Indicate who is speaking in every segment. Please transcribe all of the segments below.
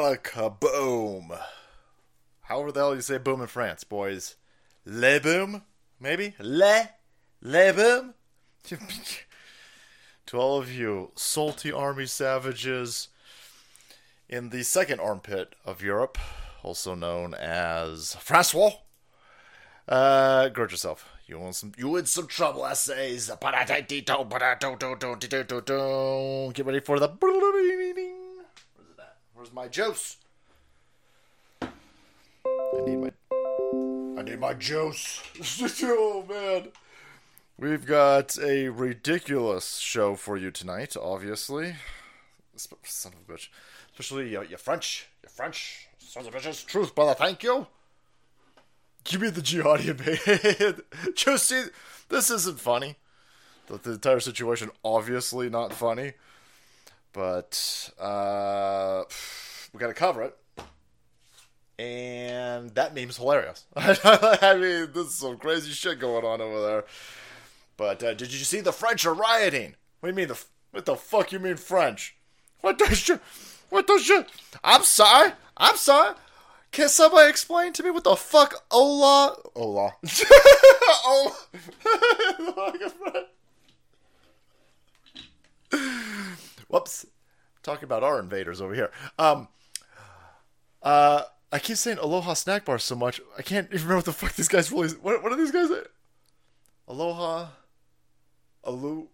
Speaker 1: Alaka-boom. However the hell you say boom in France, boys. Le boom, maybe? Le? Le boom? to all of you salty army savages in the second armpit of Europe, also known as Francois, uh, gird yourself. You want some? You in some trouble, essays. Get ready for the. Where's my juice? I need my. I need my juice. oh man. We've got a ridiculous show for you tonight, obviously. Son of a bitch. Especially uh, you French. You French. Sons of bitches. Truth, brother. Thank you. Give me the jihadi man. Just see, this isn't funny. The, the entire situation, obviously not funny. But, uh, we gotta cover it. And that meme's hilarious. I mean, this is some crazy shit going on over there. But uh, did you see the French are rioting? What do you mean the? What the fuck you mean French? What the shit? What the shit? I'm sorry. I'm sorry. Can somebody explain to me what the fuck Ola Ola? oh, Whoops. Talking about our invaders over here. Um. Uh. I keep saying Aloha Snack Bar so much, I can't even remember what the fuck these guys really. What, what are these guys? Aloha. Alu.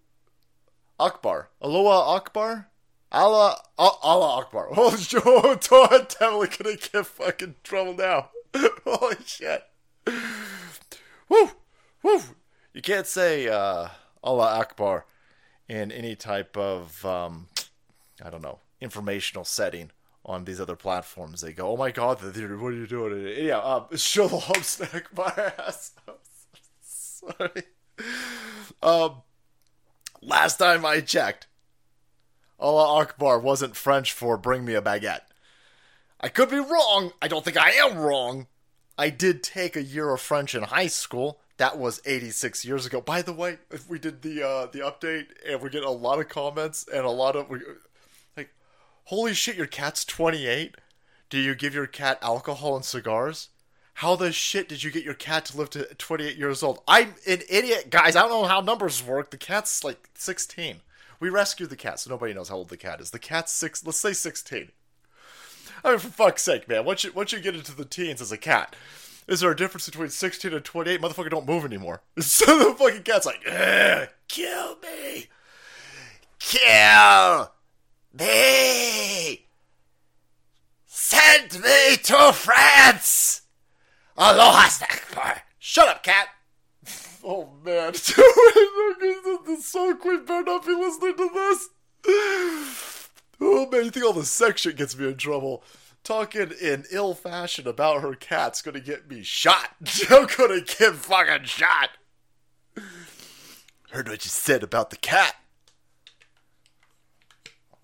Speaker 1: Akbar. Aloha Akbar? Allah, Allah Akbar. Oh, Joe, definitely gonna get fucking trouble now. Holy shit. Woo, woo. You can't say uh, Allah Akbar in any type of, um, I don't know, informational setting on these other platforms. They go, oh my god, what are you doing? Yeah, um, shalom snack my ass. Sorry. Um, last time I checked, Allah Akbar wasn't French for bring me a baguette. I could be wrong. I don't think I am wrong. I did take a year of French in high school. That was 86 years ago. By the way, if we did the uh, the update and we get a lot of comments and a lot of like, holy shit, your cat's 28. Do you give your cat alcohol and cigars? How the shit did you get your cat to live to 28 years old? I'm an idiot, guys. I don't know how numbers work. The cat's like 16. We rescued the cat, so nobody knows how old the cat is. The cat's six. Let's say sixteen. I mean, for fuck's sake, man. Once you once you get into the teens as a cat, is there a difference between sixteen and twenty-eight? Motherfucker, don't move anymore. So the fucking cat's like, kill me, kill me, send me to France. Aloha, Snackbar. Shut up, cat. Oh man, the Soul Queen better not be listening to this. Oh man, you think all the sex shit gets me in trouble? Talking in ill fashion about her cat's gonna get me shot. I'm gonna get fucking shot. Heard what you said about the cat.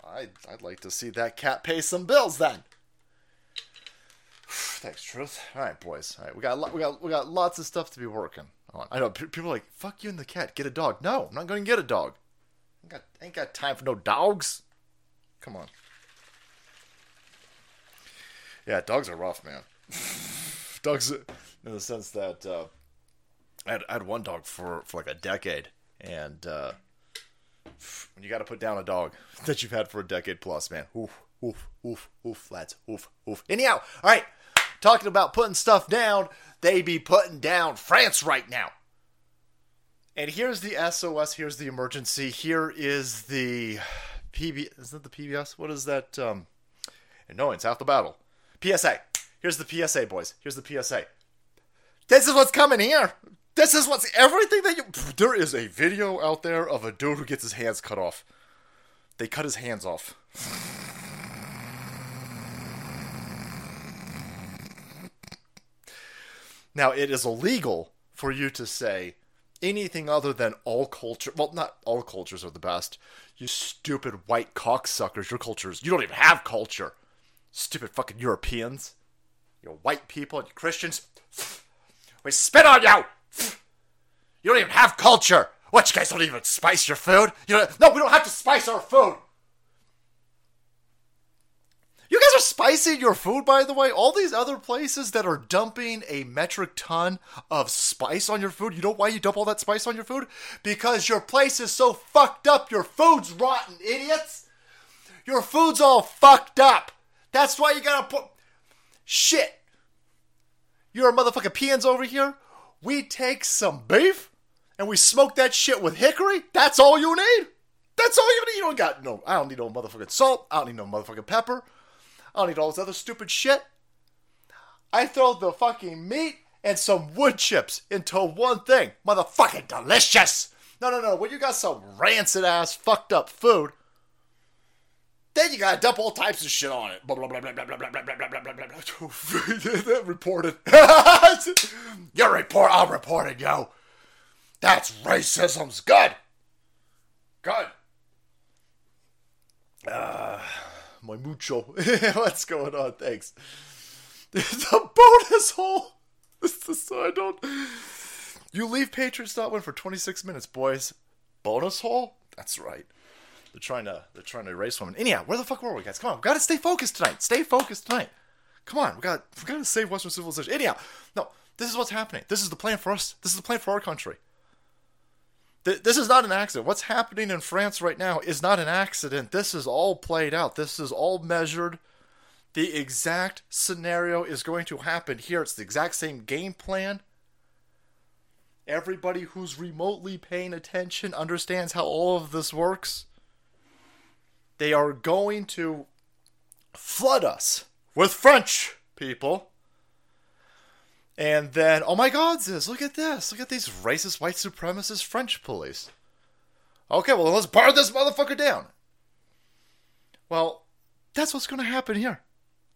Speaker 1: I'd, I'd like to see that cat pay some bills then. Thanks, Truth. All right, boys. All right, we got we got we got lots of stuff to be working on. I know people are like, "Fuck you and the cat. Get a dog." No, I'm not going to get a dog. I ain't got, ain't got time for no dogs. Come on. Yeah, dogs are rough, man. dogs, in the sense that uh, I, had, I had one dog for for like a decade, and uh, when you got to put down a dog that you've had for a decade plus, man, oof, oof, oof, oof, lads, oof, oof. Anyhow, all right, talking about putting stuff down they be putting down France right now. And here's the SOS. Here's the emergency. Here is the PB. Is that the PBS? What is that? Um, no, it's half the battle. PSA. Here's the PSA, boys. Here's the PSA. This is what's coming here. This is what's everything that you. There is a video out there of a dude who gets his hands cut off. They cut his hands off. Now, it is illegal for you to say anything other than all culture. Well, not all cultures are the best. You stupid white cocksuckers. Your cultures. You don't even have culture. Stupid fucking Europeans. You white people and you Christians. We spit on you! You don't even have culture! What, you guys don't even spice your food? You don't, no, we don't have to spice our food! You guys are spice in your food, by the way? All these other places that are dumping a metric ton of spice on your food, you know why you dump all that spice on your food? Because your place is so fucked up. Your food's rotten, idiots. Your food's all fucked up. That's why you gotta put. Shit. You're a motherfucking peons over here. We take some beef and we smoke that shit with hickory. That's all you need. That's all you need. You don't got no. I don't need no motherfucking salt. I don't need no motherfucking pepper. I don't need all this other stupid shit. I throw the fucking meat and some wood chips into one thing. Motherfucking delicious. No, no, no. When you got some rancid ass fucked up food, then you gotta dump all types of shit on it. Blah blah blah blah blah blah blah blah blah blah blah blah. Reported. you report. I'll report it, yo. That's racism's good. Good. Uh, my mucho. What's going on? Thanks. The bonus hole. This is I don't. You leave Patriots not win for 26 minutes, boys. Bonus hole? That's right. They're trying to they're trying to erase one. Anyhow, where the fuck were we, guys? Come on, we gotta stay focused tonight. Stay focused tonight. Come on, we got we gotta save Western civilization. Anyhow, no, this is what's happening. This is the plan for us. This is the plan for our country. This is not an accident. What's happening in France right now is not an accident. This is all played out. This is all measured. The exact scenario is going to happen here. It's the exact same game plan. Everybody who's remotely paying attention understands how all of this works. They are going to flood us with French people and then, oh my god, this, look at this. Look at these racist white supremacist French police. Okay, well, let's bar this motherfucker down. Well, that's what's going to happen here.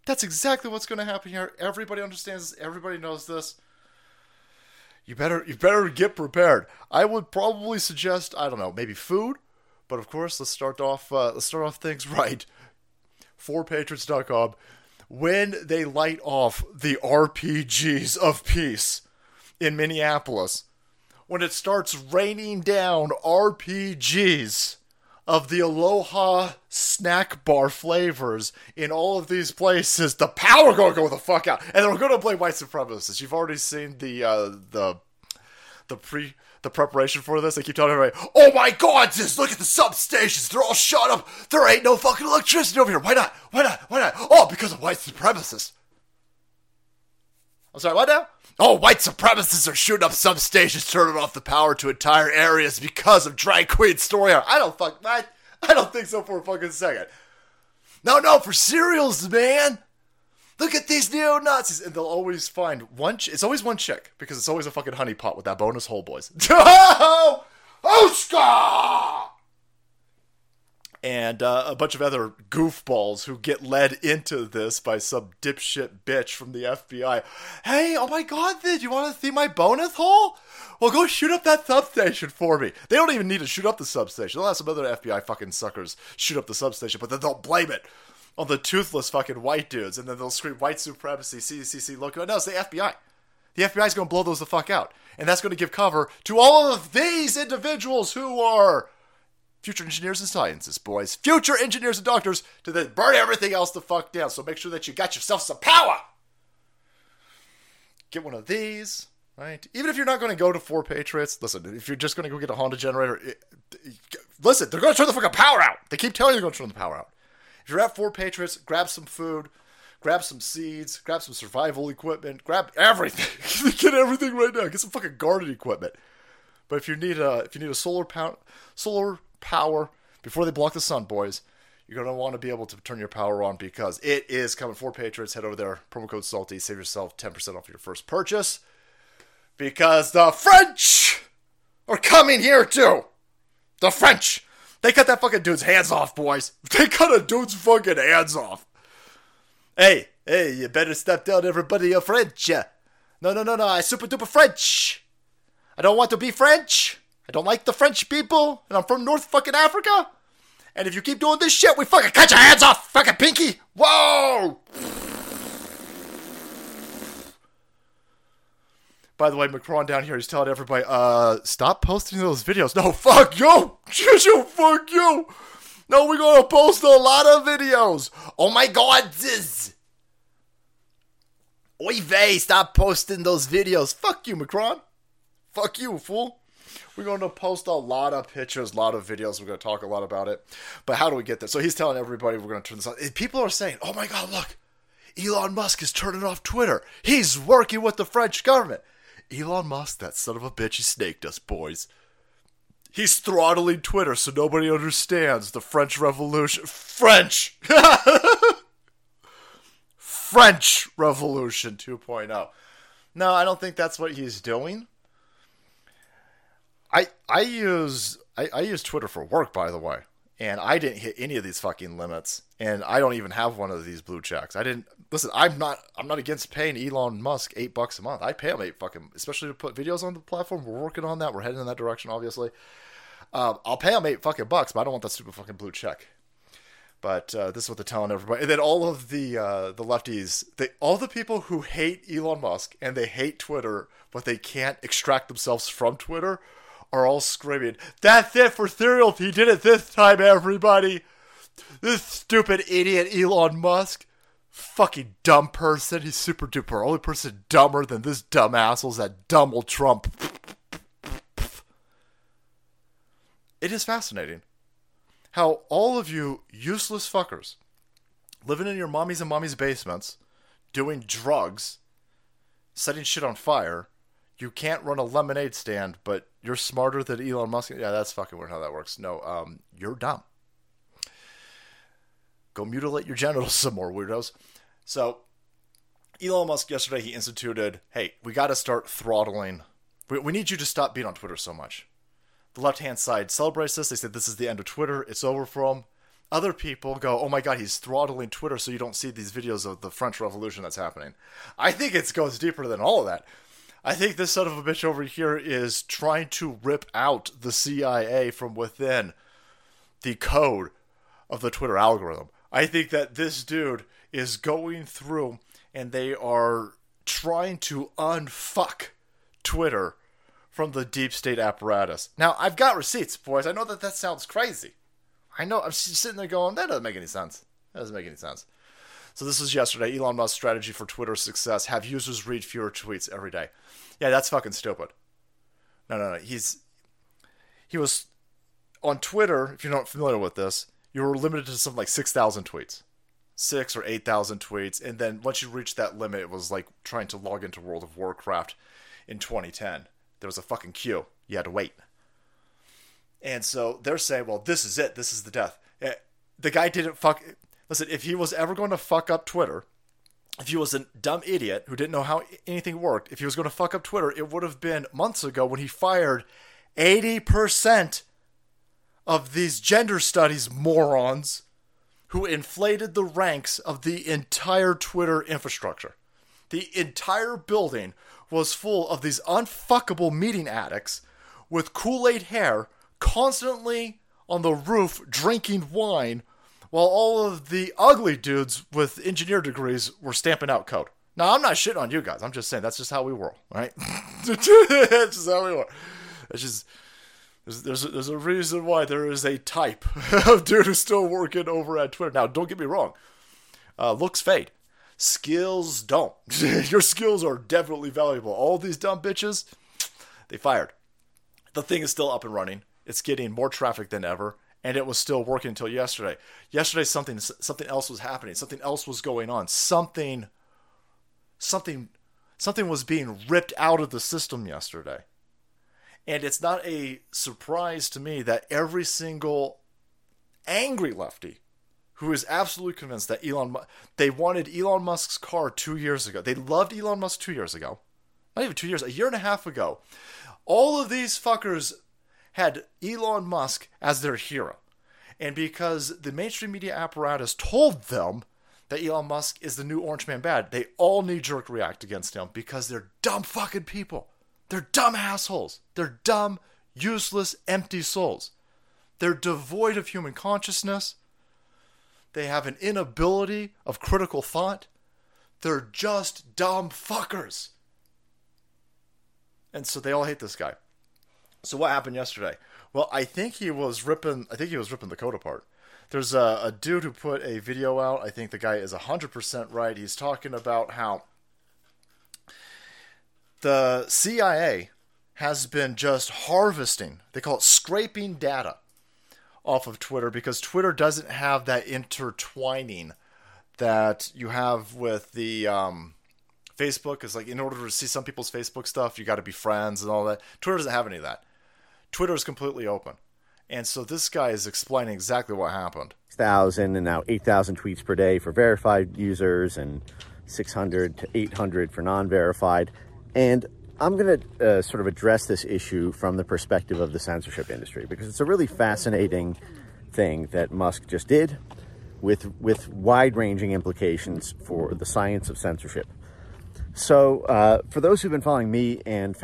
Speaker 1: That's exactly what's going to happen here. Everybody understands this. Everybody knows this. You better you better get prepared. I would probably suggest I don't know maybe food, but of course let's start off uh, let's start off things right. 4patriots.com when they light off the RPGs of peace in Minneapolis, when it starts raining down RPGs of the Aloha snack bar flavors in all of these places, the power gonna go the fuck out, and we're gonna play white supremacists. You've already seen the uh, the the pre the preparation for this. They keep telling everybody, "Oh my God, just look at the substations. They're all shut up. There ain't no fucking electricity over here. Why not? Why not? Why not? Oh, because of white supremacists." I'm sorry. What now? Oh, white supremacists are shooting up substations, turning off the power to entire areas because of drag queen story. I don't fuck. I, I don't think so for a fucking second. No, no, for cereals, man look at these neo Nazis, and they'll always find one. Ch- it's always one chick because it's always a fucking honeypot with that bonus hole, boys. oh! And uh, a bunch of other goofballs who get led into this by some dipshit bitch from the FBI. Hey, oh my god, did you want to see my bonus hole? Well, go shoot up that substation for me. They don't even need to shoot up the substation. They'll have some other FBI fucking suckers shoot up the substation, but then they'll blame it on the toothless fucking white dudes, and then they'll scream white supremacy, CCC, local. No, it's the FBI. The FBI is going to blow those the fuck out, and that's going to give cover to all of these individuals who are future engineers and scientists, boys, future engineers and doctors, to then burn everything else the fuck down. So make sure that you got yourself some power. Get one of these. Right? Even if you're not going to go to 4Patriots, listen, if you're just going to go get a Honda generator, it, it, listen, they're going to turn the fucking power out. They keep telling you they're going to turn the power out. You're at 4Patriots, grab some food, grab some seeds, grab some survival equipment, grab everything. Get everything right now. Get some fucking garden equipment. But if you need a if you need a solar power solar power before they block the sun, boys, you're gonna want to be able to turn your power on because it is coming. 4Patriots, head over there. Promo code Salty, save yourself 10% off your first purchase. Because the French are coming here too. The French. They cut that fucking dude's hands off, boys. They cut a dude's fucking hands off. Hey, hey, you better step down, everybody. You're French. No, no, no, no. I super duper French. I don't want to be French. I don't like the French people, and I'm from North fucking Africa. And if you keep doing this shit, we fucking cut your hands off, fucking pinky. Whoa! By the way, Macron down here is telling everybody, uh, stop posting those videos. No, fuck you! Yo, fuck you! No, we're gonna post a lot of videos. Oh my god, this. Oy vey, stop posting those videos. Fuck you, Macron. Fuck you, fool. We're going to post a lot of pictures, a lot of videos. We're going to talk a lot about it. But how do we get there? So he's telling everybody we're going to turn this on. People are saying, oh my God, look, Elon Musk is turning off Twitter. He's working with the French government. Elon Musk, that son of a bitch, he snaked us, boys. He's throttling Twitter so nobody understands the French Revolution. French! French Revolution 2.0. No, I don't think that's what he's doing. I I use I, I use Twitter for work, by the way, and I didn't hit any of these fucking limits, and I don't even have one of these blue checks. I didn't listen. I'm not I'm not against paying Elon Musk eight bucks a month. I pay him eight fucking, especially to put videos on the platform. We're working on that. We're heading in that direction, obviously. Um, I'll pay him eight fucking bucks, but I don't want that stupid fucking blue check. But uh, this is what they're telling everybody. And then all of the uh, the lefties, they all the people who hate Elon Musk and they hate Twitter, but they can't extract themselves from Twitter, are all screaming, "That's it for Serial! He did it this time, everybody! This stupid idiot Elon Musk, fucking dumb person. He's super duper. Only person dumber than this dumb asshole's that Donald Trump." It is fascinating how all of you useless fuckers living in your mommies and mommies' basements, doing drugs, setting shit on fire, you can't run a lemonade stand, but you're smarter than Elon Musk. Yeah, that's fucking weird how that works. No, um, you're dumb. Go mutilate your genitals some more, weirdos. So, Elon Musk yesterday he instituted, hey, we got to start throttling. We, we need you to stop being on Twitter so much. The left hand side celebrates this. They said this is the end of Twitter. It's over for him. Other people go, oh my god, he's throttling Twitter so you don't see these videos of the French Revolution that's happening. I think it goes deeper than all of that. I think this son of a bitch over here is trying to rip out the CIA from within the code of the Twitter algorithm. I think that this dude is going through and they are trying to unfuck Twitter from the deep state apparatus. Now, I've got receipts, boys. I know that that sounds crazy. I know. I'm sitting there going, that doesn't make any sense. That doesn't make any sense. So this was yesterday. Elon Musk's strategy for Twitter success: have users read fewer tweets every day. Yeah, that's fucking stupid. No, no, no. He's he was on Twitter. If you're not familiar with this, you were limited to something like six thousand tweets, six or eight thousand tweets, and then once you reached that limit, it was like trying to log into World of Warcraft in 2010 there was a fucking queue. You had to wait. And so they're saying, well, this is it. This is the death. Eh, the guy didn't fuck. Listen, if he was ever going to fuck up Twitter, if he was a dumb idiot who didn't know how anything worked, if he was going to fuck up Twitter, it would have been months ago when he fired 80% of these gender studies morons who inflated the ranks of the entire Twitter infrastructure. The entire building was full of these unfuckable meeting addicts with Kool Aid hair constantly on the roof drinking wine while all of the ugly dudes with engineer degrees were stamping out code. Now, I'm not shitting on you guys. I'm just saying that's just how we roll, right? that's just how we roll. It's just. There's, there's, a, there's a reason why there is a type of dude who's still working over at Twitter. Now, don't get me wrong. Uh, looks fade. Skills don't. Your skills are definitely valuable. All these dumb bitches, they fired. The thing is still up and running. It's getting more traffic than ever, and it was still working until yesterday. Yesterday, something something else was happening. Something else was going on. Something, something, something was being ripped out of the system yesterday. And it's not a surprise to me that every single angry lefty who is absolutely convinced that Elon they wanted Elon Musk's car 2 years ago. They loved Elon Musk 2 years ago. Not even 2 years, a year and a half ago. All of these fuckers had Elon Musk as their hero. And because the mainstream media apparatus told them that Elon Musk is the new Orange Man bad, they all knee jerk react against him because they're dumb fucking people. They're dumb assholes. They're dumb, useless, empty souls. They're devoid of human consciousness. They have an inability of critical thought. They're just dumb fuckers. And so they all hate this guy. So what happened yesterday? Well, I think he was ripping I think he was ripping the code apart. there's a, a dude who put a video out. I think the guy is 100% right. He's talking about how the CIA has been just harvesting, they call it scraping data off of Twitter because Twitter doesn't have that intertwining that you have with the um, Facebook. Is like in order to see some people's Facebook stuff, you got to be friends and all that. Twitter doesn't have any of that. Twitter is completely open. And so this guy is explaining exactly what happened.
Speaker 2: Thousand and now eight thousand tweets per day for verified users, and six hundred to eight hundred for non-verified. And I'm going to uh, sort of address this issue from the perspective of the censorship industry because it's a really fascinating thing that Musk just did with with wide-ranging implications for the science of censorship. So, uh, for those who've been following me and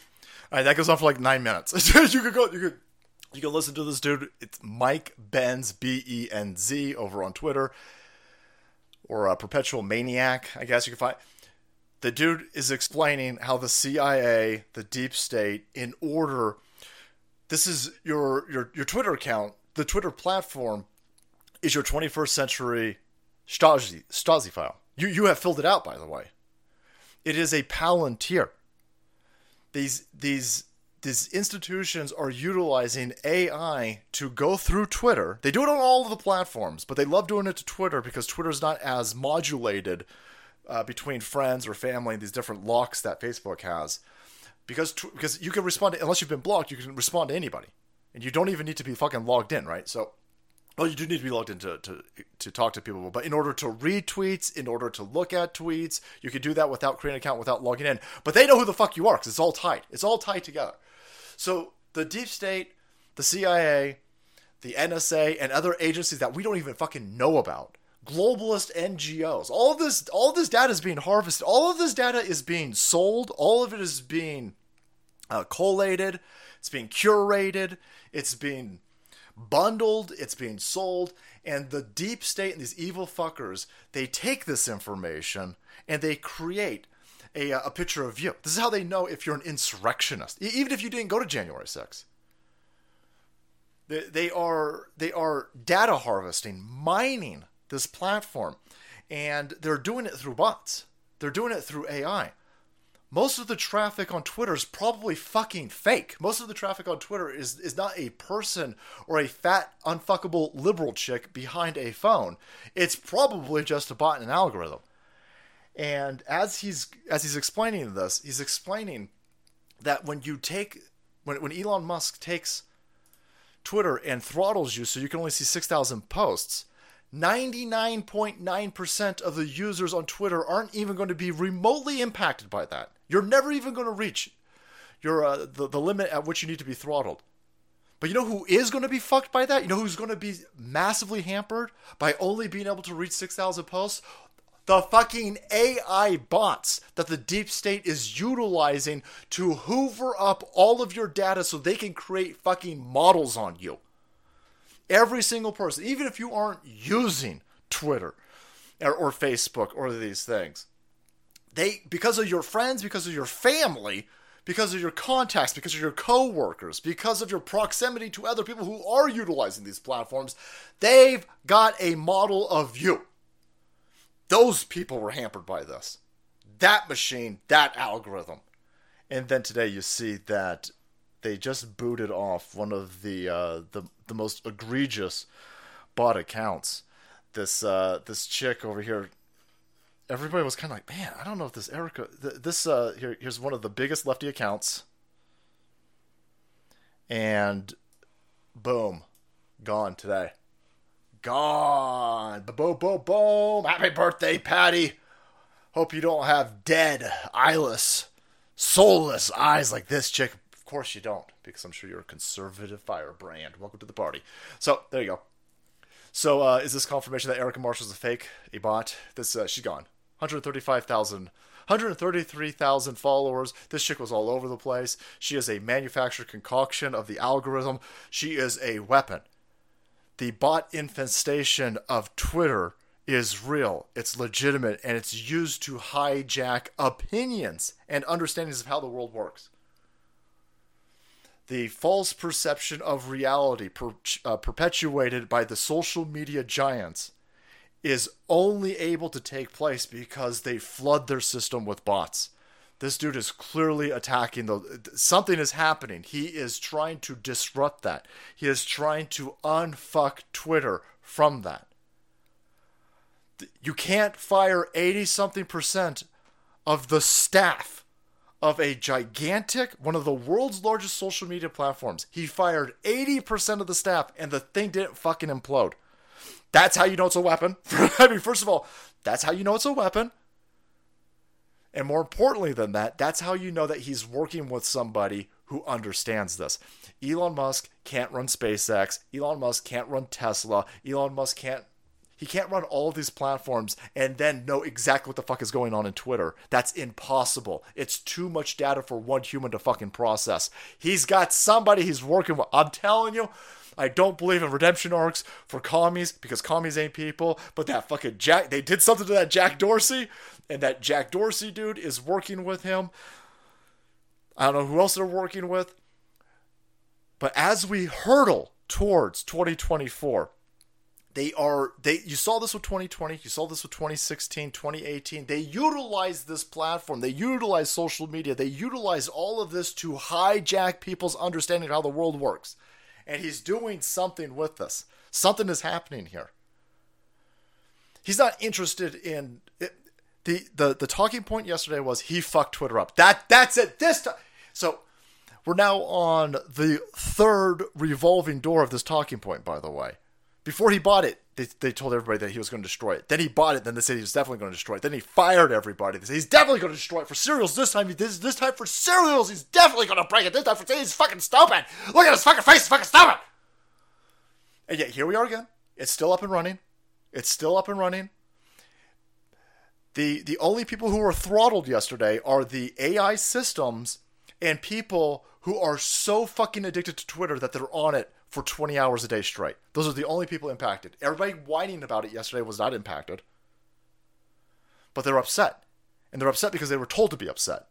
Speaker 1: all right, that goes on for like nine minutes. you could go, you could, you can listen to this dude. It's Mike Benz B E N Z over on Twitter, or a Perpetual Maniac. I guess you can find. The dude is explaining how the CIA, the deep state, in order. This is your your your Twitter account. The Twitter platform is your 21st century Stasi Stasi file. You you have filled it out, by the way. It is a palantir these these these institutions are utilizing AI to go through Twitter. They do it on all of the platforms, but they love doing it to Twitter because Twitter is not as modulated uh, between friends or family. These different locks that Facebook has, because because you can respond to, unless you've been blocked, you can respond to anybody, and you don't even need to be fucking logged in, right? So well, you do need to be logged in to, to, to talk to people, but in order to read tweets, in order to look at tweets, you can do that without creating an account, without logging in. But they know who the fuck you are because it's all tied. It's all tied together. So the deep state, the CIA, the NSA, and other agencies that we don't even fucking know about, globalist NGOs, all this, all this data is being harvested. All of this data is being sold. All of it is being uh, collated. It's being curated. It's being bundled, it's being sold, and the deep state and these evil fuckers, they take this information and they create a, a picture of you. This is how they know if you're an insurrectionist, even if you didn't go to January 6th. They, they are they are data harvesting, mining this platform, and they're doing it through bots. They're doing it through AI most of the traffic on Twitter is probably fucking fake. Most of the traffic on Twitter is is not a person or a fat unfuckable liberal chick behind a phone. It's probably just a bot and an algorithm. And as he's as he's explaining this, he's explaining that when you take when when Elon Musk takes Twitter and throttles you so you can only see 6,000 posts, 99.9% of the users on Twitter aren't even going to be remotely impacted by that. You're never even going to reach your uh, the, the limit at which you need to be throttled. But you know who is going to be fucked by that? You know who's going to be massively hampered by only being able to reach 6,000 posts? The fucking AI bots that the deep state is utilizing to hoover up all of your data so they can create fucking models on you. Every single person, even if you aren't using Twitter or, or Facebook or these things, they because of your friends, because of your family, because of your contacts, because of your coworkers, because of your proximity to other people who are utilizing these platforms, they've got a model of you. Those people were hampered by this. That machine, that algorithm. And then today you see that they just booted off one of the uh, the the most egregious bot accounts. This uh, this chick over here everybody was kind of like, man, I don't know if this Erica, this uh, here, here's one of the biggest lefty accounts, and boom, gone today, gone, boom, boom, boom. Happy birthday, Patty. Hope you don't have dead, eyeless, soulless eyes like this chick. Course you don't, because I'm sure you're a conservative firebrand. Welcome to the party. So there you go. So uh, is this confirmation that Erica Marshall's a fake, a bot? This uh, she's gone. 135,000 133,000 followers. This chick was all over the place. She is a manufactured concoction of the algorithm. She is a weapon. The bot infestation of Twitter is real, it's legitimate, and it's used to hijack opinions and understandings of how the world works. The false perception of reality per, uh, perpetuated by the social media giants is only able to take place because they flood their system with bots. This dude is clearly attacking the something is happening. He is trying to disrupt that. He is trying to unfuck Twitter from that. You can't fire 80 something percent of the staff of a gigantic, one of the world's largest social media platforms. He fired 80% of the staff and the thing didn't fucking implode. That's how you know it's a weapon. I mean, first of all, that's how you know it's a weapon. And more importantly than that, that's how you know that he's working with somebody who understands this. Elon Musk can't run SpaceX. Elon Musk can't run Tesla. Elon Musk can't he can't run all these platforms and then know exactly what the fuck is going on in Twitter. That's impossible. It's too much data for one human to fucking process. He's got somebody he's working with. I'm telling you, I don't believe in redemption arcs for commies because commies ain't people. But that fucking Jack, they did something to that Jack Dorsey, and that Jack Dorsey dude is working with him. I don't know who else they're working with. But as we hurtle towards 2024, they are they you saw this with 2020 you saw this with 2016 2018 they utilize this platform they utilize social media they utilize all of this to hijack people's understanding of how the world works and he's doing something with this. Something is happening here. He's not interested in it, the the the talking point yesterday was he fucked Twitter up. That that's it. This time, so we're now on the third revolving door of this talking point. By the way, before he bought it, they, they told everybody that he was going to destroy it. Then he bought it. Then they said he was definitely going to destroy it. Then he fired everybody. They said he's definitely going to destroy it for cereals this time. He this this time for cereals. He's definitely going to break it this time for cereals. he's fucking stupid. Look at his fucking face. He's fucking stupid. And yet here we are again. It's still up and running. It's still up and running. The the only people who were throttled yesterday are the AI systems and people who are so fucking addicted to Twitter that they're on it for 20 hours a day straight. Those are the only people impacted. Everybody whining about it yesterday was not impacted. But they're upset. And they're upset because they were told to be upset.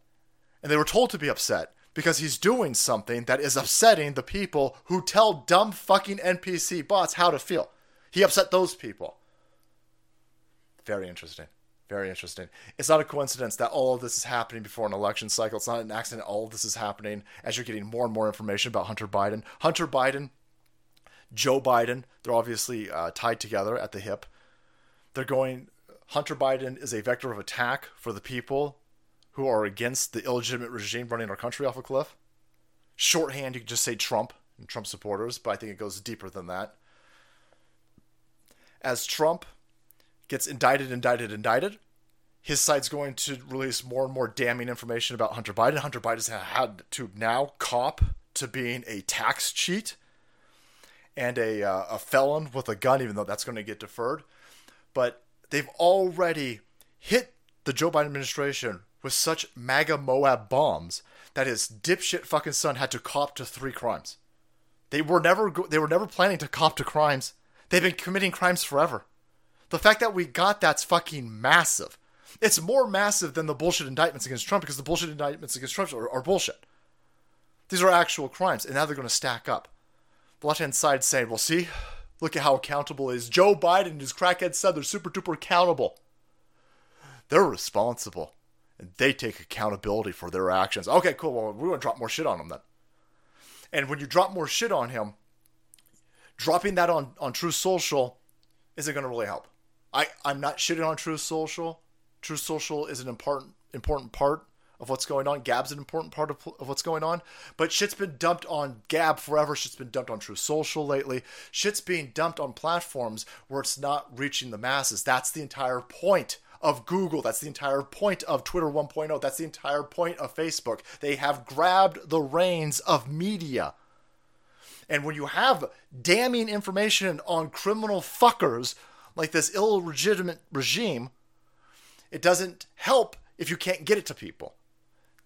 Speaker 1: And they were told to be upset because he's doing something that is upsetting the people who tell dumb fucking NPC bots how to feel. He upset those people. Very interesting. Very interesting. It's not a coincidence that all of this is happening before an election cycle. It's not an accident. All of this is happening as you're getting more and more information about Hunter Biden. Hunter Biden Joe Biden. They're obviously uh, tied together at the hip. They're going. Hunter Biden is a vector of attack for the people who are against the illegitimate regime running our country off a cliff. Shorthand, you could just say Trump and Trump supporters, but I think it goes deeper than that. As Trump gets indicted, indicted, indicted, his side's going to release more and more damning information about Hunter Biden. Hunter Biden's had to now cop to being a tax cheat and a, uh, a felon with a gun, even though that's going to get deferred. But they've already hit the Joe Biden administration with such MAGA Moab bombs that his dipshit fucking son had to cop to three crimes. They were never go- they were never planning to cop to crimes. They've been committing crimes forever. The fact that we got that's fucking massive. It's more massive than the bullshit indictments against Trump because the bullshit indictments against Trump are, are bullshit. These are actual crimes, and now they're going to stack up left hand side saying, well, see, look at how accountable is. Joe Biden and his crackhead said they're super duper accountable. They're responsible. And they take accountability for their actions. Okay, cool. Well, we're going to drop more shit on him then. And when you drop more shit on him, dropping that on, on Truth Social isn't going to really help. I, I'm not shitting on Truth Social. Truth Social is an important important part of what's going on. Gab's an important part of, of what's going on. But shit's been dumped on Gab forever. Shit's been dumped on Truth Social lately. Shit's being dumped on platforms where it's not reaching the masses. That's the entire point of Google. That's the entire point of Twitter 1.0. That's the entire point of Facebook. They have grabbed the reins of media. And when you have damning information on criminal fuckers like this illegitimate regime, it doesn't help if you can't get it to people.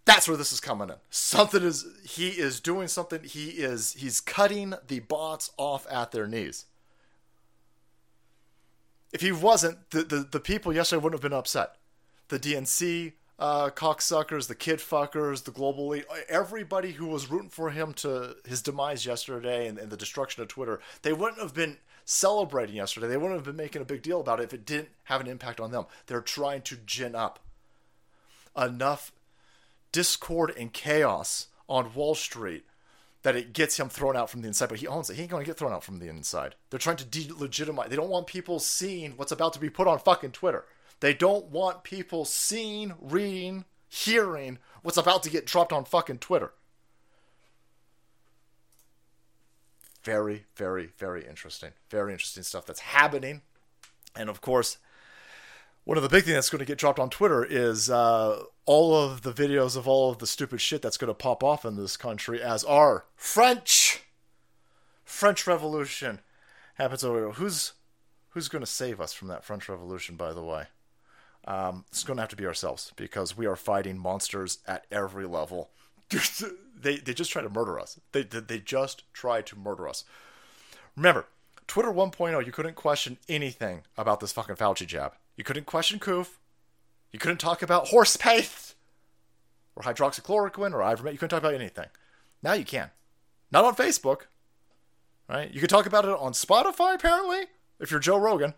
Speaker 1: That's where this is coming in. Something is he is doing something. He is he's cutting the bots off at their knees. If he wasn't, the, the, the people yesterday wouldn't have been upset. The DNC, uh, cocksuckers, the kid fuckers, the global elite, everybody who was rooting for him to his demise yesterday and, and the destruction of Twitter, they wouldn't have been celebrating yesterday. They wouldn't have been making a big deal about it if it didn't have an impact on them. They're trying to gin up enough discord and chaos on Wall Street that it gets him thrown out from the inside. But he owns it. He ain't going to get thrown out from the inside. They're trying to delegitimize. They don't want people seeing what's about to be put on fucking Twitter. They don't want people seeing, reading, hearing what's about to get dropped on fucking Twitter. Very, very, very interesting. Very interesting stuff that's happening. And of course, one of the big things that's going to get dropped on Twitter is uh, all of the videos of all of the stupid shit that's going to pop off in this country as our French French Revolution happens over. Who's who's going to save us from that French Revolution? By the way, um, it's going to have to be ourselves because we are fighting monsters at every level. they they just try to murder us. They they just try to murder us. Remember, Twitter 1.0, you couldn't question anything about this fucking Fauci jab. You couldn't question Koof. You couldn't talk about horse paste or hydroxychloroquine or ivermectin. You couldn't talk about anything. Now you can. Not on Facebook. Right? You can talk about it on Spotify, apparently, if you're Joe Rogan,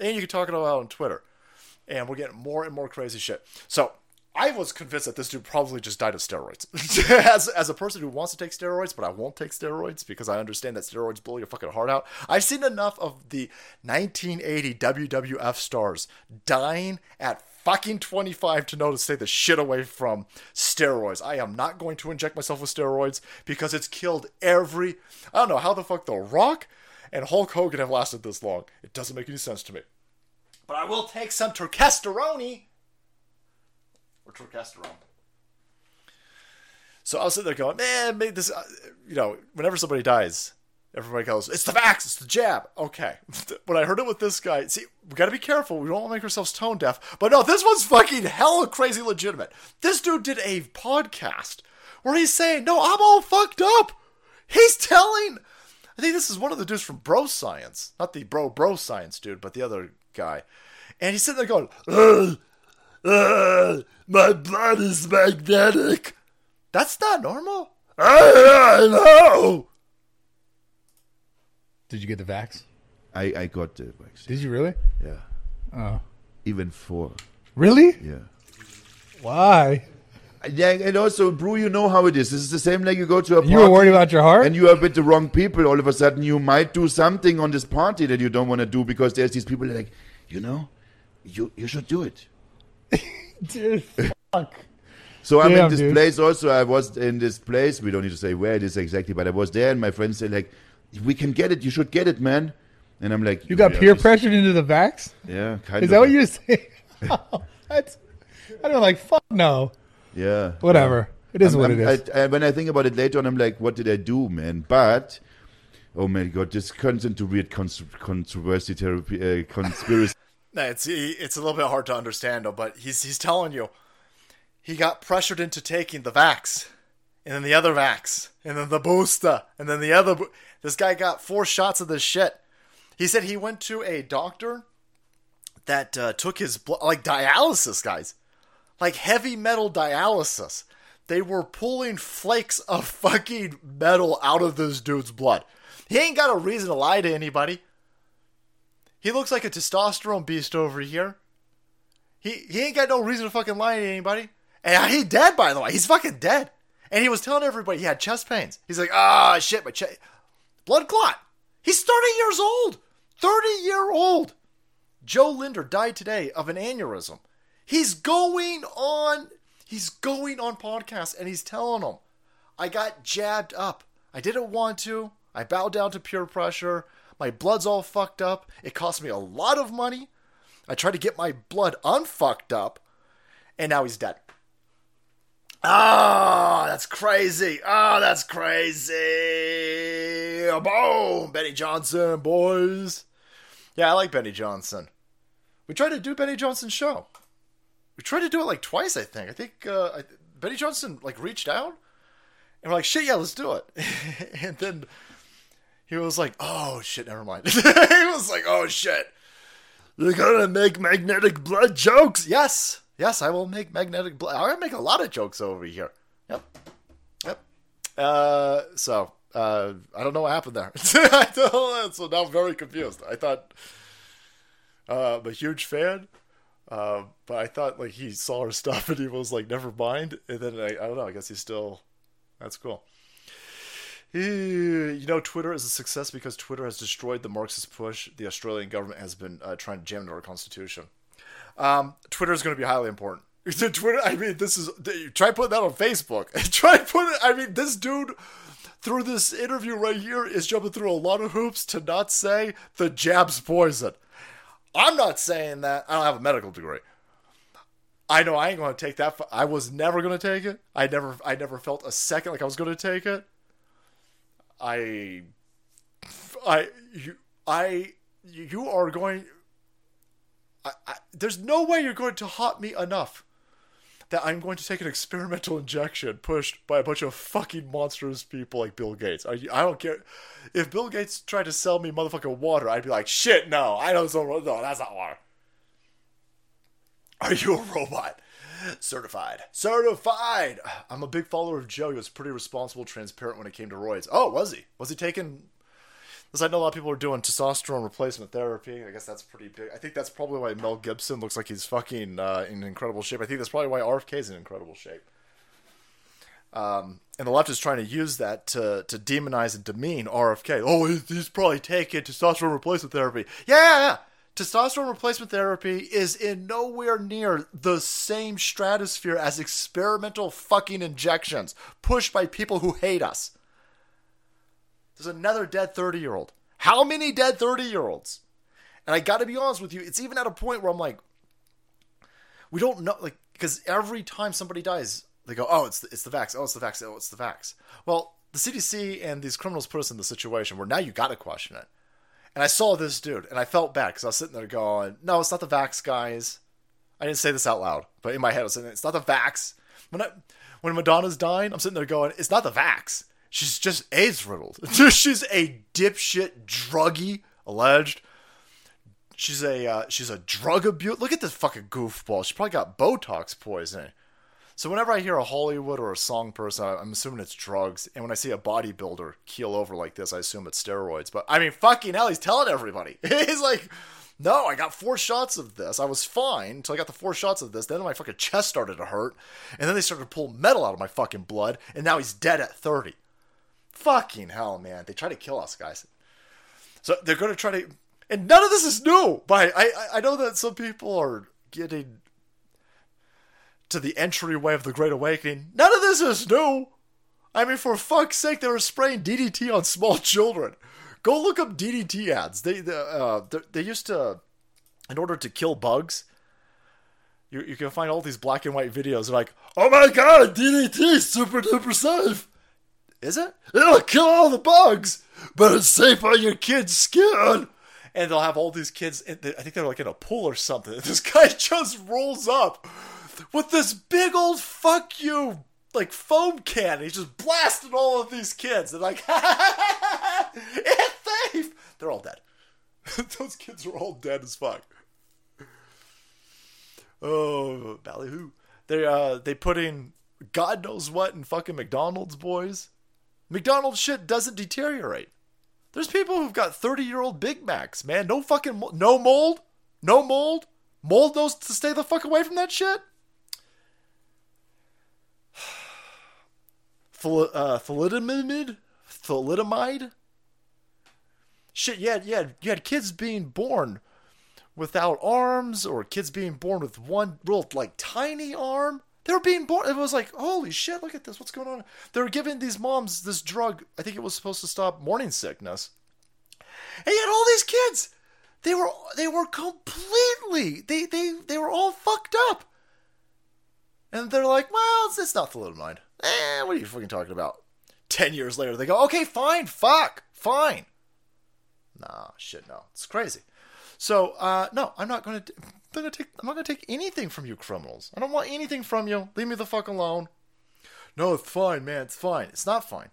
Speaker 1: and you can talk about it on Twitter and we're getting more and more crazy shit. So I was convinced that this dude probably just died of steroids. as, as a person who wants to take steroids, but I won't take steroids because I understand that steroids blow your fucking heart out. I've seen enough of the 1980 WWF stars dying at fucking 25 to know to stay the shit away from steroids. I am not going to inject myself with steroids because it's killed every. I don't know how the fuck The Rock and Hulk Hogan have lasted this long. It doesn't make any sense to me. But I will take some turkesterone. Or turkesterone. So I was sitting there going, man, make this, uh, you know, whenever somebody dies, everybody goes, it's the vax, it's the jab. Okay. when I heard it with this guy, see, we got to be careful. We don't want to make ourselves tone deaf. But no, this one's fucking hella crazy legitimate. This dude did a podcast where he's saying, no, I'm all fucked up. He's telling, I think this is one of the dudes from Bro Science, not the Bro Bro Science dude, but the other guy. And he's sitting there going, uh, uh, my blood is magnetic. That's not normal. I, I know.
Speaker 3: Did you get the vax?
Speaker 4: I, I got the vaccine.
Speaker 3: Did you really?
Speaker 4: Yeah.
Speaker 3: Oh.
Speaker 4: Even four.
Speaker 3: Really?
Speaker 4: Yeah.
Speaker 3: Why?
Speaker 4: Yeah, and also, Brew, you know how it is. This is the same like you go to a party.
Speaker 3: You were worried about your heart?
Speaker 4: And you are with the wrong people. All of a sudden, you might do something on this party that you don't want to do because there's these people that are like, you know, you you should do it.
Speaker 3: Dude, fuck.
Speaker 4: So I'm
Speaker 3: Damn,
Speaker 4: in this
Speaker 3: dude.
Speaker 4: place also. I was in this place. We don't need to say where it is exactly, but I was there, and my friends said like, "We can get it. You should get it, man." And I'm like,
Speaker 3: You got
Speaker 4: "Yeah,
Speaker 3: peer
Speaker 4: just-
Speaker 3: pressured into the vax?
Speaker 4: Yeah, kind
Speaker 3: Is
Speaker 4: of.
Speaker 3: that what you're saying? That's, I don't like, fuck no.
Speaker 4: Yeah.
Speaker 3: Whatever. It is
Speaker 4: I'm-
Speaker 3: what
Speaker 4: I'm-
Speaker 3: it is.
Speaker 4: I, I, when I think about it later on, I'm like, what did I do, man? But, oh my god, this turns into weird cons- controversy therapy, uh, conspiracy.
Speaker 1: It's it's a little bit hard to understand, though, but he's he's telling you he got pressured into taking the vax, and then the other vax, and then the booster, and then the other. Bo- this guy got four shots of this shit. He said he went to a doctor that uh, took his blood, like dialysis, guys, like heavy metal dialysis. They were pulling flakes of fucking metal out of this dude's blood. He ain't got a reason to lie to anybody. He looks like a testosterone beast over here. He he ain't got no reason to fucking lie to anybody. And he dead, by the way. He's fucking dead. And he was telling everybody he had chest pains. He's like, ah, shit, my chest. Blood clot. He's 30 years old. 30 year old. Jo Lindner died today of an aneurysm. He's going on. He's going on podcast and he's telling them, I got jabbed up. I didn't want to. I bowed down to peer pressure. My blood's all fucked up. It cost me a lot of money. I tried to get my blood unfucked up, and now he's dead. Ah, that's crazy. Ah, that's crazy. Boom, Benny Johnson, boys. Yeah, I like Benny Johnson. We tried to do Benny Johnson's show. We tried to do it like twice, I think. I think uh, I, Benny Johnson like reached out, and we're like, "Shit, yeah, let's do it." and then he was like, "Oh shit, never mind." he was like, "Oh shit, you're gonna make magnetic blood jokes?" Yes, Yes, I will make magnetic. Bl- I'm gonna make a lot of jokes over here. Yep. Yep. Uh, so uh, I don't know what happened there. So now I'm very confused. I thought uh, I'm a huge fan, uh, but I thought like he saw our stuff and he was like, never mind. And then I, I don't know. I guess he's still. That's cool. You know, Twitter is a success because Twitter has destroyed the Marxist push the Australian government has been uh, trying to jam into our constitution. Um, Twitter is going to be highly important. Twitter, I mean, this is try putting that on Facebook. try putting. I mean, this dude through this interview right here is jumping through a lot of hoops to not say the jab's poison. I'm not saying that. I don't have a medical degree. I know I ain't going to take that. I was never going to take it. I never. I never felt a second like I was going to take it. I, I, you, I, you are going. I, I, there's no way you're going to hot me enough that I'm going to take an experimental injection pushed by a bunch of fucking monstrous people like Bill Gates. You, I don't care. If Bill Gates tried to sell me motherfucking water, I'd be like, shit, no, I don't. No, that's not water. Are you a robot? Certified. Certified. I'm a big follower of Jo. He was pretty responsible, transparent when it came to roids. Oh, was he? Was he taking? Because I know a lot of people are doing testosterone replacement therapy. I guess that's pretty big. I think that's probably why Mel Gibson looks like he's fucking uh, in incredible shape. I think that's probably why RFK is in incredible shape. Um, and the left is trying to use that to, to demonize and demean RFK. Oh, he's, he's probably taking testosterone replacement therapy. Yeah, yeah, yeah. Testosterone replacement therapy is in nowhere near the same stratosphere as experimental fucking injections pushed by people who hate us. There's another dead 30 year old. How many dead 30 year olds? And I gotta be honest with you, it's even at a point where I'm like, we don't know, like, because every time somebody dies, they go, oh, it's the, it's the vax, oh, it's the vax, oh, it's the vax. Well, the CDC and these criminals put us in the situation where now you gotta question it. And I saw this dude, and I felt bad because I was sitting there going, no, it's not the vax, guys. I didn't say this out loud, but in my head, I was saying, it's not the vax. When I, when Madonna's dying, I'm sitting there going, it's not the vax. She's just AIDS riddled. she's a dipshit druggie, alleged. She's a uh, she's a drug abuse. Look at this fucking goofball. She probably got Botox poisoning. So whenever I hear a Hollywood or a song person, I'm assuming it's drugs. And when I see a bodybuilder keel over like this, I assume it's steroids. But I mean, fucking hell, he's telling everybody. he's like, no, I got four shots of this. I was fine until I got the four shots of this. Then my fucking chest started to hurt. And then they started to pull metal out of my fucking blood. And now he's dead at 30. Fucking hell, man. They try to kill us, guys. So they're going to try to. And none of this is new. But I, I, I know that some people are getting to the entryway of the Great Awakening. None of this is new. I mean, for fuck's sake, they were spraying DDT on small children. Go look up DDT ads. They they, uh, they, used to, in order to kill bugs, you, you can find all these black and white videos. Like, oh my god, DDT super duper safe. Is it? It'll kill all the bugs, but it's safe on your kid's skin. And they'll have all these kids. I think they're like in a pool or something. This guy just rolls up with this big old fuck you like foam can. He's just blasting all of these kids. They're like, it's safe. They're all dead. Those kids are all dead as fuck. Oh, ballyhoo. They uh they put in God knows what in fucking McDonald's boys. McDonald's shit doesn't deteriorate. There's people who've got 30 year old Big Macs, man. No fucking no mold, no mold. Mold knows to stay the fuck away from that shit. Uh, thalidomide, thalidomide. Shit, yeah, yeah, you had kids being born without arms, or kids being born with one real like tiny arm. They were being born. It was like, holy shit! Look at this. What's going on? They were giving these moms this drug. I think it was supposed to stop morning sickness. And yet, all these kids, they were they were completely they they they were all fucked up. And they're like, well, it's, it's not thalidomide. Eh, what are you fucking talking about? Ten years later, they go, okay, fine, fuck, fine. Nah, shit, no, it's crazy. So, uh, no, I'm not gonna. t- I'm gonna take. I'm not gonna take anything from you, criminals. I don't want anything from you. Leave me the fuck alone. No, it's fine, man. It's fine. It's not fine.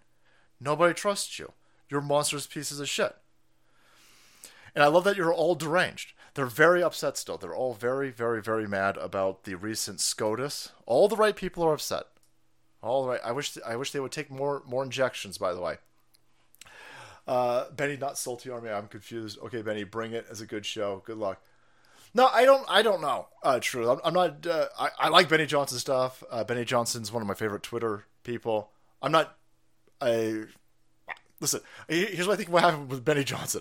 Speaker 1: Nobody trusts you. You're monstrous pieces of shit. And I love that you're all deranged. They're very upset still. They're all very, very, very mad about the recent SCOTUS. All the right people are upset. All right. I wish I wish they would take more more injections. By the way. Uh, Benny, not salty army. I'm confused. Okay, Benny, bring it as a good show. Good luck. No, I don't. I don't know. Uh, true. I'm, I'm not. Uh, I, I like Benny Johnson stuff. Uh, Benny Johnson's one of my favorite Twitter people. I'm not. I listen. Here's what I think. What happened with Benny Johnson?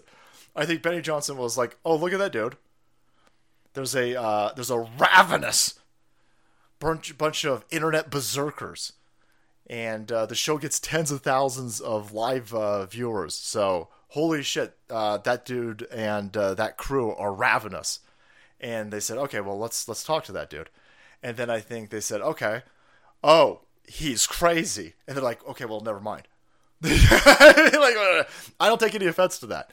Speaker 1: I think Benny Johnson was like, "Oh, look at that dude. There's a uh, there's a ravenous bunch bunch of internet berserkers, and uh, the show gets tens of thousands of live uh, viewers. So holy shit, uh, that dude and uh, that crew are ravenous." And they said, "Okay, well let's let's talk to that dude." And then I think they said, "Okay, oh he's crazy," and they're like, "Okay, well never mind." like, I don't take any offense to that.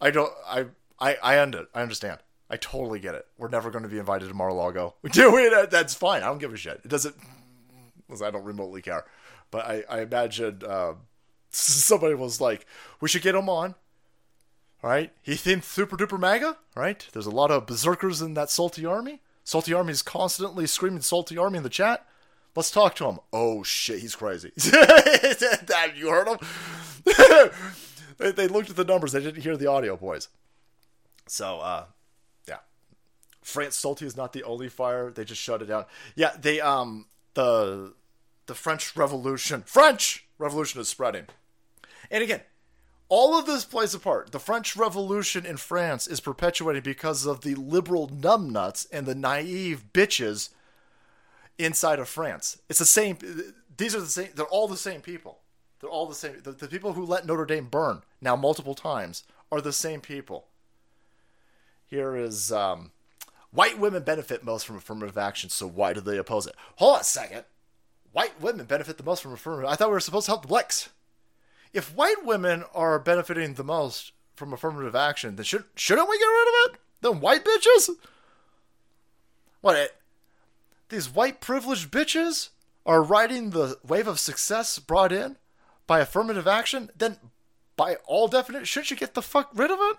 Speaker 1: I don't. I I I under, I understand. I totally get it. We're never going to be invited to Mar-a-Lago. Do it. That's fine. I don't give a shit. It doesn't. I don't remotely care. But I I imagine uh, somebody was like, we should get him on. Right? He thinks super duper MAGA. Right? There's a lot of berserkers in that salty army. Salty army is constantly screaming salty army in the chat. Let's talk to him. Oh shit, he's crazy. you heard him? they, they looked at the numbers. They didn't hear the audio, boys. So, uh, yeah. France Salty is not the only fire. They just shut it down. Yeah, they um the the French Revolution. French Revolution is spreading. And again, all of this plays a part. The French Revolution in France is perpetuated because of the liberal numbnuts and the naive bitches inside of France. It's the same. These are the same. They're all the same people. They're all the same. The, the people who let Notre Dame burn now multiple times are the same people. Here is um, white women benefit most from affirmative action, so why do they oppose it? Hold on a second. White women benefit the most from affirmative. I thought we were supposed to help the blacks. If white women are benefiting the most from affirmative action, then should shouldn't we get rid of it? Then white bitches. What? It, these white privileged bitches are riding the wave of success brought in by affirmative action, then by all definition, should you get the fuck rid of it?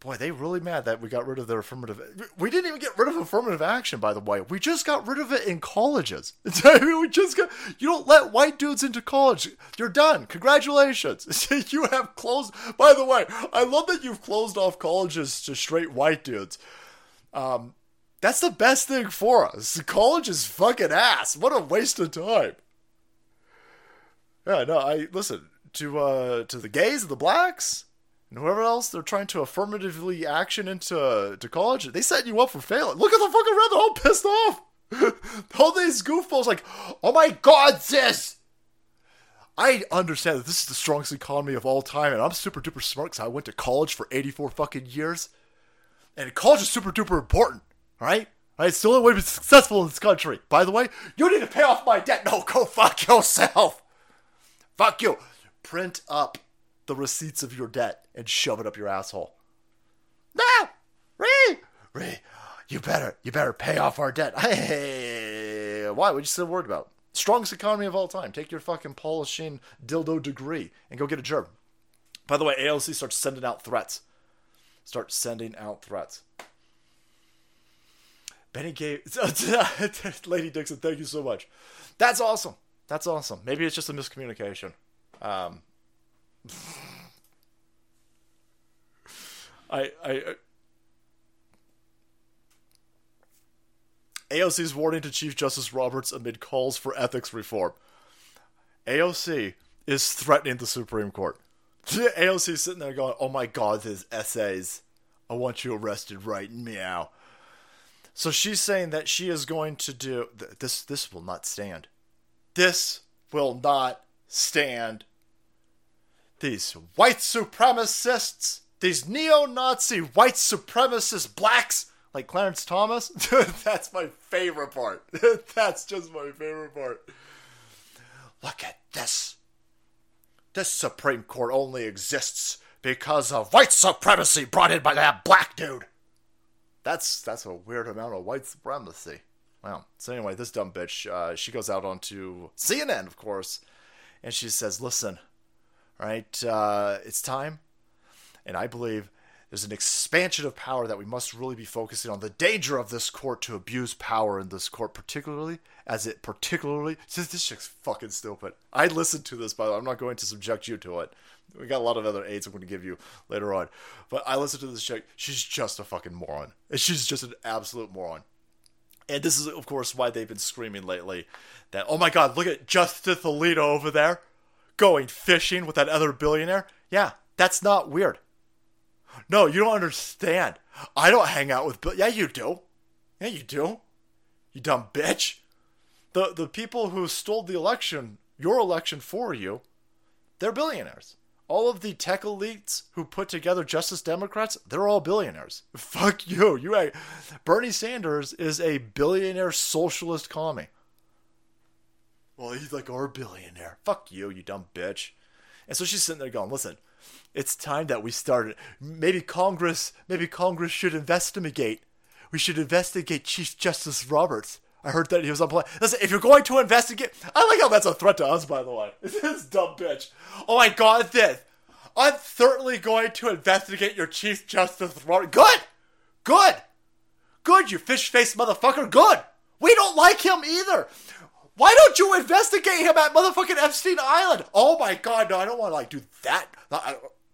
Speaker 1: Boy, they really mad that we got rid of their affirmative. We didn't even get rid of affirmative action, by the way. We just got rid of it in colleges. I mean, we just got. You don't let white dudes into college. You're done. Congratulations. you have closed. By the way, I love that you've closed off colleges to straight white dudes. Um, that's the best thing for us. College is fucking ass. What a waste of time. Yeah, no, I listen to uh to the gays and the blacks and whoever else they're trying to affirmatively action into uh, to college. They set you up for failing. Look at the fucking red. They're all pissed off. all these goofballs like, oh my god, sis. I understand that this is the strongest economy of all time, and I'm super duper smart because I went to college for 84 fucking years. And college is super duper important, all right? All right, it's the only way to be successful in this country. By the way, you need to pay off my debt. No, go fuck yourself. Fuck you. Print up the receipts of your debt and shove it up your asshole. No, Ree, Ree, you better, you better pay off our debt. Hey, why? What you still worried about? Strongest economy of all time. Take your fucking polishing dildo degree and go get a job. By the way, AOC starts sending out threats. Start sending out threats. Benny gave Lady Dixon. Thank you so much. That's awesome. That's awesome. Maybe it's just a miscommunication. Um, I, I, I AOC's warning to Chief Justice Roberts amid calls for ethics reform. AOC is threatening the Supreme Court. AOC sitting there going, "Oh my God, his essays! I want you arrested right meow." So she's saying that she is going to do this. This will not stand. This will not stand. These white supremacists, these neo Nazi white supremacist blacks like Clarence Thomas, that's my favorite part. that's just my favorite part. Look at this. This Supreme Court only exists because of white supremacy brought in by that black dude. That's that's a weird amount of white supremacy. Wow. So anyway, this dumb bitch, uh, she goes out onto CNN, of course, and she says, "Listen, right? Uh, it's time, and I believe There's an expansion of power that we must really be focusing on. The danger of this court to abuse power in this court, particularly as it particularly says this chick's fucking stupid. I listened to this, by the way. I'm not going to subject you to it. We got a lot of other aids I'm going to give you later on. But I listened to this chick. She's just a fucking moron. She's just an absolute moron. And this is, of course, why they've been screaming lately that, oh my god, look at Justice Alito over there going fishing with that other billionaire. Yeah, that's not weird. No, you don't understand. I don't hang out with Bill. Yeah, you do. Yeah, you do. You dumb bitch. The the people who stole the election, your election for you, they're billionaires. All of the tech elites who put together Justice Democrats, they're all billionaires. Fuck you. You. Bernie Sanders is a billionaire socialist commie. Well, he's like our billionaire. Fuck you, you dumb bitch. And so she's sitting there going, listen, it's time that we started. Maybe Congress, maybe Congress should investigate. We should investigate Chief Justice Roberts. I heard that he was on play. Listen, if you're going to investigate, I like how that's a threat to us, by the way. This dumb bitch. Oh my god, this. I'm certainly going to investigate your Chief Justice Roberts. Good! Good! Good, you fish faced motherfucker. Good! We don't like him either. Why don't you investigate him at motherfucking Epstein Island? Oh my god, no, I don't want to like do that.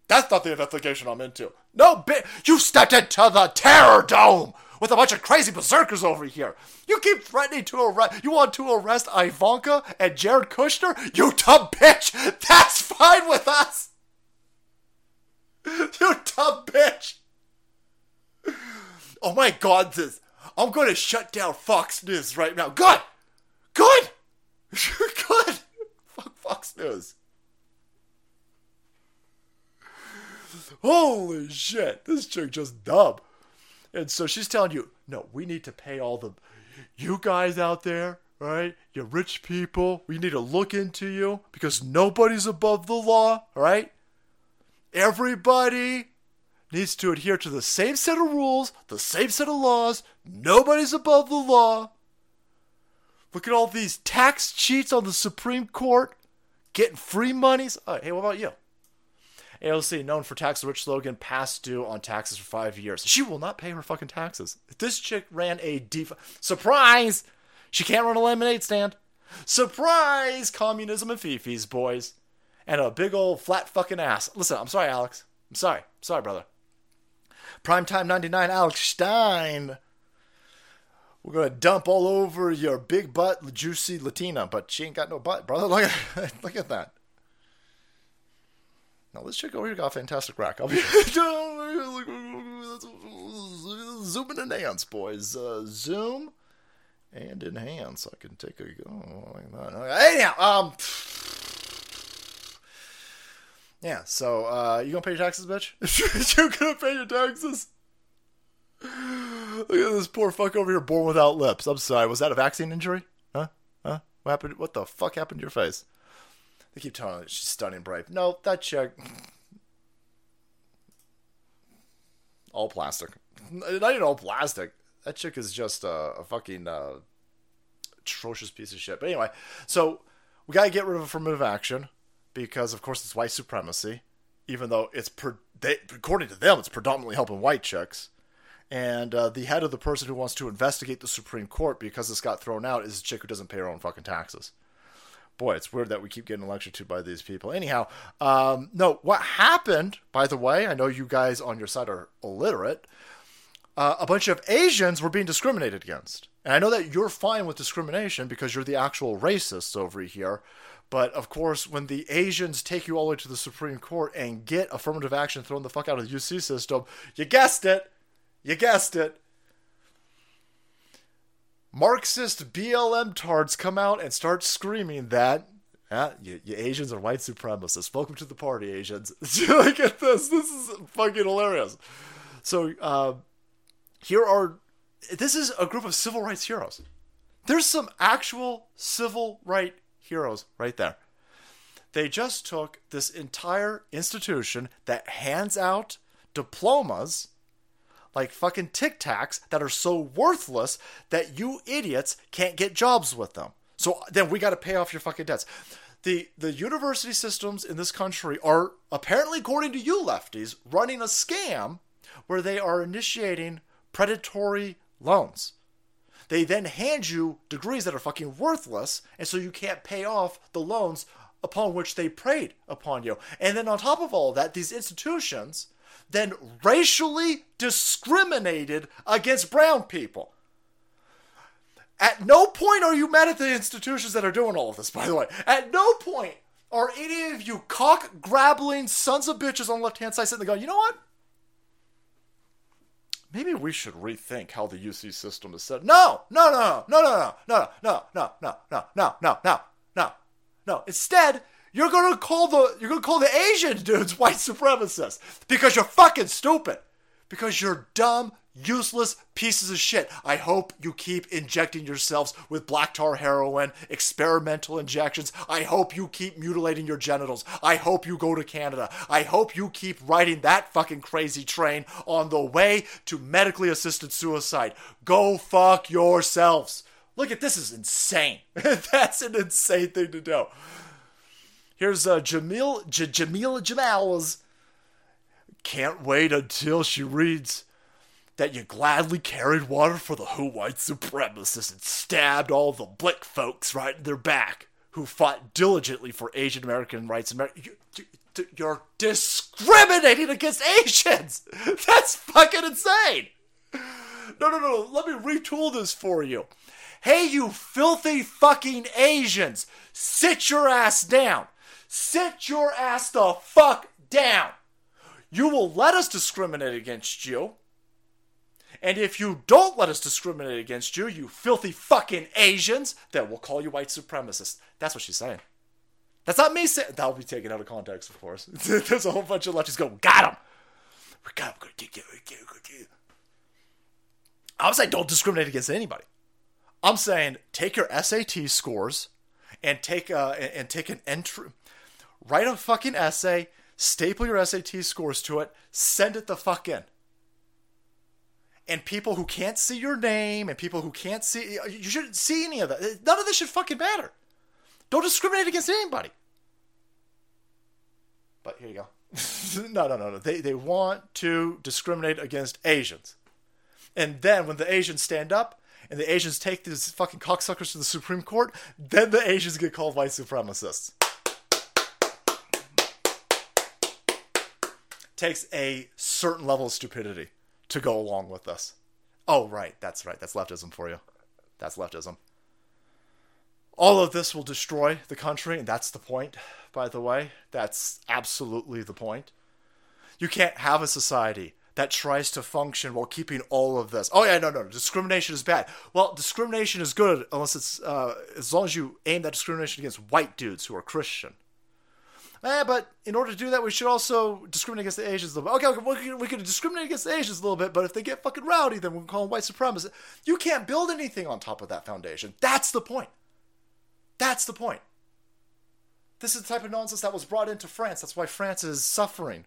Speaker 1: That's not the investigation I'm into. No, bi- you stepped into the terror dome with a bunch of crazy berserkers over here. You keep threatening to arrest. You want to arrest Ivanka and Jared Kushner? You dumb bitch. That's fine with us. You dumb bitch. Oh my god, this. I'm going to shut down Fox News right now. Good. Good. Good. Fuck Fox News. Holy shit, this chick just dub. And so she's telling you, no, we need to pay all the, you guys out there, right? You rich people, we need to look into you because nobody's above the law, right? Everybody needs to adhere to the same set of rules, the same set of laws. Nobody's above the law. Look at all these tax cheats on the Supreme Court getting free monies. Oh, hey, what about you? AOC, known for tax rich slogan, past due on taxes for five years. She will not pay her fucking taxes. This chick ran a def- surprise. She can't run a lemonade stand. Surprise! Communism and fifis, boys, and a big old flat fucking ass. Listen, I'm sorry, Alex. I'm sorry. I'm sorry, brother. Primetime 99, Alex Stein. We're gonna dump all over your big butt, juicy Latina, but she ain't got no butt, brother. Look at, look at that. Now this chick over here got a fantastic rack. I'll be zoom and enhance, boys. Uh, zoom and enhance. I can take a go like that. Anyhow, um, yeah. So uh, you gonna pay your taxes, bitch? you gonna pay your taxes? Look at this poor fuck over here, born without lips. I'm sorry. Was that a vaccine injury? Huh? Huh? What happened? What the fuck happened to your face? They keep telling her she's stunning brave. No, that chick. All plastic. Not even all plastic. That chick is just a, a fucking uh, atrocious piece of shit. But anyway, so we gotta get rid of affirmative action because, of course, it's white supremacy. Even though it's per- they, according to them, it's predominantly helping white chicks. And uh, the head of the person who wants to investigate the Supreme Court because this got thrown out is a chick who doesn't pay her own fucking taxes boy, it's weird that we keep getting lectured to by these people. Anyhow, um, no, what happened, by the way, I know you guys on your side are illiterate. Uh, a bunch of Asians were being discriminated against. And I know that you're fine with discrimination because you're the actual racists over here. But of course, when the Asians take you all the way to the Supreme Court and get affirmative action thrown the fuck out of the UC system, you guessed it. You guessed it. Marxist BLM tards come out and start screaming that ah, you, you Asians are white supremacists. Welcome to the party, Asians. Look at this. This is fucking hilarious. So uh, here are this is a group of civil rights heroes. There's some actual civil right heroes right there. They just took this entire institution that hands out diplomas like fucking tic tacs that are so worthless that you idiots can't get jobs with them. So then we got to pay off your fucking debts. The the university systems in this country are apparently, according to you lefties, running a scam where they are initiating predatory loans. They then hand you degrees that are fucking worthless, and so you can't pay off the loans upon which they preyed upon you. And then on top of all that, these institutions then racially discriminated against brown people. At no point are you mad at the institutions that are doing all of this, by the way. At no point are any of you cock grabbling sons of bitches on the left hand side sitting there going, you know what? Maybe we should rethink how the UC system is set. No, no, no, no, no, no, no, no, no, no, no, no, no, no, no, no. Instead, you're gonna call the you're gonna call the Asian dudes white supremacists because you're fucking stupid. Because you're dumb, useless pieces of shit. I hope you keep injecting yourselves with black tar heroin, experimental injections. I hope you keep mutilating your genitals. I hope you go to Canada. I hope you keep riding that fucking crazy train on the way to medically assisted suicide. Go fuck yourselves. Look at this is insane. That's an insane thing to do. Here's uh, Jamil J- Jamila Jamal's. Can't wait until she reads that you gladly carried water for the who white supremacists and stabbed all the blick folks right in their back who fought diligently for Asian American rights. You're discriminating against Asians. That's fucking insane. No, no, no. Let me retool this for you. Hey, you filthy fucking Asians, sit your ass down. Sit your ass the fuck down. You will let us discriminate against you. And if you don't let us discriminate against you, you filthy fucking Asians, then we'll call you white supremacists. That's what she's saying. That's not me saying. That'll be taken out of context, of course. There's a whole bunch of leftists go, got him. We got him. We're gonna you. I'm saying don't discriminate against anybody. I'm saying take your SAT scores and take uh and take an entry, write a fucking essay, staple your SAT scores to it, send it the fuck in. And people who can't see your name and people who can't see you shouldn't see any of that. None of this should fucking matter. Don't discriminate against anybody. But here you go. no, no, no, no. They they want to discriminate against Asians. And then when the Asians stand up and the Asians take these fucking cocksuckers to the Supreme Court, then the Asians get called white supremacists. Takes a certain level of stupidity to go along with this. Oh, right. That's right. That's leftism for you. That's leftism. All of this will destroy the country, and that's the point, by the way. That's absolutely the point. You can't have a society that tries to function while keeping all of this. Oh yeah, no, no, discrimination is bad. Well, discrimination is good unless it's uh, as long as you aim that discrimination against white dudes who are Christian. Eh, but in order to do that, we should also discriminate against the Asians a little bit. Okay, okay we, can, we discriminate against the Asians a little bit, but if they get fucking rowdy, then we can call them white supremacists. You can't build anything on top of that foundation. That's the point. That's the point. This is the type of nonsense that was brought into France. That's why France is suffering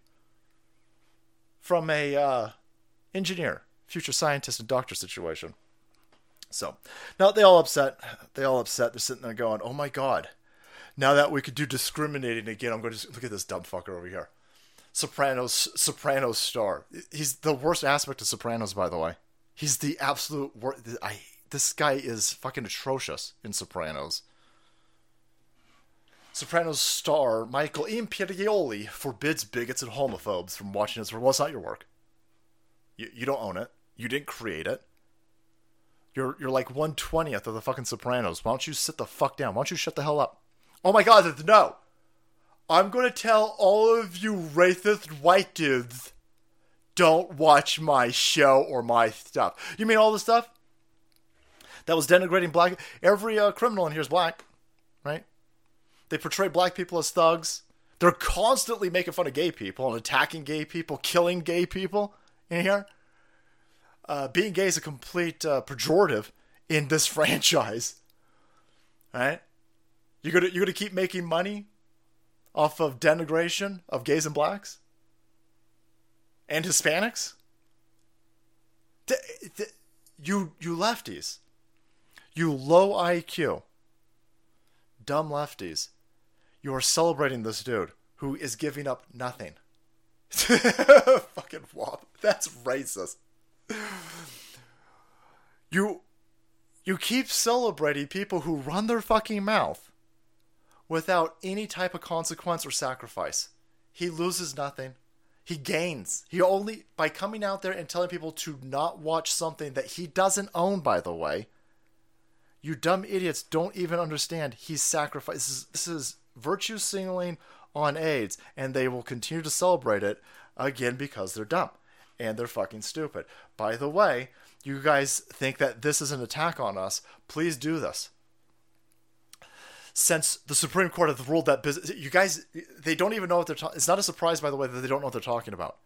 Speaker 1: from a uh, engineer, future scientist, and doctor situation. So now they all upset. They all upset. They're sitting there going, "Oh my god." Now that we could do discriminating again, I'm going to look at this dumb fucker over here. Sopranos, Sopranos star. He's the worst aspect of Sopranos, by the way. He's the absolute worst. I this guy is fucking atrocious in Sopranos. Sopranos star Michael Imperioli forbids bigots and homophobes from watching his work. Well, it's not your work. You, you don't own it. You didn't create it. You're you're like one twentieth of the fucking Sopranos. Why don't you sit the fuck down? Why don't you shut the hell up? Oh my god, no. I'm gonna tell all of you racist white dudes don't watch my show or my stuff. You mean all the stuff that was denigrating black? Every uh, criminal in here is black, right? They portray black people as thugs. They're constantly making fun of gay people and attacking gay people, killing gay people in here. Uh, being gay is a complete uh, pejorative in this franchise, right? You're gonna you're gonna keep making money off of denigration of gays and blacks and Hispanics. D- d- you you lefties, you low IQ, dumb lefties, you are celebrating this dude who is giving up nothing, fucking wop. That's racist. You you keep celebrating people who run their fucking mouth without any type of consequence or sacrifice. He loses nothing. He gains. He only by coming out there and telling people to not watch something that he doesn't own by the way. You dumb idiots don't even understand he's sacrificed. This is, this is virtue signaling on AIDS, and they will continue to celebrate it again because they're dumb and they're fucking stupid. By the way, you guys think that this is an attack on us, please do this. Since the Supreme Court has ruled that business, you guys, they don't even know what they're talking. It's not a surprise, by the way, that they don't know what they're talking about.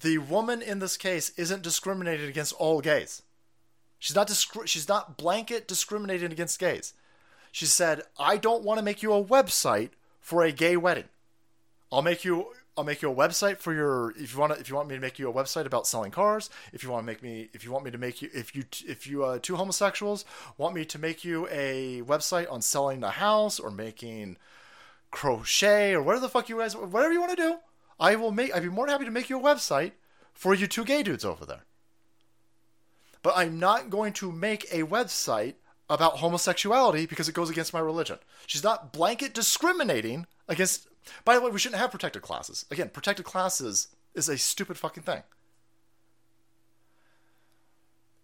Speaker 1: The woman in this case isn't discriminated against all gays. She's not discri- she's not blanket discriminating against gays. She said, "I don't want to make you a website for a gay wedding. I'll make you I'll make you a website for your if you want to, if you want me to make you a website about selling cars. If you want to make me if you want me to make you if you if you uh, two homosexuals want me to make you a website on selling a house or making crochet or whatever the fuck you guys whatever you want to do, I will make I'd be more than happy to make you a website for you two gay dudes over there. But I'm not going to make a website about homosexuality because it goes against my religion. She's not blanket discriminating against by the way, we shouldn't have protected classes. Again, protected classes is a stupid fucking thing.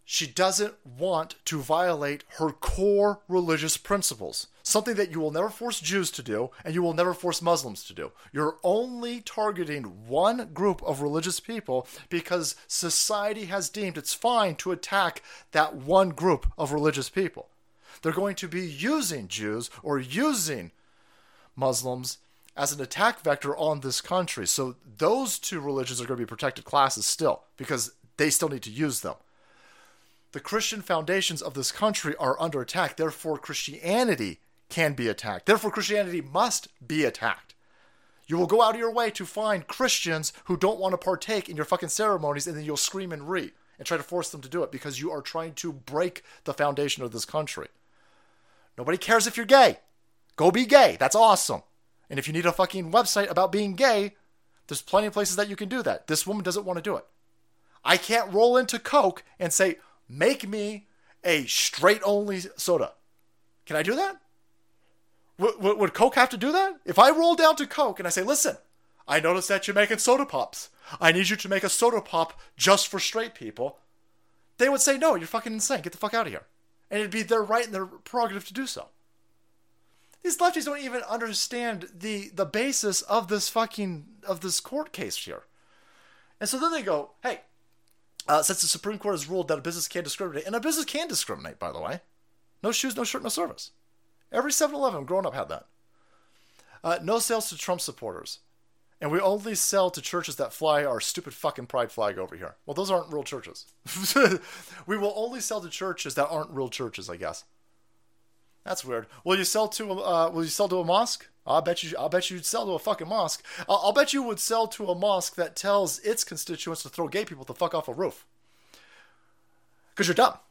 Speaker 1: She doesn't want to violate her core religious principles, something that you will never force Jews to do and you will never force Muslims to do. You're only targeting one group of religious people because society has deemed it's fine to attack that one group of religious people. They're going to be using Jews or using Muslims as an attack vector on this country. So those two religions are going to be protected classes still because they still need to use them. The Christian foundations of this country are under attack. Therefore, Christianity can be attacked. Therefore, Christianity must be attacked. You will go out of your way to find Christians who don't want to partake in your fucking ceremonies, and then you'll scream and re and try to force them to do it because you are trying to break the foundation of this country. Nobody cares if you're gay. Go be gay. That's awesome. And if you need a fucking website about being gay, there's plenty of places that you can do that. This woman doesn't want to do it. I can't roll into Coke and say, make me a straight only soda. Can I do that? W- would Coke have to do that? If I roll down to Coke and I say, listen, I noticed that you're making soda pops. I need you to make a soda pop just for straight people. They would say, no, you're fucking insane. Get the fuck out of here. And it'd be their right and their prerogative to do so. These lefties don't even understand the the basis of this fucking of this court case here. And so then they go, hey, uh, since the Supreme Court has ruled that a business can't discriminate, and a business can discriminate, by the way. No shoes, no shirt, no service. Every 7 Eleven growing up had that. Uh, no sales to Trump supporters. And we only sell to churches that fly our stupid fucking pride flag over here. Well, those aren't real churches. we will only sell to churches that aren't real churches, I guess. That's weird. Will you sell to a uh, Will you sell to a mosque? I'll bet you. I'll bet you'd sell to a fucking mosque. I'll, I'll bet you would sell to a mosque that tells its constituents to throw gay people the fuck off a roof. Because you're dumb.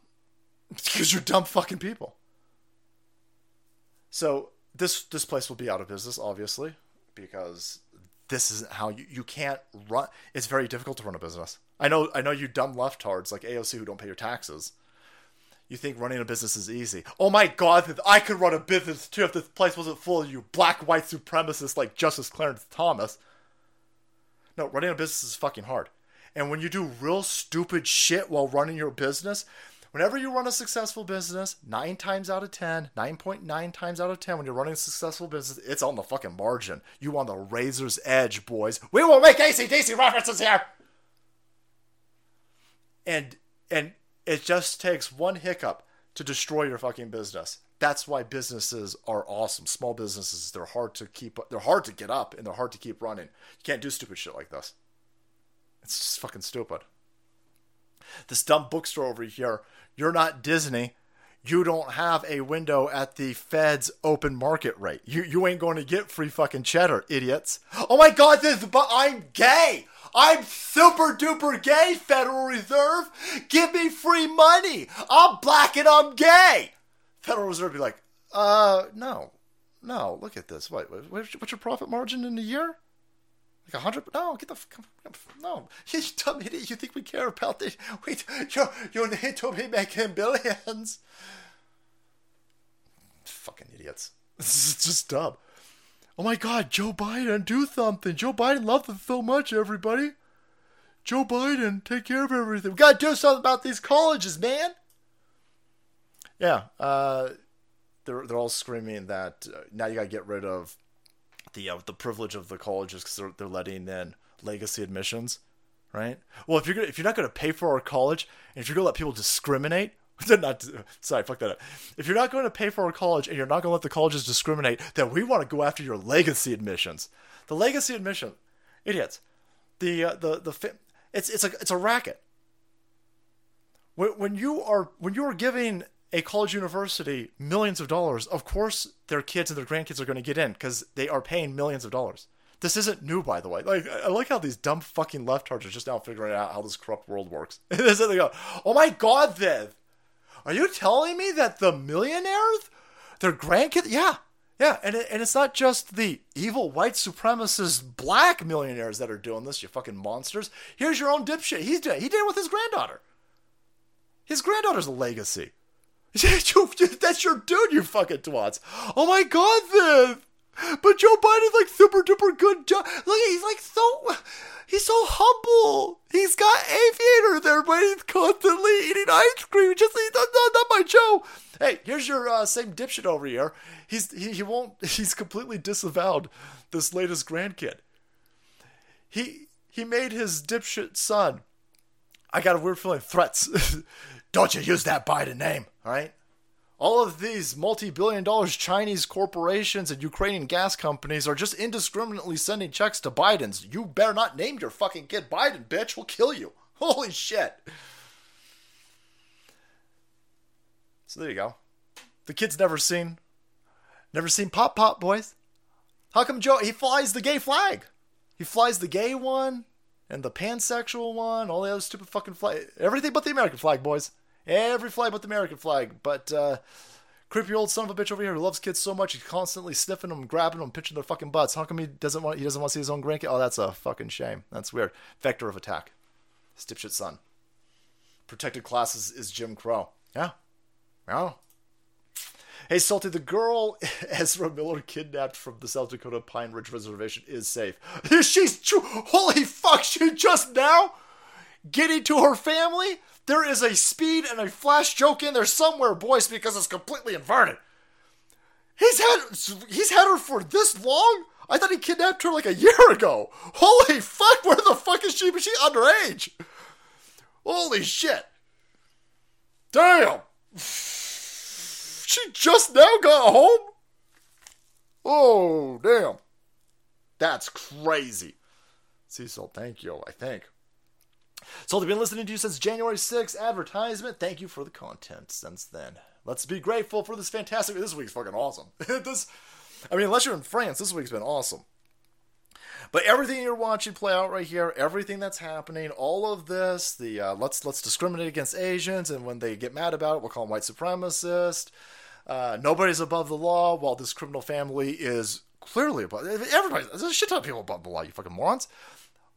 Speaker 1: Because you're dumb fucking people. So this this place will be out of business, obviously, because this isn't how you you can't run. It's very difficult to run a business. I know. I know you dumb leftards like AOC who don't pay your taxes you think running a business is easy. Oh my god, I could run a business too if this place wasn't full of you black white supremacists like Justice Clarence Thomas. No, running a business is fucking hard. And when you do real stupid shit while running your business, whenever you run a successful business, 9 times out of 10, 9.9 times out of 10 when you're running a successful business, it's on the fucking margin. You on the razor's edge, boys. We will make ACDC references here. And and it just takes one hiccup to destroy your fucking business. That's why businesses are awesome. Small businesses, they're hard to keep up they're hard to get up and they're hard to keep running. You can't do stupid shit like this. It's just fucking stupid. This dumb bookstore over here, you're not Disney. You don't have a window at the Fed's open market rate. You you ain't going to get free fucking cheddar, idiots. Oh my god, this but I'm gay. I'm super duper gay, Federal Reserve. Give me free money. I'm black and I'm gay. Federal Reserve be like, uh, no, no. Look at this. What, what's your profit margin in a year? Like a hundred? No, get the. No, you dumb idiot. You think we care about this? Wait, you you need to be making billions. Fucking idiots. This is just dumb. Oh my God, Joe Biden, do something. Joe Biden loves us so much, everybody. Joe Biden, take care of everything. We gotta do something about these colleges, man. Yeah, uh, they're they're all screaming that uh, now you gotta get rid of the uh, the privilege of the colleges because they're they're letting in legacy admissions, right? Well, if you're gonna, if you're not gonna pay for our college and if you're gonna let people discriminate. not sorry, fuck that up. If you're not going to pay for our college and you're not going to let the colleges discriminate, then we want to go after your legacy admissions. The legacy admission, idiots. The uh, the the it's it's a it's a racket. When when you are when you are giving a college university millions of dollars, of course their kids and their grandkids are going to get in because they are paying millions of dollars. This isn't new, by the way. Like I like how these dumb fucking leftards are just now figuring out how this corrupt world works. they go, oh my god, Viv, are you telling me that the millionaires, their grandkids, yeah, yeah, and it, and it's not just the evil white supremacist black millionaires that are doing this. You fucking monsters. Here's your own dipshit. He's doing. He did it with his granddaughter. His granddaughter's a legacy. That's your dude, you fucking twats. Oh my god, Viv. But Joe Biden's like super duper good. Look, he's like so. He's so humble. He's got aviator there, but he's constantly eating ice cream. Just not, not, not my Joe. Hey, here's your uh, same dipshit over here. He's he, he won't. He's completely disavowed this latest grandkid. He he made his dipshit son. I got a weird feeling threats. Don't you use that Biden name, right? All of these multi billion dollars Chinese corporations and Ukrainian gas companies are just indiscriminately sending checks to Biden's. You better not name your fucking kid Biden, bitch. We'll kill you. Holy shit. So there you go. The kid's never seen, never seen Pop Pop, boys. How come Joe, he flies the gay flag? He flies the gay one and the pansexual one, all the other stupid fucking flag. Everything but the American flag, boys. Every flag but the American flag. But uh, creepy old son of a bitch over here who loves kids so much he's constantly sniffing them, grabbing them, pinching their fucking butts. How come he doesn't want he doesn't want to see his own grandkid? Oh, that's a fucking shame. That's weird. Vector of attack. His dipshit son. Protected classes is Jim Crow. Yeah. Yeah. Hey, Salty, the girl Ezra Miller kidnapped from the South Dakota Pine Ridge Reservation is safe. She's. Holy fuck, she just now getting to her family? There is a speed and a flash joke in there somewhere, boys, because it's completely inverted. He's had he's had her for this long? I thought he kidnapped her like a year ago. Holy fuck, where the fuck is she? Was she underage? Holy shit. Damn. She just now got home? Oh, damn. That's crazy. Cecil, thank you, I think. So they've been listening to you since January 6th. Advertisement. Thank you for the content since then. Let's be grateful for this fantastic. This week's fucking awesome. this, I mean, unless you're in France, this week's been awesome. But everything you're watching play out right here, everything that's happening, all of this, the uh, let's let's discriminate against Asians, and when they get mad about it, we'll call them white supremacist. Uh, nobody's above the law, while this criminal family is clearly above. Everybody, there's a shit ton of people above the law. You fucking morons.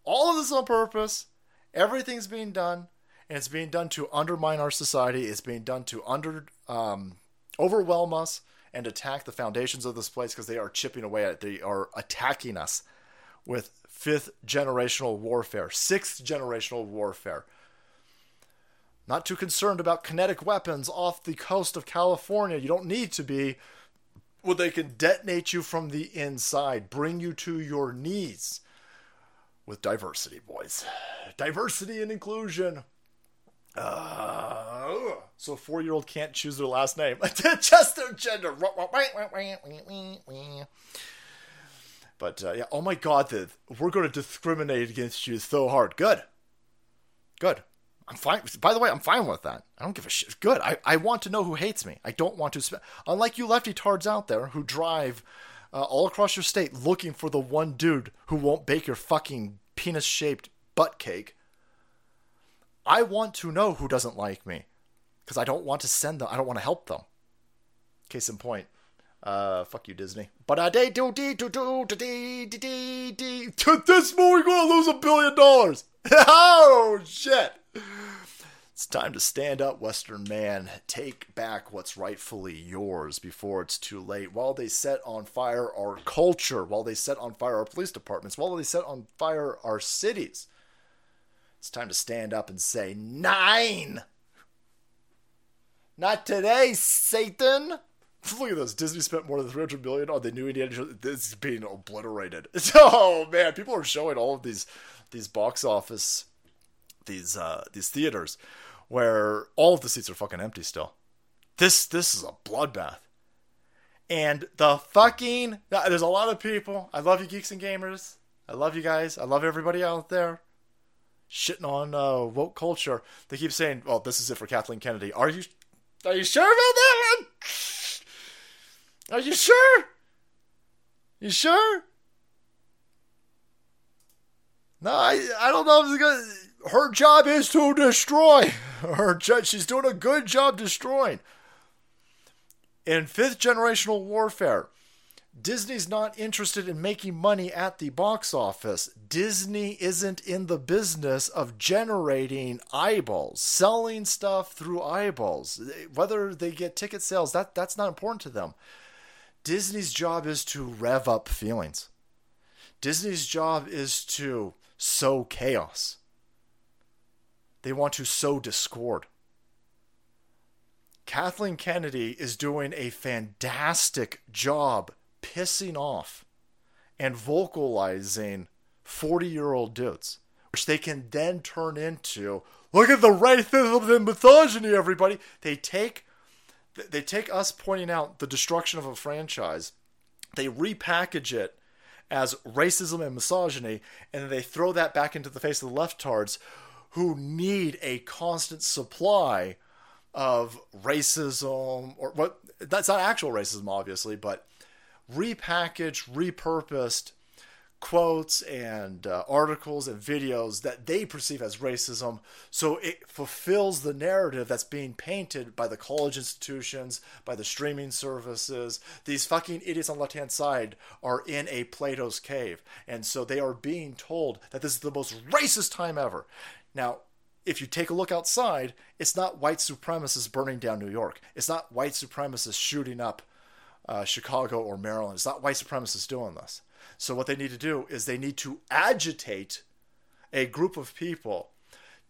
Speaker 1: All of this on purpose. Everything's being done, and it's being done to undermine our society. It's being done to under um, overwhelm us and attack the foundations of this place because they are chipping away at it. They are attacking us with fifth generational warfare, sixth generational warfare. Not too concerned about kinetic weapons off the coast of California. You don't need to be. Well, they can detonate you from the inside, bring you to your knees with diversity, boys. Diversity and inclusion. Uh, so a four year old can't choose their last name. Just their gender. But uh, yeah, oh my god, the, we're going to discriminate against you so hard. Good. Good. I'm fine. By the way, I'm fine with that. I don't give a shit. Good. I, I want to know who hates me. I don't want to. Unlike you lefty tards out there who drive uh, all across your state looking for the one dude who won't bake your fucking penis shaped butt cake. I want to know who doesn't like me because I don't want to send them. I don't want to help them. Case in point, Uh, fuck you, Disney. But I day do do do do dee dee dee dee. This movie gonna lose a billion dollars. oh shit! It's time to stand up, Western man. Take back what's rightfully yours before it's too late. While they set on fire our culture, while they set on fire our police departments, while they set on fire our cities, it's time to stand up and say, Nine! Not today, Satan! Look at this. Disney spent more than 300 billion on the new Indiana Jones. This is being obliterated. Oh man, people are showing all of these these box office these uh these theaters where all of the seats are fucking empty still. This this is a bloodbath. And the fucking there's a lot of people. I love you geeks and gamers. I love you guys. I love everybody out there shitting on uh, woke culture. They keep saying, "Well, this is it for Kathleen Kennedy." Are you are you sure about that one? Are you sure? You sure? No, I I don't know if it's gonna. Her job is to destroy. Her she's doing a good job destroying. In fifth generational warfare, Disney's not interested in making money at the box office. Disney isn't in the business of generating eyeballs, selling stuff through eyeballs. Whether they get ticket sales, that that's not important to them. Disney's job is to rev up feelings. Disney's job is to sow chaos. They want to sow discord. Kathleen Kennedy is doing a fantastic job pissing off and vocalizing 40 year old dudes, which they can then turn into look at the racism and misogyny, everybody. They take they take us pointing out the destruction of a franchise, they repackage it as racism and misogyny, and then they throw that back into the face of the leftards who need a constant supply of racism or what that's not actual racism obviously but repackaged repurposed quotes and uh, articles and videos that they perceive as racism. So it fulfills the narrative that's being painted by the college institutions by the streaming services. These fucking idiots on the left hand side are in a plato's cave. And so they are being told that this is the most racist time ever now if you take a look outside it's not white supremacists burning down new york. It's not white supremacists shooting up uh, chicago or maryland. It's not white supremacists doing this. So what they need to do is they need to agitate a group of people,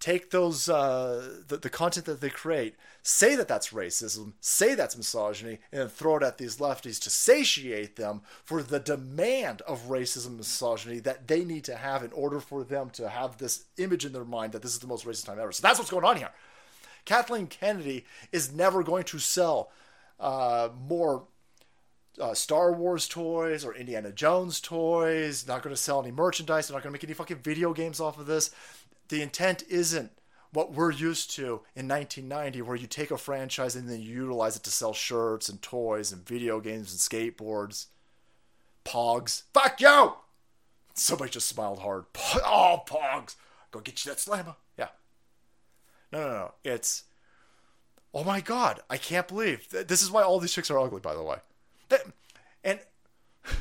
Speaker 1: take those uh, the, the content that they create, say that that's racism, say that's misogyny, and throw it at these lefties to satiate them for the demand of racism and misogyny that they need to have in order for them to have this image in their mind that this is the most racist time ever. So that's what's going on here. Kathleen Kennedy is never going to sell uh, more uh, Star Wars toys or Indiana Jones toys. Not going to sell any merchandise. They're not going to make any fucking video games off of this. The intent isn't what we're used to in 1990, where you take a franchise and then you utilize it to sell shirts and toys and video games and skateboards. Pogs. Fuck you! Somebody just smiled hard. Oh, Pogs. Go get you that slammer. Yeah. No, no, no. It's. Oh my god. I can't believe. This is why all these chicks are ugly, by the way. That, and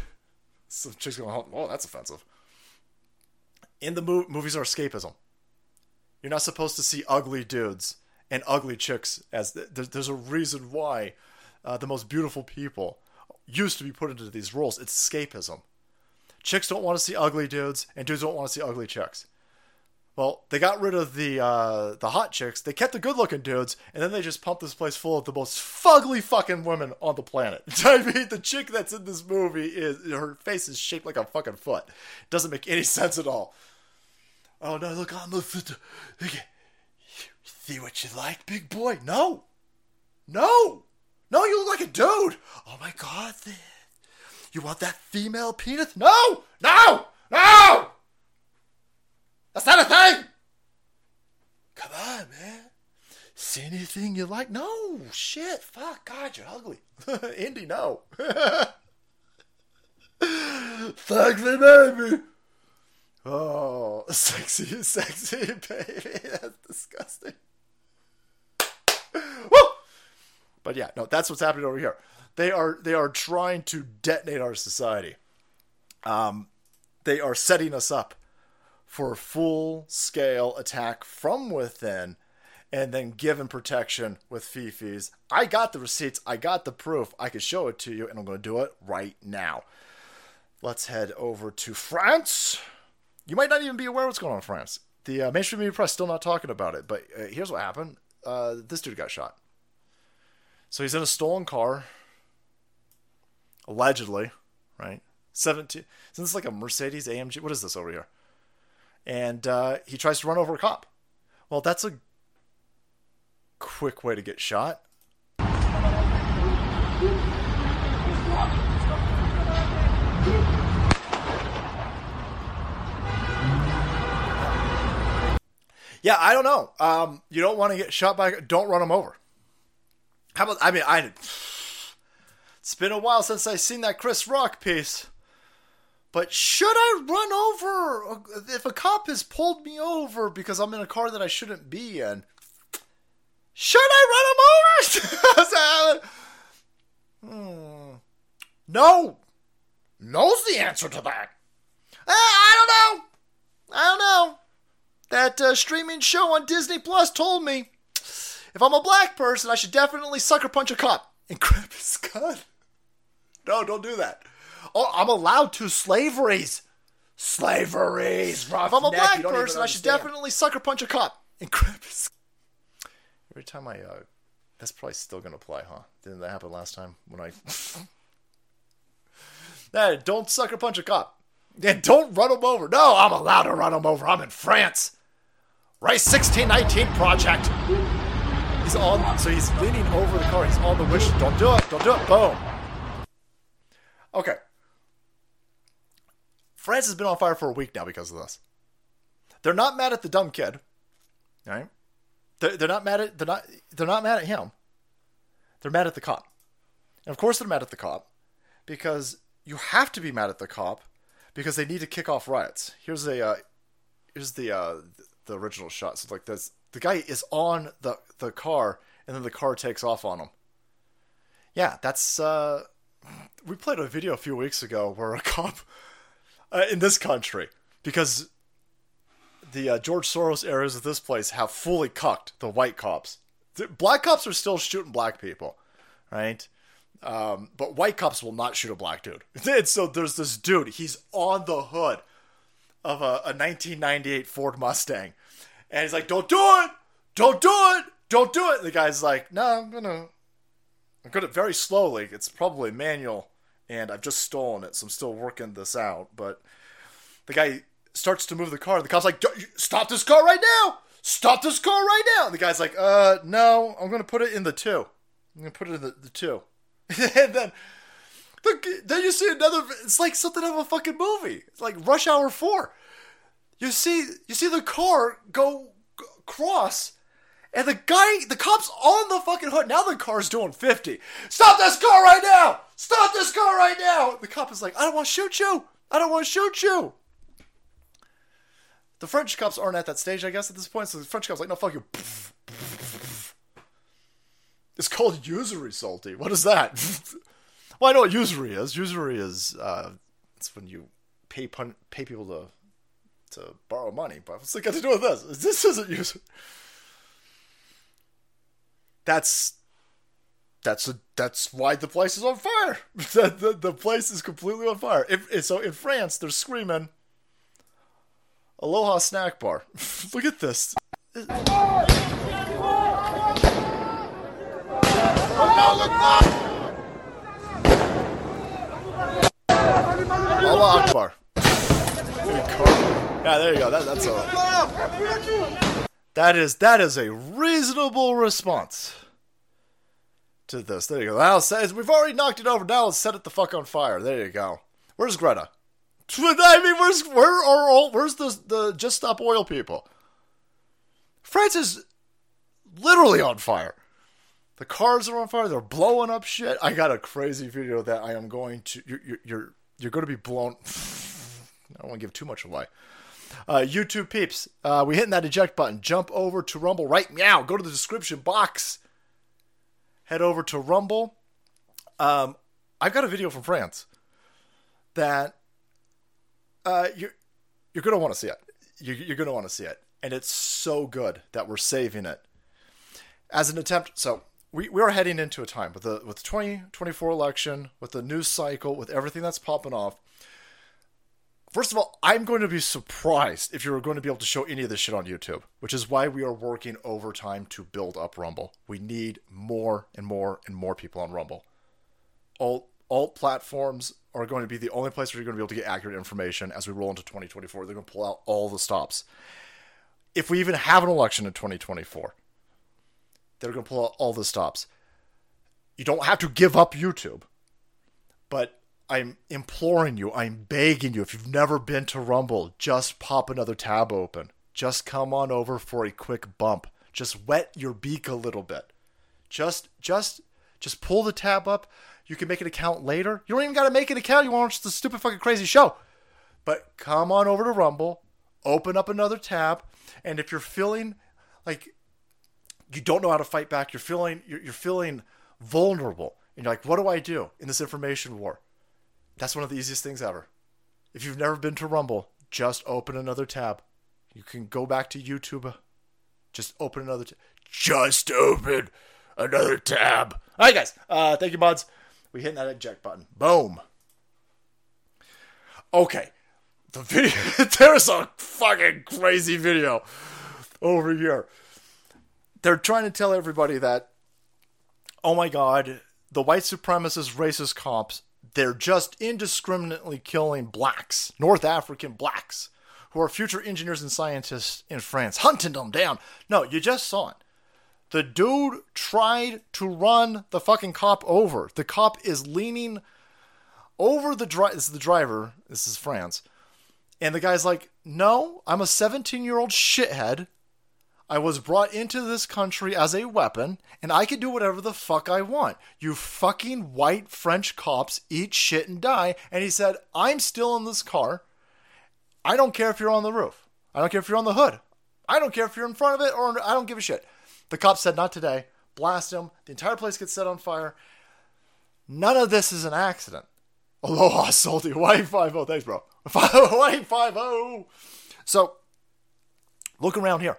Speaker 1: some chicks going, "Oh, that's offensive." In the mo- movies are escapism. You're not supposed to see ugly dudes and ugly chicks as there's, there's a reason why uh, the most beautiful people used to be put into these roles. It's escapism. Chicks don't want to see ugly dudes, and dudes don't want to see ugly chicks. Well, they got rid of the uh, the hot chicks. They kept the good looking dudes, and then they just pumped this place full of the most fugly fucking women on the planet. I mean, the chick that's in this movie is her face is shaped like a fucking foot. It doesn't make any sense at all. Oh no! Look on the foot. See what you like, big boy? No, no, no! You look like a dude. Oh my god! You want that female penis? No, no, no! That's not a thing. Come on, man. See anything you like? No, shit. Fuck, God, you're ugly. Indy, no. sexy baby. Oh, sexy, sexy baby. That's disgusting. Woo! But yeah, no, that's what's happening over here. They are they are trying to detonate our society. Um, they are setting us up for a full scale attack from within and then given protection with fifis. I got the receipts, I got the proof, I can show it to you, and I'm going to do it right now. Let's head over to France. You might not even be aware what's going on in France. The uh, mainstream media press still not talking about it, but uh, here's what happened. Uh, this dude got shot. So he's in a stolen car, allegedly, right? 17. Isn't this like a Mercedes AMG? What is this over here? And uh, he tries to run over a cop. Well, that's a quick way to get shot. Yeah, I don't know. Um, you don't want to get shot by. Don't run them over. How about? I mean, I. It's been a while since I seen that Chris Rock piece. But should I run over if a cop has pulled me over because I'm in a car that I shouldn't be in? Should I run him over? hmm. No. Knows the answer to that. Uh, I don't know. I don't know. That uh, streaming show on Disney Plus told me if I'm a black person, I should definitely sucker punch a cop and grab his gun. No, don't do that. Oh, I'm allowed to slaveries. Slaveries. If I'm a black person, I should definitely sucker punch a cop and grab his. Every time I, uh, that's probably still gonna play, huh? Didn't that happen last time when I? hey, don't sucker punch a cop. And don't run him over. No, I'm allowed to run him over. I'm in France. Rice 1619 project. He's on, so he's leaning over the car. He's on the wish. Don't do it. Don't do it. Boom. Okay. France has been on fire for a week now because of this. They're not mad at the dumb kid, right? They're, they're not mad at they're not they're not mad at him. They're mad at the cop, and of course they're mad at the cop because you have to be mad at the cop because they need to kick off riots. Here's a uh, here's the uh, the original shot. So like this, the guy is on the the car, and then the car takes off on him. Yeah, that's uh, we played a video a few weeks ago where a cop uh, in this country because the uh, George Soros areas of this place have fully cucked the white cops. The black cops are still shooting black people, right? Um, but white cops will not shoot a black dude. And so there's this dude. He's on the hood of a, a 1998 Ford Mustang, and he's like, "Don't do it! Don't do it! Don't do it!" And the guy's like, "No, I'm gonna, I'm gonna very slowly. It's probably manual, and I've just stolen it, so I'm still working this out." But the guy starts to move the car. The cop's like, "Stop this car right now! Stop this car right now!" And the guy's like, "Uh, no, I'm gonna put it in the two. I'm gonna put it in the, the two. and then, the, then you see another. It's like something out of a fucking movie. It's like Rush Hour Four. You see, you see the car go, go cross, and the guy, the cop's on the fucking hood. Now the car's doing fifty. Stop this car right now! Stop this car right now! The cop is like, I don't want to shoot you. I don't want to shoot you. The French cops aren't at that stage, I guess, at this point. So the French cops like, no, fuck you. It's called usury, salty. What is that? well, I know what usury is. Usury is uh, it's when you pay pun- pay people to to borrow money. But what's it got to do with this? This isn't usury. That's that's a, that's why the place is on fire. the, the, the place is completely on fire. If, if- so in France, they're screaming, "Aloha snack bar." Look at this. Allah Akbar. Yeah, there you go. That, that's a. That is that is a reasonable response to this. There you go. Now says we've already knocked it over. Now let's set it the fuck on fire. There you go. Where's Greta? I mean, where's where are all? Where's the the just stop oil people? France is literally on fire. The cars are on fire. They're blowing up shit. I got a crazy video that I am going to. You're you're you're, going to be blown. I don't want to give too much away. Uh, YouTube peeps, uh, we hitting that eject button. Jump over to Rumble right meow. Go to the description box. Head over to Rumble. Um, I've got a video from France that uh, you're you're gonna want to see it. You're, you're gonna want to see it, and it's so good that we're saving it as an attempt. So we, we are heading into a time with the with the 2024 election, with the news cycle, with everything that's popping off. First of all, I'm going to be surprised if you're going to be able to show any of this shit on YouTube, which is why we are working overtime to build up Rumble. We need more and more and more people on Rumble. All alt platforms are going to be the only place where you're going to be able to get accurate information as we roll into 2024. They're going to pull out all the stops. If we even have an election in 2024, they're going to pull out all the stops. You don't have to give up YouTube, but I'm imploring you, I'm begging you, if you've never been to Rumble, just pop another tab open. Just come on over for a quick bump. Just wet your beak a little bit. Just, just, just pull the tab up. You can make an account later. You don't even got to make an account. You want to watch the stupid fucking crazy show. But come on over to Rumble, open up another tab, and if you're feeling like you don't know how to fight back, you're feeling you're, you're feeling vulnerable, and you're like, what do I do in this information war? That's one of the easiest things ever. If you've never been to Rumble, just open another tab. You can go back to YouTube. Just open another tab. Just open another tab. All right, guys. Uh, thank you, mods. We hit that eject button. Boom. Okay. The video. there's a fucking crazy video over here. They're trying to tell everybody that, oh my god, the white supremacist racist cops they're just indiscriminately killing blacks, North African blacks, who are future engineers and scientists in France, hunting them down. No, you just saw it. The dude tried to run the fucking cop over. The cop is leaning over the driver. This is the driver. This is France. And the guy's like, No, I'm a 17 year old shithead I was brought into this country as a weapon, and I can do whatever the fuck I want. You fucking white French cops eat shit and die. And he said, I'm still in this car. I don't care if you're on the roof. I don't care if you're on the hood. I don't care if you're in front of it or I don't give a shit. The cop said, Not today. Blast him. The entire place gets set on fire. None of this is an accident. Aloha, salty. White 5 Thanks, bro. White 5 So, look around here.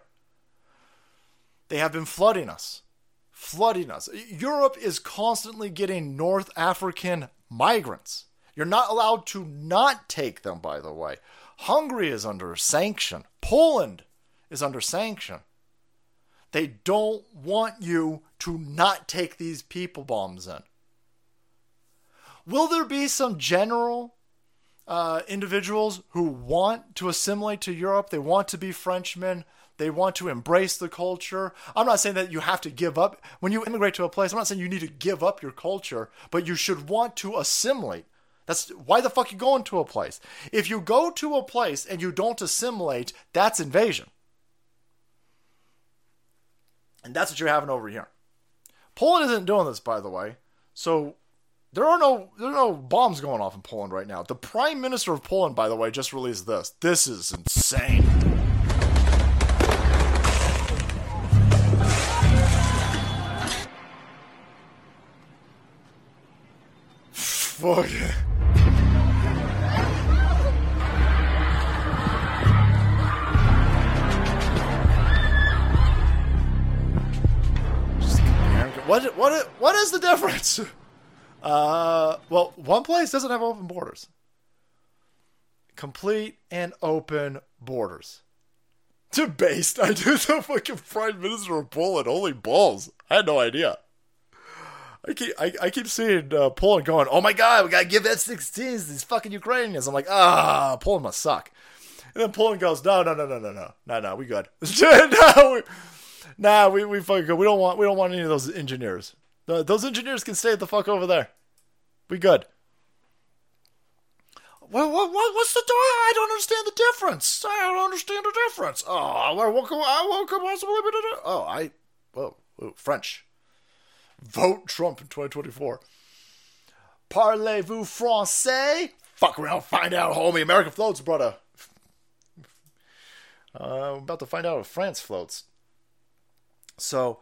Speaker 1: They have been flooding us. Flooding us. Europe is constantly getting North African migrants. You're not allowed to not take them, by the way. Hungary is under sanction. Poland is under sanction. They don't want you to not take these people bombs in. Will there be some general uh, individuals who want to assimilate to Europe? They want to be Frenchmen. They want to embrace the culture. I'm not saying that you have to give up. When you immigrate to a place, I'm not saying you need to give up your culture, but you should want to assimilate. That's why the fuck you going to a place. If you go to a place and you don't assimilate, that's invasion. And that's what you're having over here. Poland isn't doing this, by the way. So there are no there are no bombs going off in Poland right now. The Prime Minister of Poland, by the way, just released this. This is insane. Fuck. What what what is the difference? Uh, well, one place doesn't have open borders. Complete and open borders. To based, I do the fucking prime minister of Poland. Holy balls! I had no idea. I keep I, I keep seeing uh, Poland going, oh my god, we gotta give F-16s these fucking Ukrainians. I'm like, ah, Poland must suck. And then Poland goes, no, no, no, no, no, no, no, no, we good. no, we, nah, we we fucking good. We don't want we don't want any of those engineers. Those engineers can stay the fuck over there. We good. Well, what, what, what's the? I don't understand the difference. I don't understand the difference. Oh, well, what what could possibly be the? Oh, I, whoa, French. Vote Trump in 2024. Parlez-vous français? Fuck around, find out, homie. American floats, brother. Uh, I'm about to find out if France floats. So,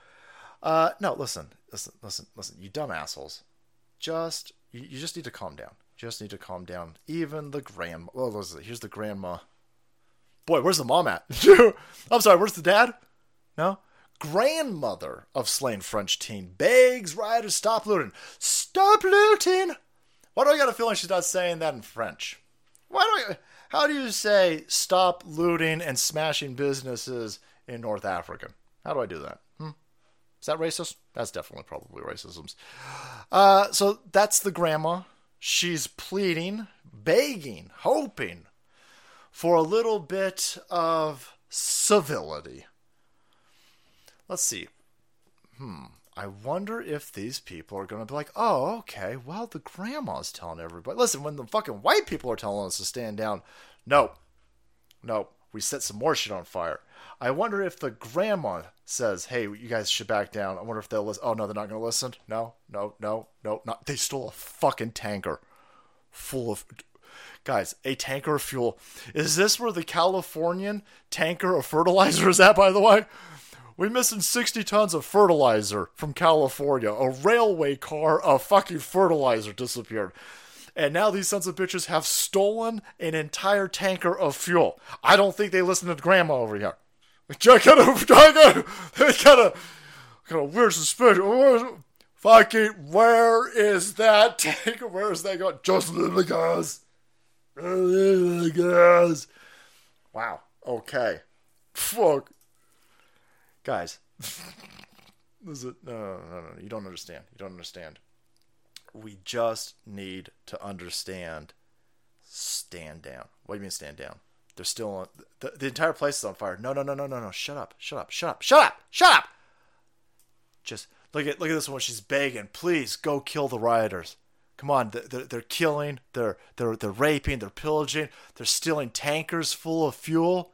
Speaker 1: uh, no, listen, listen, listen, listen, you dumb assholes. just you, you just need to calm down. Just need to calm down. Even the grandma. Well, listen, here's the grandma. Boy, where's the mom at? I'm sorry, where's the dad? No? Grandmother of slain French teen begs rioters stop looting. Stop looting! Why do I got a feeling she's not saying that in French? Why do I. How do you say stop looting and smashing businesses in North Africa? How do I do that? Hmm? Is that racist? That's definitely probably racism. Uh, so that's the grandma. She's pleading, begging, hoping for a little bit of civility. Let's see. Hmm. I wonder if these people are going to be like, oh, okay, well, the grandma's telling everybody. Listen, when the fucking white people are telling us to stand down, no, no, we set some more shit on fire. I wonder if the grandma says, hey, you guys should back down. I wonder if they'll listen. Oh, no, they're not going to listen? No, no, no, no, not. They stole a fucking tanker full of. Guys, a tanker of fuel. Is this where the Californian tanker of fertilizer is at, by the way? We're missing 60 tons of fertilizer from California. A railway car of fucking fertilizer disappeared. And now these sons of bitches have stolen an entire tanker of fuel. I don't think they listen to grandma over here. Kind of, kind of, kind of, kind of weird suspicion. Fucking, where is that tanker? Where is that going? Just little guys. Little guys. Wow. Okay. Fuck guys. Is no, no no no you don't understand. You don't understand. We just need to understand stand down. What do you mean stand down? They're still on the, the entire place is on fire. No no no no no no. Shut up. Shut up. Shut up. Shut up. Shut up. Just look at look at this one. She's begging. Please go kill the rioters. Come on. They're, they're killing. They're they're they're raping. They're pillaging. They're stealing tankers full of fuel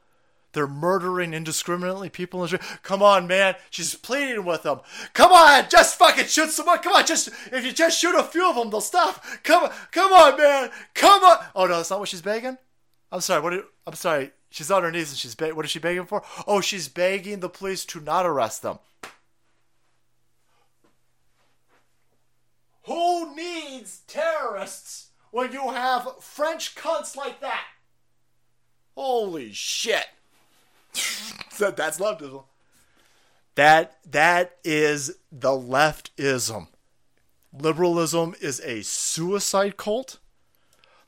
Speaker 1: they're murdering indiscriminately people in the street. Come on, man. She's pleading with them. Come on, just fucking shoot someone. Come on, just if you just shoot a few of them, they'll stop. Come on, come on, man. Come on. Oh no, that's not what she's begging. I'm sorry. What? Did, I'm sorry. She's on her knees and she's be- what is she begging for? Oh, she's begging the police to not arrest them. Who needs terrorists when you have French cunts like that? Holy shit. that, that's leftism. That that is the leftism. Liberalism is a suicide cult.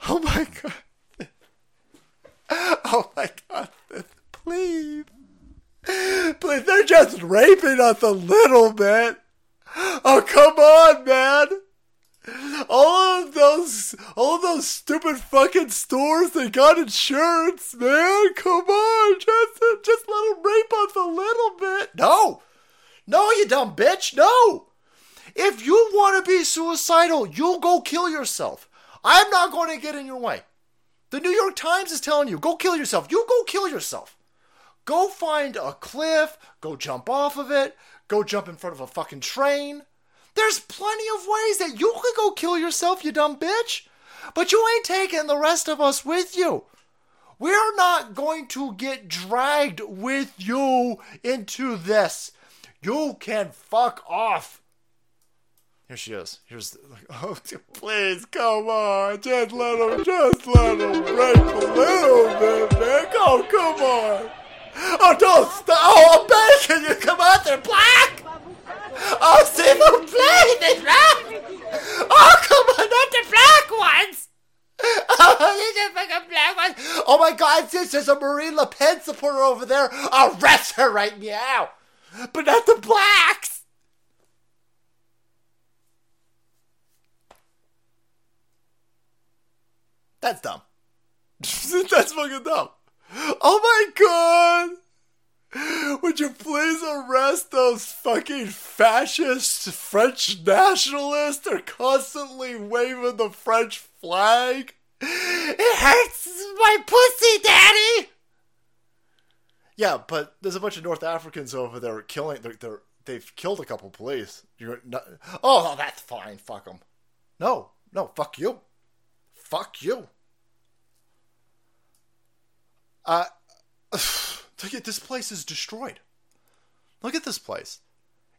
Speaker 1: Oh my god. Oh my god. Please. Please, they're just raping us a little bit. Oh, come on, man all of those all of those stupid fucking stores they got insurance man. Come on just just let them rape us a little bit. No. No you dumb bitch. No. If you want to be suicidal you go kill yourself. I'm not going to get in your way. The new york times is telling you go kill yourself. You go kill yourself. Go find a cliff. Go jump off of it. Go jump in front of a fucking train there's plenty of ways that you could go kill yourself, you dumb bitch. But you ain't taking the rest of us with you. We're not going to get dragged with you into this. You can fuck off. Here she is. Here's the, oh, please come on, just let him, just let him break a little bit, man. Oh, come on. Oh, don't stop. Oh, I'm begging you. Come out there, black. Oh, s'il vous plaît, the black! Oh, come on, not the black ones! Oh, the fucking black ones! Oh my god, sis, there's a Marine Le Pen supporter over there! Arrest her right now! But not the blacks! That's dumb. That's fucking dumb. Oh my god! Would you please arrest those fucking fascist French nationalists? They're constantly waving the French flag. It hurts my pussy, daddy. Yeah, but there's a bunch of North Africans over there killing. They're, they're they've killed a couple police. You're not. Oh, that's fine. Fuck them. No, no, fuck you. Fuck you. Uh. Look at this place is destroyed. Look at this place.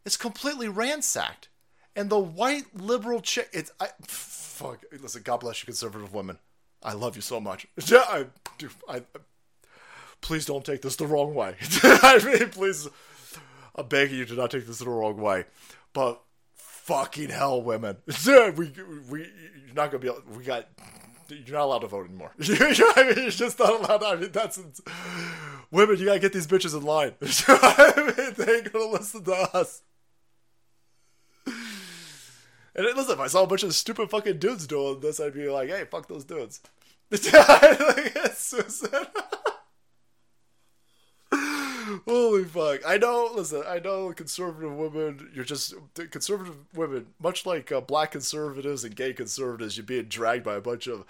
Speaker 1: It's completely ransacked. And the white liberal chick, it's I fuck. Listen, God bless you, conservative women. I love you so much. Yeah, I, dude, I, please don't take this the wrong way. I mean, please, I'm begging you to not take this the wrong way. But fucking hell, women, we we you're not gonna be. Able, we got. You're not allowed to vote anymore. I mean, you're just not allowed. To, I mean, that's women. You gotta get these bitches in line. They ain't gonna listen to us. And listen, if I saw a bunch of stupid fucking dudes doing this, I'd be like, hey, fuck those dudes. Holy fuck. I know, listen, I know conservative women, you're just, conservative women, much like uh, black conservatives and gay conservatives, you're being dragged by a bunch of,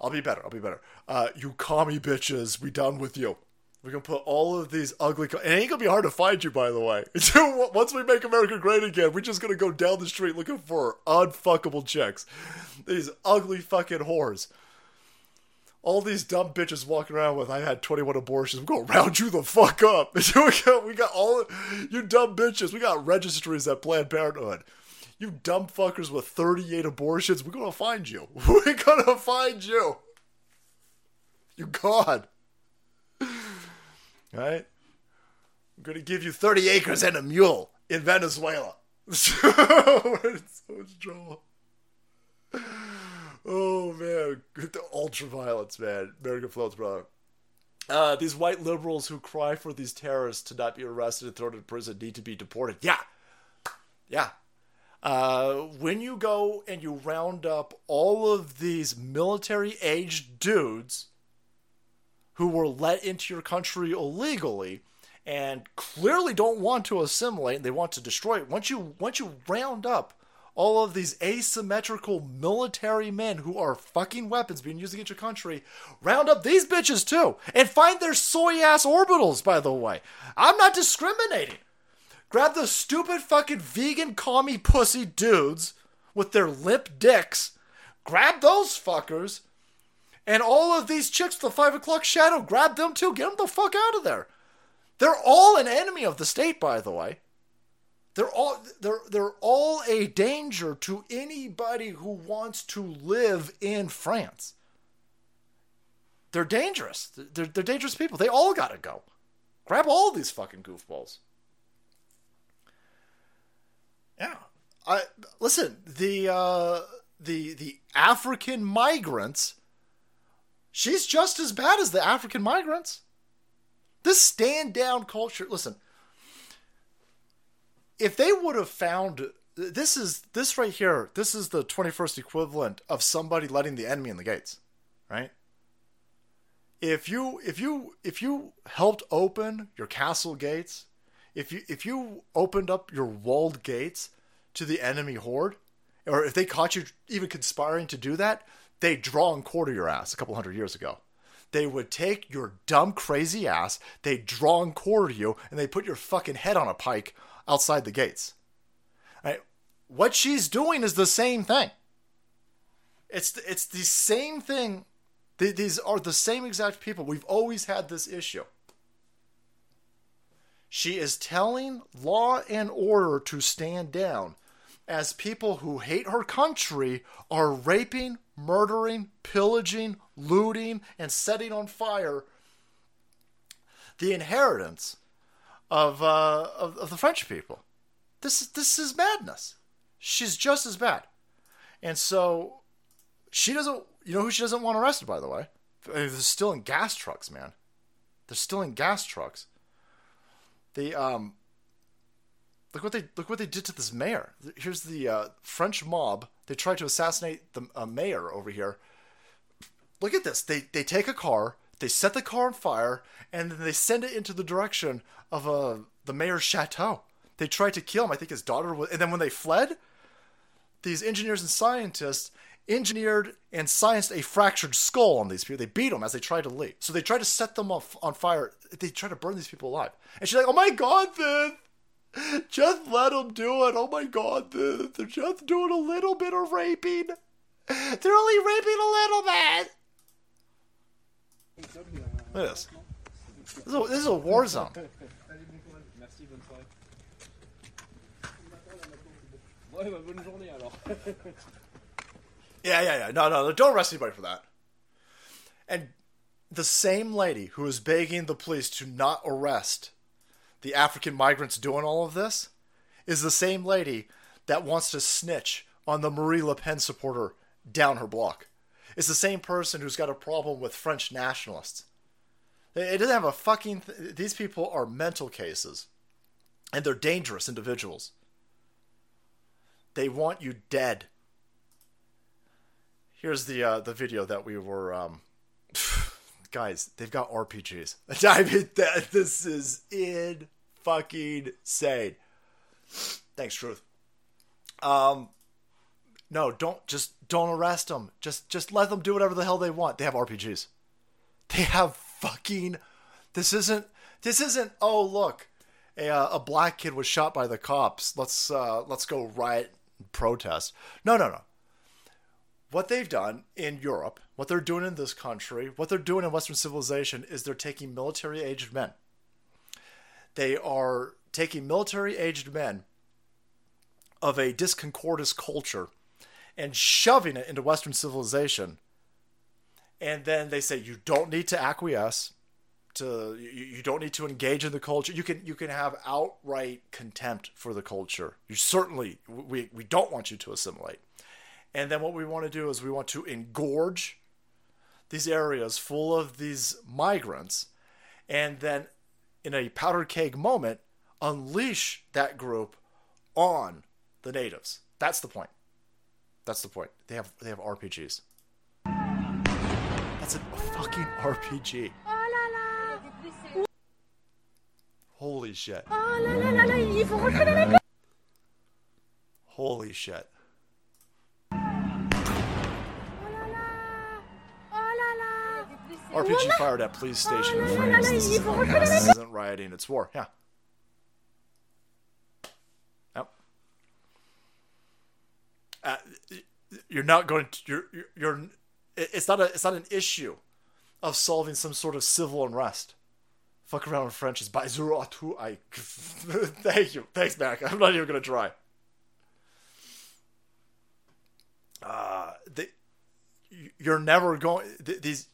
Speaker 1: I'll be better, I'll be better. Uh, you commie bitches, we done with you. We're gonna put all of these ugly. Co- it ain't gonna be hard to find you, by the way. Once we make America great again, we're just gonna go down the street looking for unfuckable chicks. These ugly fucking whores. All these dumb bitches walking around with I had 21 abortions. We're gonna round you the fuck up. we got we got all you dumb bitches. We got registries at Planned Parenthood. You dumb fuckers with 38 abortions. We're gonna find you. We're gonna find you. You god. Right? I'm gonna give you 30 acres and a mule in Venezuela. so much trouble. Oh man, the ultra violence, man. American floats, brother. Uh, these white liberals who cry for these terrorists to not be arrested and thrown in prison need to be deported. Yeah, yeah. Uh, when you go and you round up all of these military-aged dudes who were let into your country illegally and clearly don't want to assimilate and they want to destroy it once you once you round up all of these asymmetrical military men who are fucking weapons being used against your country round up these bitches too and find their soy ass orbitals by the way. I'm not discriminating grab the stupid fucking vegan commie pussy dudes with their limp dicks grab those fuckers and all of these chicks the five o'clock shadow, grab them too. Get them the fuck out of there. They're all an enemy of the state, by the way. They're all they're they're all a danger to anybody who wants to live in France. They're dangerous. They're, they're dangerous people. They all gotta go. Grab all these fucking goofballs. Yeah. I listen, the uh the the African migrants she's just as bad as the African migrants. This stand down culture. Listen, if they would have found this is this right here, this is the 21st equivalent of somebody letting the enemy in the gates, right? If you if you if you helped open your castle gates, if you if you opened up your walled gates to the enemy horde, or if they caught you even conspiring to do that, they draw and quarter your ass a couple hundred years ago. They would take your dumb, crazy ass, they draw and quarter you, and they put your fucking head on a pike outside the gates. Right? What she's doing is the same thing. It's it's the same thing. These are the same exact people. We've always had this issue. She is telling law and order to stand down as people who hate her country are raping, murdering, pillaging, looting, and setting on fire the inheritance of, uh, of, of the French people. This this is madness. She's just as bad, and so she doesn't. You know who she doesn't want arrested, by the way. They're still in gas trucks, man. They're still in gas trucks. The um, look what they look what they did to this mayor. Here's the uh, French mob. They tried to assassinate the uh, mayor over here. Look at this. They they take a car, they set the car on fire, and then they send it into the direction of uh, the mayor's chateau. They tried to kill him. I think his daughter was. And then when they fled, these engineers and scientists engineered and scienced a fractured skull on these people. They beat them as they tried to leave. So they tried to set them off on fire. They tried to burn these people alive. And she's like, "Oh my god, then just let them do it. Oh my god, they're, they're just doing a little bit of raping. They're only raping a little bit." Look at this. This is a, this is a war zone.
Speaker 5: Ouais, bah bonne journée alors.
Speaker 1: Yeah, yeah, yeah. No, no, don't arrest anybody for that. And the same lady who is begging the police to not arrest the African migrants doing all of this is the same lady that wants to snitch on the Marine Le Pen supporter down her block. It's the same person who's got a problem with French nationalists. It doesn't have a fucking. Th- these people are mental cases, and they're dangerous individuals. They want you dead. Here's the uh, the video that we were. Um, guys, they've got RPGs. I mean, that, this is in fucking insane. Thanks, truth. Um, no, don't just don't arrest them. Just just let them do whatever the hell they want. They have RPGs. They have fucking. This isn't. This isn't. Oh look, a uh, a black kid was shot by the cops. Let's uh let's go riot and protest. No, no, no. What they've done in Europe, what they're doing in this country, what they're doing in Western civilization is they're taking military aged men. They are taking military aged men of a disconcordous culture and shoving it into Western civilization. And then they say you don't need to acquiesce to you, you don't need to engage in the culture. You can you can have outright contempt for the culture. You certainly we we don't want you to assimilate. And then what we want to do is we want to engorge these areas full of these migrants and then in a powder keg moment unleash that group on the natives. That's the point. That's the point. They have they have RPGs. That's a fucking RPG. Holy shit. Holy shit. RPG fired at police station in France. This is- this isn't rioting, it's war. Yeah. Yep. Uh, you're not going to. You're. You're. you're it's not a. It's not an issue of solving some sort of civil unrest. Fuck around in French is Baizuru Atu. I. Thank you. Thanks, Mac. I'm not even gonna try. Uh, the, you're never going. th- These.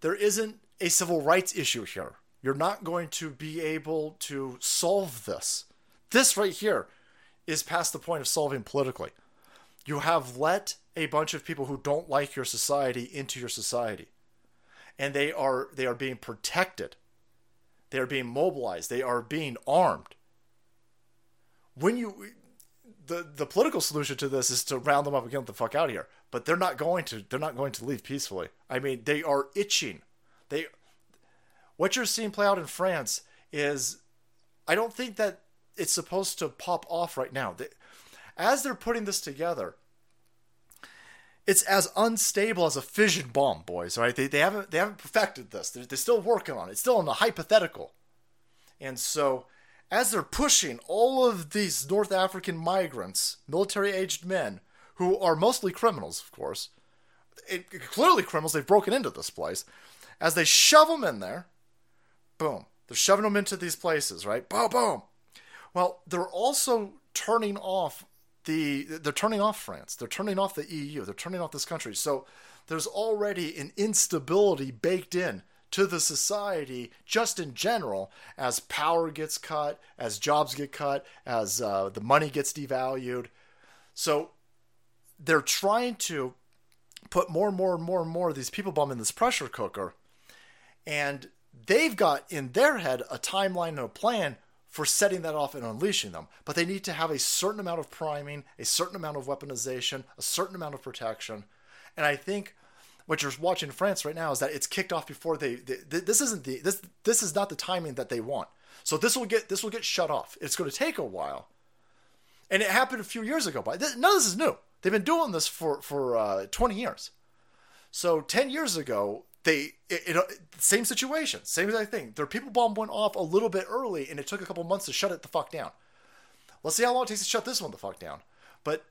Speaker 1: There isn't a civil rights issue here. You're not going to be able to solve this. This right here is past the point of solving politically. You have let a bunch of people who don't like your society into your society. And they are they are being protected. They are being mobilized. They are being armed. When you the the political solution to this is to round them up and get the fuck out of here. But they're not going to they're not going to leave peacefully. I mean, they are itching. They what you're seeing play out in France is I don't think that it's supposed to pop off right now. They, as they're putting this together, it's as unstable as a fission bomb, boys. Right? They, they haven't they haven't perfected this. They're, they're still working on it. It's still in the hypothetical. And so, as they're pushing all of these North African migrants, military aged men, who are mostly criminals, of course, it, clearly criminals, they've broken into this place, as they shove them in there, boom, they're shoving them into these places, right? Boom, boom. Well, they're also turning off the they're turning off France. They're turning off the EU. They're turning off this country. So there's already an instability baked in to the society just in general as power gets cut, as jobs get cut, as uh, the money gets devalued. So they're trying to put more and more and more and more of these people bomb in this pressure cooker. And they've got in their head a timeline and a plan for setting that off and unleashing them. But they need to have a certain amount of priming, a certain amount of weaponization, a certain amount of protection. And I think what you're watching in France right now is that it's kicked off before they, they this isn't the this this is not the timing that they want. So this will get this will get shut off. It's going to take a while. And it happened a few years ago, but none of this is new. They've been doing this for for uh, 20 years. So 10 years ago, they it, it, same situation, same exact thing. Their people bomb went off a little bit early, and it took a couple months to shut it the fuck down. Let's see how long it takes to shut this one the fuck down. But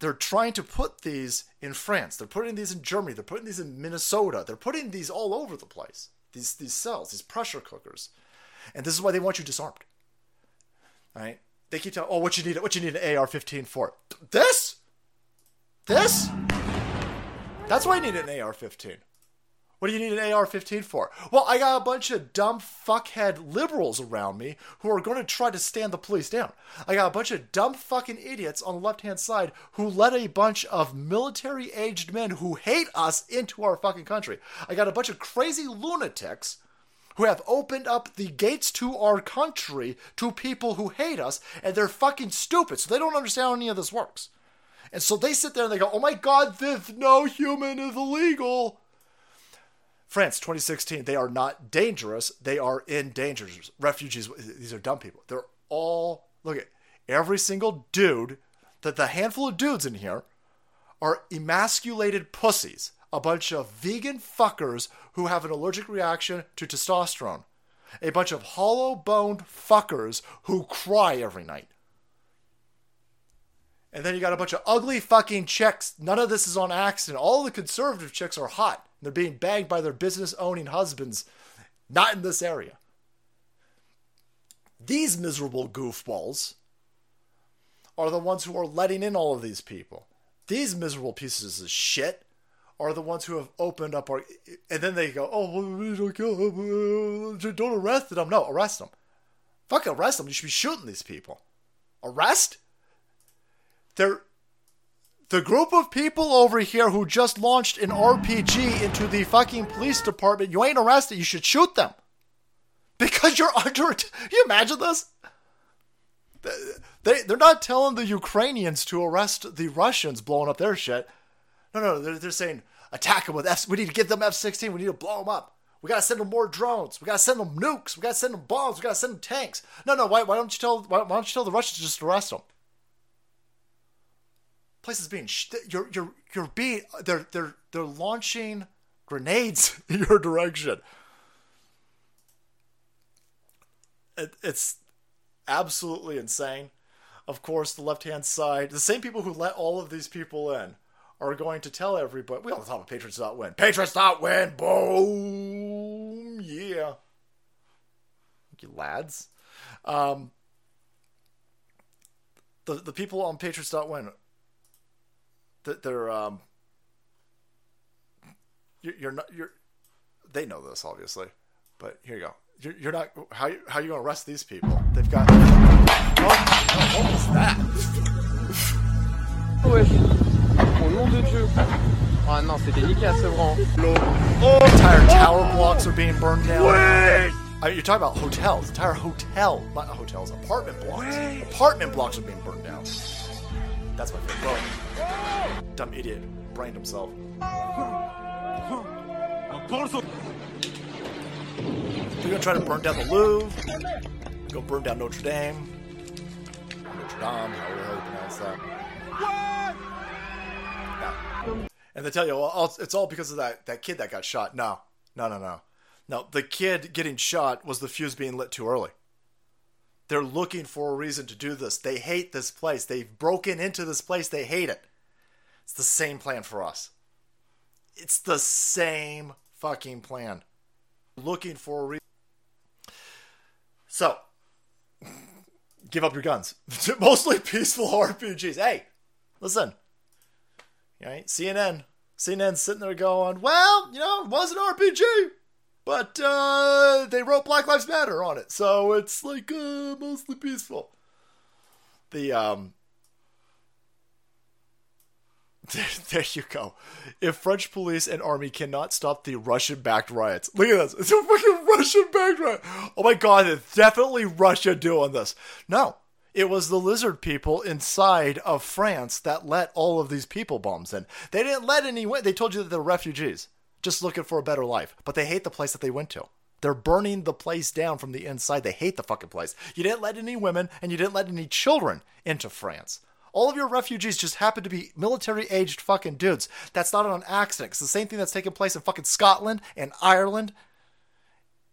Speaker 1: they're trying to put these in France. They're putting these in Germany. They're putting these in Minnesota. They're putting these all over the place. These these cells, these pressure cookers, and this is why they want you disarmed. All right. they keep telling, oh, what you need, what you need an AR-15 for? This, this. That's why you need an AR-15. What do you need an AR-15 for? Well, I got a bunch of dumb fuckhead liberals around me who are going to try to stand the police down. I got a bunch of dumb fucking idiots on the left-hand side who let a bunch of military-aged men who hate us into our fucking country. I got a bunch of crazy lunatics who have opened up the gates to our country to people who hate us, and they're fucking stupid, so they don't understand how any of this works. And so they sit there and they go, "Oh my God, this no human is illegal." France, 2016. They are not dangerous. They are in danger. Refugees. These are dumb people. They're all look at every single dude. That the handful of dudes in here are emasculated pussies. A bunch of vegan fuckers who have an allergic reaction to testosterone. A bunch of hollow boned fuckers who cry every night. And then you got a bunch of ugly fucking chicks. None of this is on accident. All the conservative chicks are hot. They're being bagged by their business owning husbands. Not in this area. These miserable goofballs are the ones who are letting in all of these people. These miserable pieces of shit are the ones who have opened up our. And then they go, oh, don't kill them. Don't arrest them. No, arrest them. Fuck arrest them. You should be shooting these people. Arrest? They're the group of people over here who just launched an RPG into the fucking police department, you ain't arrested, you should shoot them. Because you're under. you imagine this? They, they're not telling the Ukrainians to arrest the Russians blowing up their shit. No, no, they're, they're saying attack them with F. We need to give them F 16. We need to blow them up. We gotta send them more drones. We gotta send them nukes. We gotta send them bombs. We gotta send them tanks. No, no. Why, why don't you tell? Why, why don't you tell the Russians to just arrest them? Place is being sh- you're you're you're being they're they're they're launching grenades in your direction. It, it's absolutely insane. Of course, the left hand side, the same people who let all of these people in, are going to tell everybody. We all about Patriots.win. Patriots not win. Boom. Yeah. You, lads. Um, the the people on Patriots win that they're um you're, you're not you're they know this obviously but here you go you're, you're not how how you gonna arrest these people they've got oh, what was that
Speaker 5: Wesh. Au nom de Dieu. Ah non, c'est délicat ce rang.
Speaker 1: oh entire tower blocks are being burned down Wait. I mean, you're talking about hotels entire hotel not hotels apartment blocks Wait. apartment blocks are being burned down that's my favorite bro dumb idiot brained himself They're gonna try to burn down the Louvre. Go burn down Notre Dame. Notre Dame, however you pronounce that. And they tell you, well, it's all because of that, that kid that got shot. No, no, no, no. No, the kid getting shot was the fuse being lit too early. They're looking for a reason to do this. They hate this place. They've broken into this place. They hate it. It's the same plan for us. It's the same fucking plan. Looking for a reason. So, give up your guns. Mostly peaceful RPGs. Hey, listen. Right? CNN. CNN's sitting there going, well, you know, it was an RPG, but uh, they wrote Black Lives Matter on it, so it's like uh, mostly peaceful. The um, there you go. If French police and army cannot stop the Russian-backed riots, look at this. It's a fucking Russian-backed riot. Oh my god, it's definitely Russia doing this. No, it was the lizard people inside of France that let all of these people bombs in. They didn't let any. They told you that they're refugees, just looking for a better life. But they hate the place that they went to. They're burning the place down from the inside. They hate the fucking place. You didn't let any women and you didn't let any children into France. All of your refugees just happen to be military aged fucking dudes. That's not an accident. It's the same thing that's taking place in fucking Scotland and Ireland,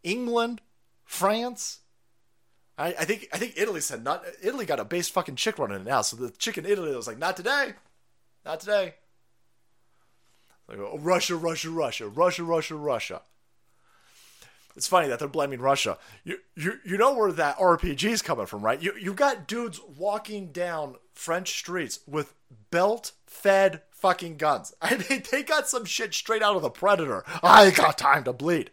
Speaker 1: England, France. I, I think I think Italy said not Italy got a base fucking chick running it now. So the chick in Italy was like, not today. Not today. Like, oh, Russia, Russia, Russia, Russia, Russia, Russia. It's funny that they're blaming Russia. You you you know where that RPG is coming from, right? You you've got dudes walking down French streets with belt fed fucking guns. I mean, they got some shit straight out of the Predator. I got time to bleed.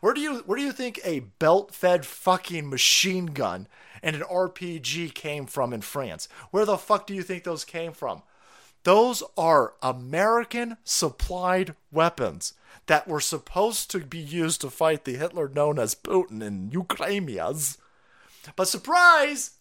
Speaker 1: Where do you where do you think a belt fed fucking machine gun and an RPG came from in France? Where the fuck do you think those came from? Those are American supplied weapons that were supposed to be used to fight the Hitler known as Putin in Ukrainians. But surprise!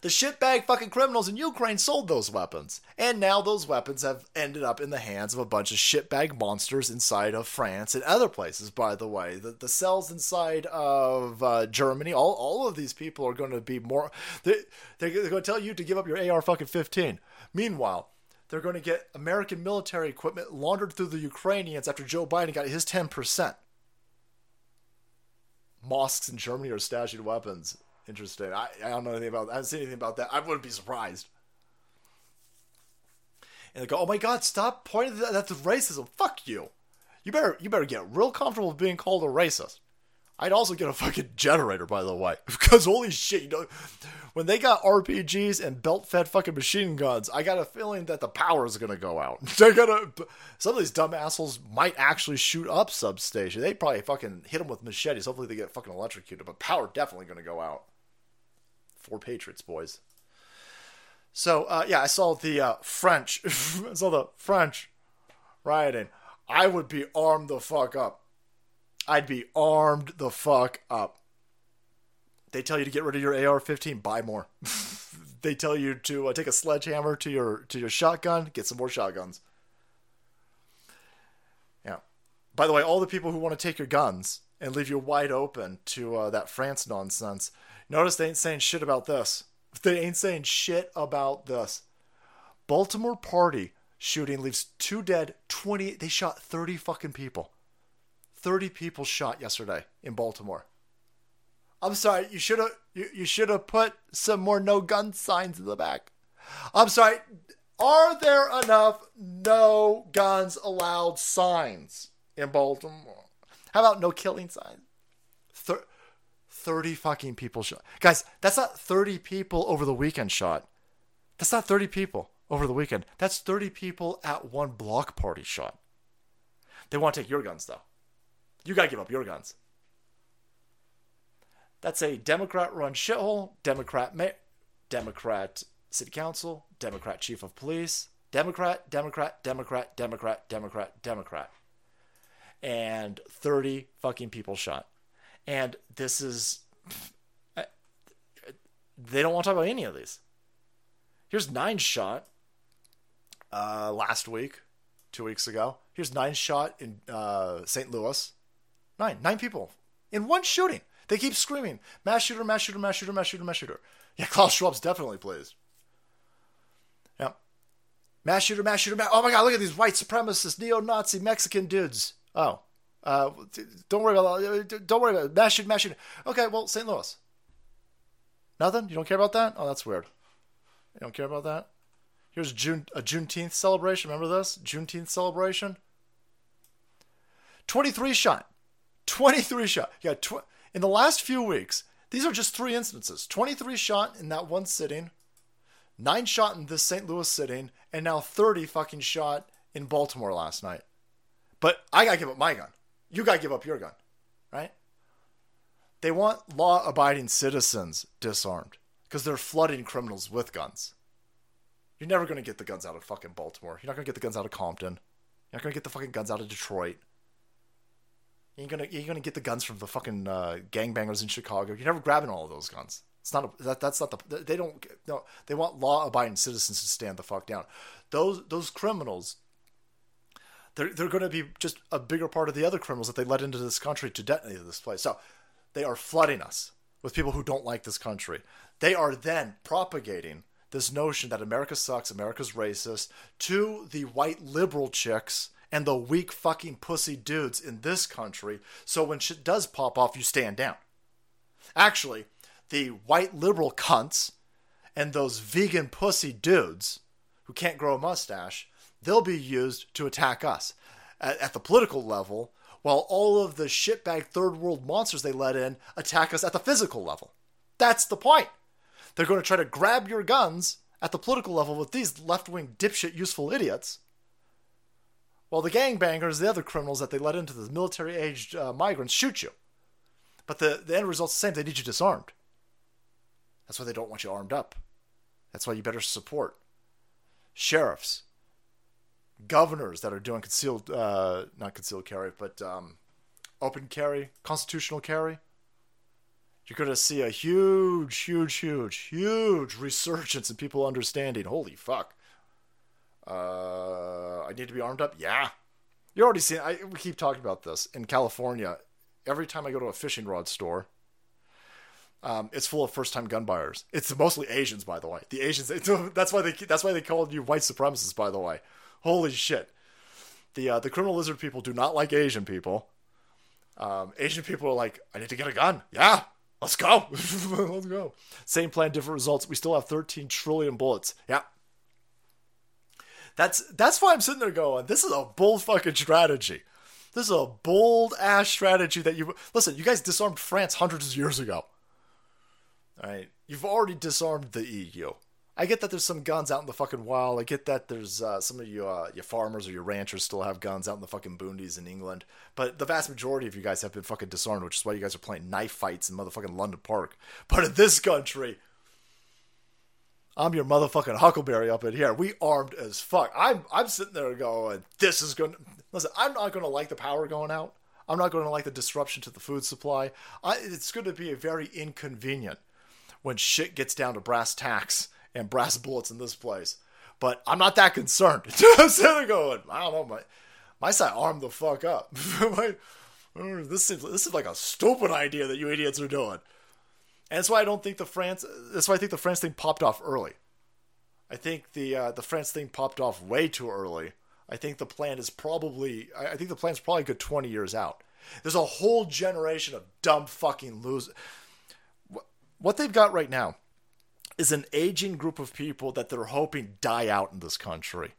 Speaker 1: The shitbag fucking criminals in Ukraine sold those weapons. And now those weapons have ended up in the hands of a bunch of shitbag monsters inside of France and other places, by the way. The, the cells inside of uh, Germany, all, all of these people are going to be more. They, they're going to tell you to give up your AR fucking 15. Meanwhile, they're going to get American military equipment laundered through the Ukrainians after Joe Biden got his 10%. Mosques in Germany are stashing weapons. Interesting. I, I don't know anything about I haven't seen anything about that. I wouldn't be surprised. And they go, oh my god, stop pointing that that's racism. Fuck you. You better you better get real comfortable with being called a racist. I'd also get a fucking generator, by the way, because holy shit, you know, when they got RPGs and belt-fed fucking machine guns, I got a feeling that the power is gonna go out. They're gonna, some of these dumb assholes might actually shoot up substation. They probably fucking hit them with machetes. Hopefully, they get fucking electrocuted, but power definitely gonna go out. 4Patriots, boys. So uh, yeah, I saw the uh, French. I saw the French rioting. I would be armed the fuck up. I'd be armed the fuck up. They tell you to get rid of your AR-15, buy more. they tell you to uh, take a sledgehammer to your to your shotgun, get some more shotguns. Yeah. By the way, all the people who want to take your guns and leave you wide open to uh, that France nonsense, notice they ain't saying shit about this. They ain't saying shit about this. Baltimore party shooting leaves two dead, 20 they shot 30 fucking people. 30 people shot yesterday in Baltimore. I'm sorry, you should have you, you should have put some more no gun signs in the back. I'm sorry, are there enough no guns allowed signs in Baltimore? How about no killing signs? Thir- 30 fucking people shot. Guys, that's not 30 people over the weekend shot. That's not 30 people over the weekend. That's 30 people at one block party shot. They want to take your guns though. You got to give up your guns. That's a Democrat run shithole, Democrat ma- Democrat city council, Democrat chief of police, Democrat, Democrat, Democrat, Democrat, Democrat, Democrat. And 30 fucking people shot. And this is they don't want to talk about any of these. Here's nine shot uh, last week, two weeks ago. Here's nine shot in uh, St. Louis. Nine, nine people in one shooting. They keep screaming, mass shooter, mass shooter, mass shooter, mass shooter, mass shooter. Yeah, Klaus Schwab's definitely pleased. Yeah. Mass shooter, mass shooter, mass. Oh my god, look at these white supremacist, neo-Nazi Mexican dudes. Oh. Uh, don't worry about that. Don't worry about it. Mass shooter, mass shooter. Okay, well, St. Louis. Nothing? You don't care about that? Oh, that's weird. You don't care about that? Here's June a Juneteenth celebration. Remember this? Juneteenth celebration. 23 shot. 23 shot. Yeah, tw- in the last few weeks, these are just three instances 23 shot in that one sitting, 9 shot in this St. Louis sitting, and now 30 fucking shot in Baltimore last night. But I gotta give up my gun. You gotta give up your gun, right? They want law abiding citizens disarmed because they're flooding criminals with guns. You're never gonna get the guns out of fucking Baltimore. You're not gonna get the guns out of Compton. You're not gonna get the fucking guns out of Detroit. You ain't gonna you ain't gonna get the guns from the fucking uh, gangbangers in Chicago. You're never grabbing all of those guns. It's not a, that that's not the they don't no they want law abiding citizens to stand the fuck down. Those those criminals they're they're going to be just a bigger part of the other criminals that they let into this country to detonate this place. So they are flooding us with people who don't like this country. They are then propagating this notion that America sucks, America's racist to the white liberal chicks and the weak fucking pussy dudes in this country. So when shit does pop off, you stand down. Actually, the white liberal cunts and those vegan pussy dudes who can't grow a mustache, they'll be used to attack us. At, at the political level, while all of the shitbag third world monsters they let in attack us at the physical level. That's the point. They're going to try to grab your guns at the political level with these left wing dipshit useful idiots. While the gangbangers, the other criminals that they let into the military aged uh, migrants, shoot you. But the, the end result's the same. They need you disarmed. That's why they don't want you armed up. That's why you better support sheriffs, governors that are doing concealed, uh, not concealed carry, but um, open carry, constitutional carry. You're going to see a huge, huge, huge, huge resurgence in people understanding. Holy fuck. Uh, I need to be armed up? Yeah. You're already seeing, I, we keep talking about this. In California, every time I go to a fishing rod store, um, it's full of first-time gun buyers. It's mostly Asians, by the way. The Asians. That's why they. That's why they called you white supremacists, by the way. Holy shit. The uh, the criminal lizard people do not like Asian people. Um, Asian people are like, I need to get a gun. Yeah, let's go. let's go. Same plan, different results. We still have 13 trillion bullets. Yeah. That's that's why I'm sitting there going, this is a bold fucking strategy. This is a bold ass strategy that you listen. You guys disarmed France hundreds of years ago. All right, you've already disarmed the EU. I get that there's some guns out in the fucking wild. I get that there's uh, some of you, uh, your farmers or your ranchers still have guns out in the fucking boonies in England. But the vast majority of you guys have been fucking disarmed, which is why you guys are playing knife fights in motherfucking London Park. But in this country, I'm your motherfucking Huckleberry up in here. We armed as fuck. I'm I'm sitting there going, this is going. to Listen, I'm not going to like the power going out. I'm not going to like the disruption to the food supply. I, it's going to be a very inconvenient when shit gets down to brass tacks and brass bullets in this place. But I'm not that concerned. I'm sitting there going, I don't know, my my side armed the fuck up. my, this seems this is like a stupid idea that you idiots are doing. And that's why I don't think the France. That's why I think the France thing popped off early. I think the uh, the France thing popped off way too early. I think the plan is probably. I think the plan's probably good twenty years out. There's a whole generation of dumb fucking losers. What they've got right now is an aging group of people that they're hoping die out in this country.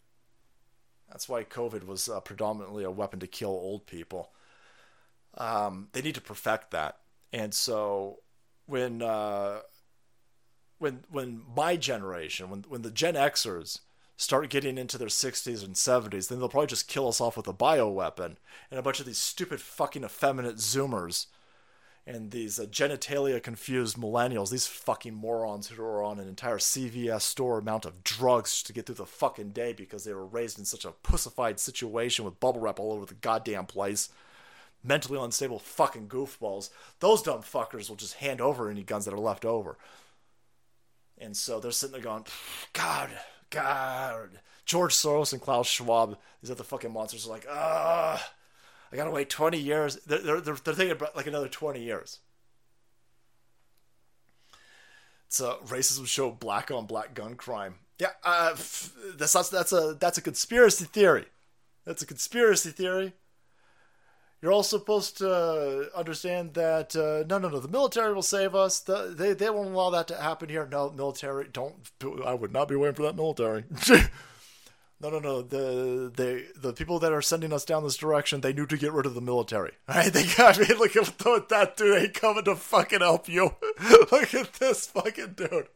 Speaker 1: That's why COVID was uh, predominantly a weapon to kill old people. Um, they need to perfect that, and so when uh, when when my generation, when when the Gen Xers start getting into their 60s and 70s, then they'll probably just kill us off with a bioweapon and a bunch of these stupid fucking effeminate Zoomers and these uh, genitalia confused millennials, these fucking morons who are on an entire CVS store amount of drugs to get through the fucking day because they were raised in such a pussified situation with bubble wrap all over the goddamn place. Mentally unstable fucking goofballs. Those dumb fuckers will just hand over any guns that are left over. And so they're sitting there going, God, God. George Soros and Klaus Schwab, these other fucking monsters are like, ah, I gotta wait 20 years. They're, they're, they're, they're thinking about like another 20 years. It's a racism show, black on black gun crime. Yeah, uh, that's, that's, that's, a, that's a conspiracy theory. That's a conspiracy theory. You're all supposed to understand that uh, no, no, no. The military will save us. The, they they won't allow that to happen here. No, military don't. I would not be waiting for that military. no, no, no. The the the people that are sending us down this direction, they knew to get rid of the military. Right? They got me. Look at that dude ain't coming to fucking help you. look at this fucking dude.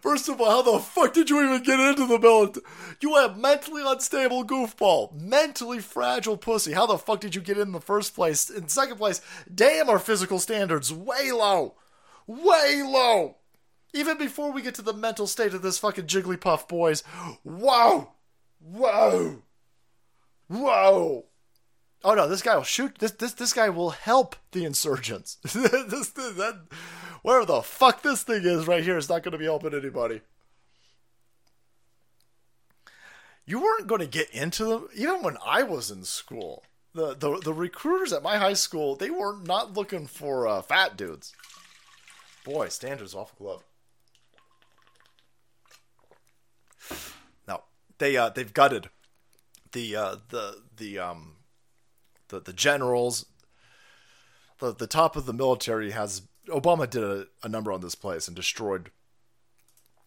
Speaker 1: First of all, how the fuck did you even get into the military? You have mentally unstable goofball, mentally fragile pussy. How the fuck did you get in, in the first place? In second place, damn, our physical standards way low, way low. Even before we get to the mental state of this fucking Jigglypuff, boys. Whoa, whoa, whoa. Oh no, this guy will shoot. This this this guy will help the insurgents. this, that wherever the fuck this thing is right here is not going to be helping anybody. You weren't going to get into them even when I was in school. The the the recruiters at my high school they were not looking for uh, fat dudes. Boy, standards awful glove. They uh, they've gutted the uh, the the um the the generals. The the top of the military has Obama did a, a number on this place and destroyed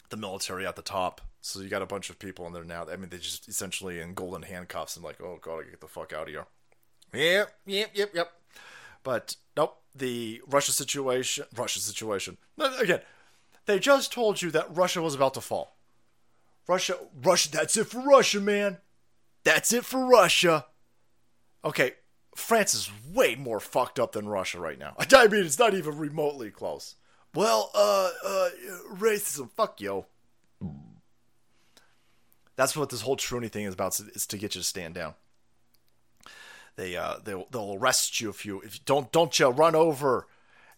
Speaker 1: the military at the top. So you got a bunch of people in there now. I mean, they just essentially in golden handcuffs and like, oh god, I get the fuck out of here. Yep, yep, yep, yep. But nope, the Russia situation, Russia situation. Again, they just told you that Russia was about to fall. Russia, Russia, that's it for Russia, man. That's it for Russia. Okay, France is way more fucked up than Russia right now. I mean, it's not even remotely close. Well, uh, uh, racism, fuck yo. That's what this whole Truny thing is about, is to get you to stand down. They, uh, they'll, they'll arrest you if you, if you don't, don't you run over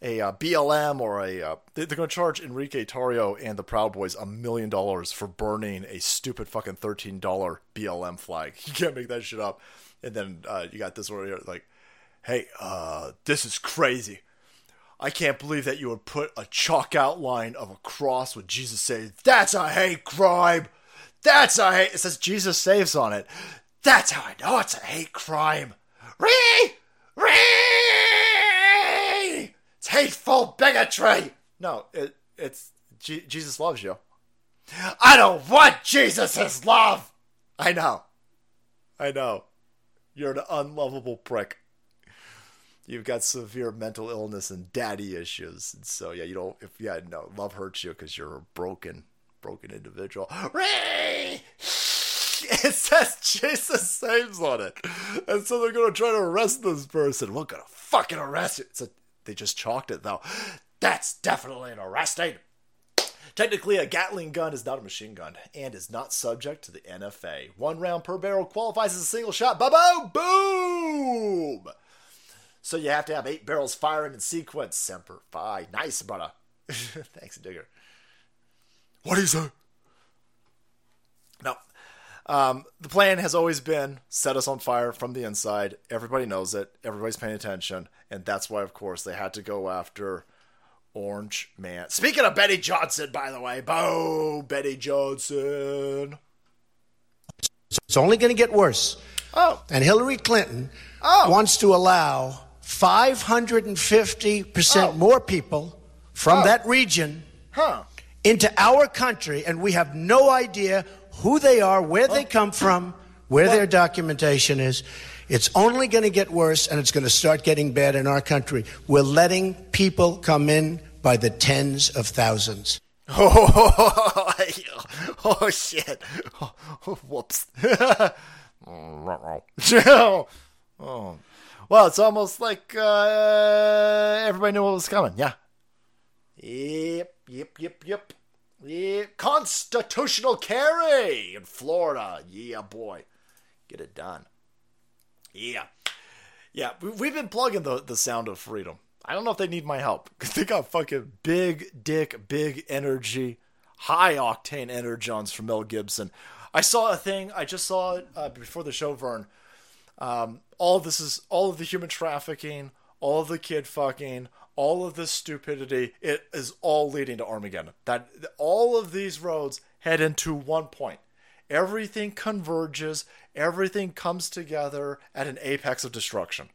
Speaker 1: a uh, BLM or a, uh, they're going to charge Enrique Tarrio and the Proud Boys a million dollars for burning a stupid fucking $13 BLM flag. You can't make that shit up. And then uh, you got this one here, like, hey, uh, this is crazy. I can't believe that you would put a chalk outline of a cross with Jesus saying, That's a hate crime. That's a hate. It says Jesus saves on it. That's how I know it's a hate crime. Ree! Ree! It's hateful bigotry. No, it, it's G- Jesus loves you. I don't want Jesus' love. I know. I know. You're an unlovable prick. You've got severe mental illness and daddy issues. And so, yeah, you don't, if, yeah, no, love hurts you because you're a broken, broken individual. Ray! It says Jesus saves on it. And so they're going to try to arrest this person. We're going to fucking arrest you. So they just chalked it, though. That's definitely an arresting. Technically, a Gatling gun is not a machine gun and is not subject to the NFA. One round per barrel qualifies as a single shot. Ba boom! So you have to have eight barrels firing in sequence. Semper Fi. Nice, brother. Thanks, Digger. What is that? No. Um, the plan has always been set us on fire from the inside. Everybody knows it. Everybody's paying attention. And that's why, of course, they had to go after Orange Man. Speaking of Betty Johnson, by the way, Bo Betty Johnson.
Speaker 6: It's only going to get worse.
Speaker 1: Oh.
Speaker 6: And Hillary Clinton
Speaker 1: Oh.
Speaker 6: wants to allow 550%
Speaker 1: Oh.
Speaker 6: more people from
Speaker 1: Oh.
Speaker 6: that region
Speaker 1: Huh.
Speaker 6: into our country, and we have no idea who they are, where they come from, where their documentation is. It's only going to get worse, and it's going to start getting bad in our country. We're letting people come in by the tens of thousands.
Speaker 1: Oh, oh shit. Oh, whoops. oh. Well, it's almost like uh, everybody knew what was coming. Yeah. Yep, yep, yep, yep. Yeah. Constitutional carry in Florida. Yeah, boy. Get it done. Yeah. Yeah, we- we've been plugging the, the sound of freedom. I don't know if they need my help. they got fucking big dick, big energy, high octane energons from Mel Gibson. I saw a thing, I just saw it uh, before the show, Vern. Um, all this is all of the human trafficking, all of the kid fucking, all of this stupidity. It is all leading to Armageddon. That all of these roads head into one point. Everything converges. Everything comes together at an apex of destruction.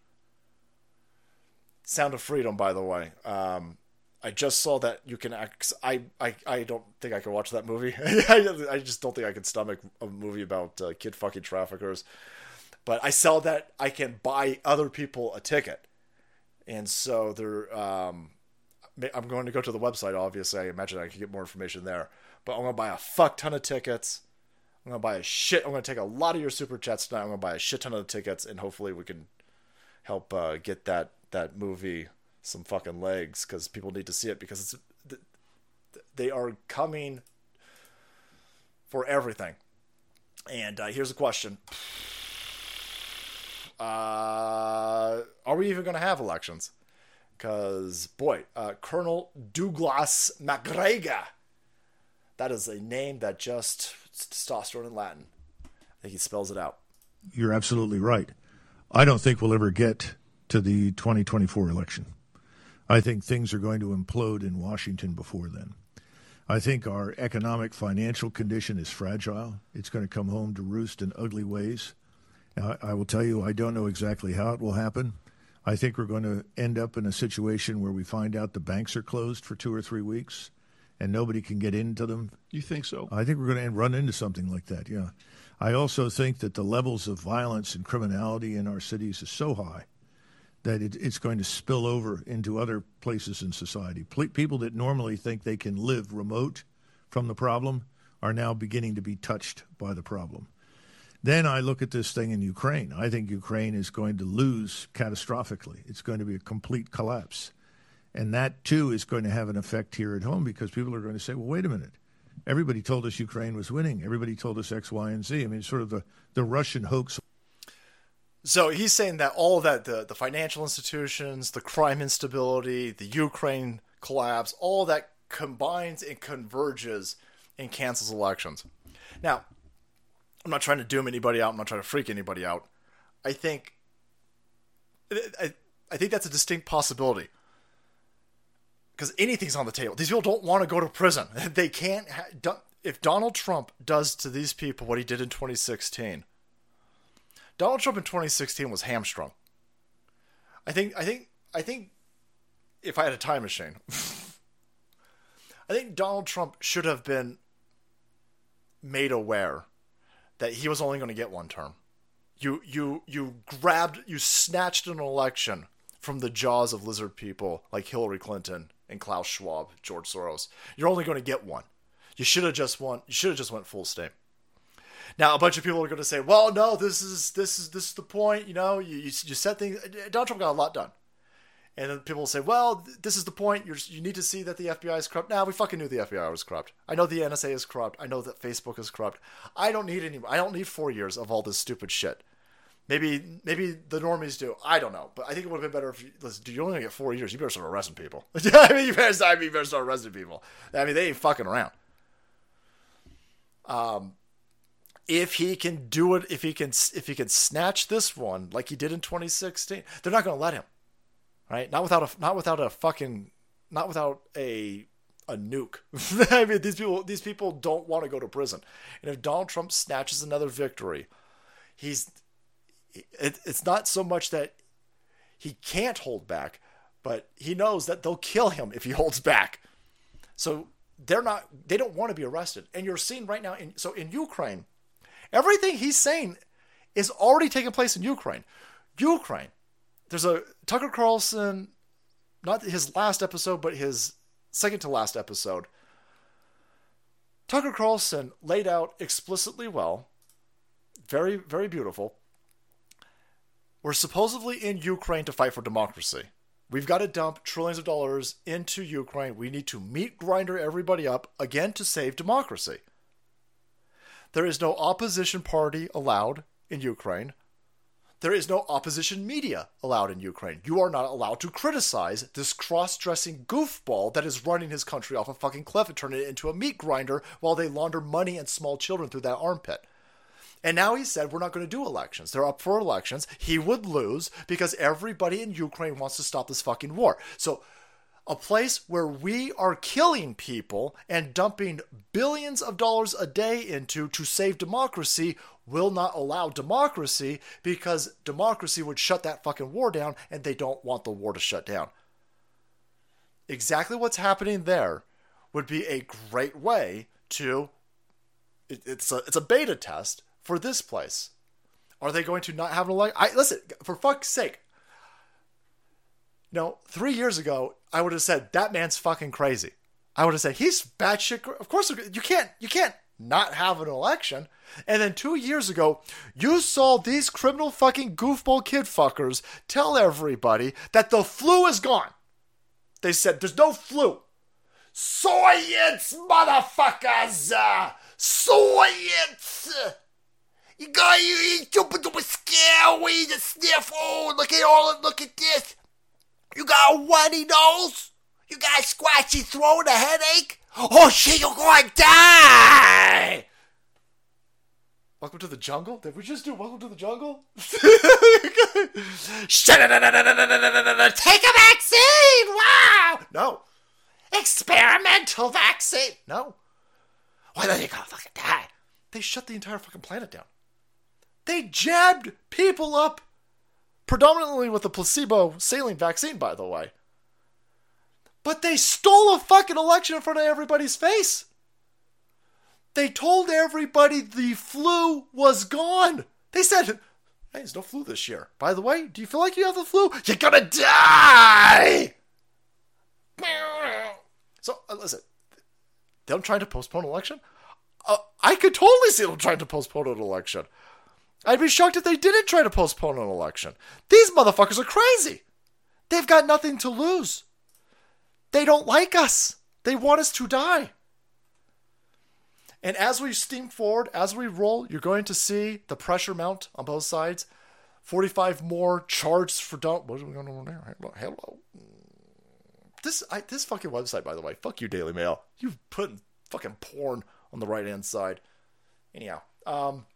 Speaker 1: Sound of Freedom, by the way. Um, I just saw that you can. I, I I don't think I can watch that movie. I, I just don't think I can stomach a movie about uh, kid fucking traffickers. But I sell that I can buy other people a ticket, and so they're. Um, I'm going to go to the website. Obviously, I imagine I can get more information there. But I'm going to buy a fuck ton of tickets. I'm going to buy a shit. I'm going to take a lot of your super chats tonight. I'm going to buy a shit ton of tickets, and hopefully we can help uh, get that that movie some fucking legs because people need to see it because it's th- th- they are coming for everything. And uh, here's a question: uh, Are we even going to have elections? Because boy, uh, Colonel Douglas MacGregor. That is a name that just testosterone in Latin. I think he spells it out.
Speaker 7: You're absolutely right. I don't think we'll ever get to the 2024 election. I think things are going to implode in Washington before then. I think our economic financial condition is fragile. It's going to come home to roost in ugly ways. Now, I will tell you, I don't know exactly how it will happen. I think we're going to end up in a situation where we find out the banks are closed for two or three weeks and nobody can get into them.
Speaker 8: You think so?
Speaker 7: I think we're going to run into something like that. Yeah. I also think that the levels of violence and criminality in our cities is so high that it, it's going to spill over into other places in society. Ple- people that normally think they can live remote from the problem are now beginning to be touched by the problem. Then I look at this thing in Ukraine. I think Ukraine is going to lose catastrophically. It's going to be a complete collapse. And that too is going to have an effect here at home because people are going to say, well, wait a minute. Everybody told us Ukraine was winning. Everybody told us X, Y, and Z. I mean, sort of the, the Russian hoax.
Speaker 1: So he's saying that all that, the, the financial institutions, the crime instability, the Ukraine collapse, all that combines and converges and cancels elections. Now, I'm not trying to doom anybody out. I'm not trying to freak anybody out. I think, I, I think that's a distinct possibility because anything's on the table. These people don't want to go to prison. They can't. Ha- if Donald Trump does to these people what he did in 2016, Donald Trump in 2016 was hamstrung. I think. I think. I think. If I had a time machine, I think Donald Trump should have been made aware that he was only going to get one term. You you you grabbed you snatched an election from the jaws of lizard people like Hillary Clinton and Klaus Schwab, George Soros. You're only going to get one. You should have just won. You should have just went full state. Now a bunch of people are going to say, "Well, no, this is this is this is the point." You know, you you, you set things. Donald Trump got a lot done, and then people say, "Well, this is the point. You're, you need to see that the FBI is corrupt." Now we fucking knew the FBI was corrupt. I know the NSA is corrupt. I know that Facebook is corrupt. I don't need any. I don't need four years of all this stupid shit. Maybe maybe the normies do. I don't know, but I think it would have been better if you listen. Do you only get four years? You better start arresting people. I mean, you better, I mean, you better start arresting people. I mean, they ain't fucking around. Um, if he can do it, if he can, if he can snatch this one like he did in 2016, they're not going to let him, right? Not without a, not without a fucking, not without a, a nuke. I mean, these people, these people don't want to go to prison, and if Donald Trump snatches another victory, he's, it, it's not so much that he can't hold back, but he knows that they'll kill him if he holds back. So they're not they don't want to be arrested. And you're seeing right now in so in Ukraine, everything he's saying is already taking place in Ukraine. Ukraine. There's a Tucker Carlson, not his last episode, but his second to last episode. Tucker Carlson laid out explicitly well, very, very beautiful. We're supposedly in Ukraine to fight for democracy. We've got to dump trillions of dollars into Ukraine. We need to meat grinder everybody up again to save democracy. There is no opposition party allowed in Ukraine. There is no opposition media allowed in Ukraine. You are not allowed to criticize this cross dressing goofball that is running his country off a fucking cliff and turning it into a meat grinder while they launder money and small children through that armpit. And now he said, we're not going to do elections. They're up for elections. He would lose because everybody in Ukraine wants to stop this fucking war. So, a place where we are killing people and dumping billions of dollars a day into to save democracy will not allow democracy because democracy would shut that fucking war down and they don't want the war to shut down. Exactly what's happening there would be a great way to it's a it's a beta test for this place? Are they going to not have an election? I listen for fuck's sake. Know, three years ago, I would have said that man's fucking crazy. I would have said he's batshit. Of course, you can't. You can't not have an election. And then two years ago, you saw these criminal fucking goofball kid fuckers tell everybody that the flu is gone. They said there's no flu. Science, motherfuckers! Uh, science! You got you duper scare weed and sniff. Oh, look at all look at this. You got a whitey nose? You got a scratchy throat, a headache? Oh shit, you're going to die! Welcome to the jungle? Did we just do Welcome to the Jungle? Take a vaccine! Wow! No. Experimental vaccine! No. Why are they gonna fucking die? They shut the entire fucking planet down. They jabbed people up, predominantly with a placebo saline vaccine, by the way. But they stole a fucking election in front of everybody's face. They told everybody the flu was gone. They said, hey, there's no flu this year. By the way, do you feel like you have the flu? You're gonna die! So, uh, listen, them trying to postpone election? Uh, I could totally see them trying to postpone an election. I'd be shocked if they didn't try to postpone an election. These motherfuckers are crazy. They've got nothing to lose. They don't like us. They want us to die. And as we steam forward, as we roll, you're going to see the pressure mount on both sides. 45 more charged for are we going on there? Hello. hello. This I, this fucking website, by the way. Fuck you, Daily Mail. You've put fucking porn on the right hand side. Anyhow, um,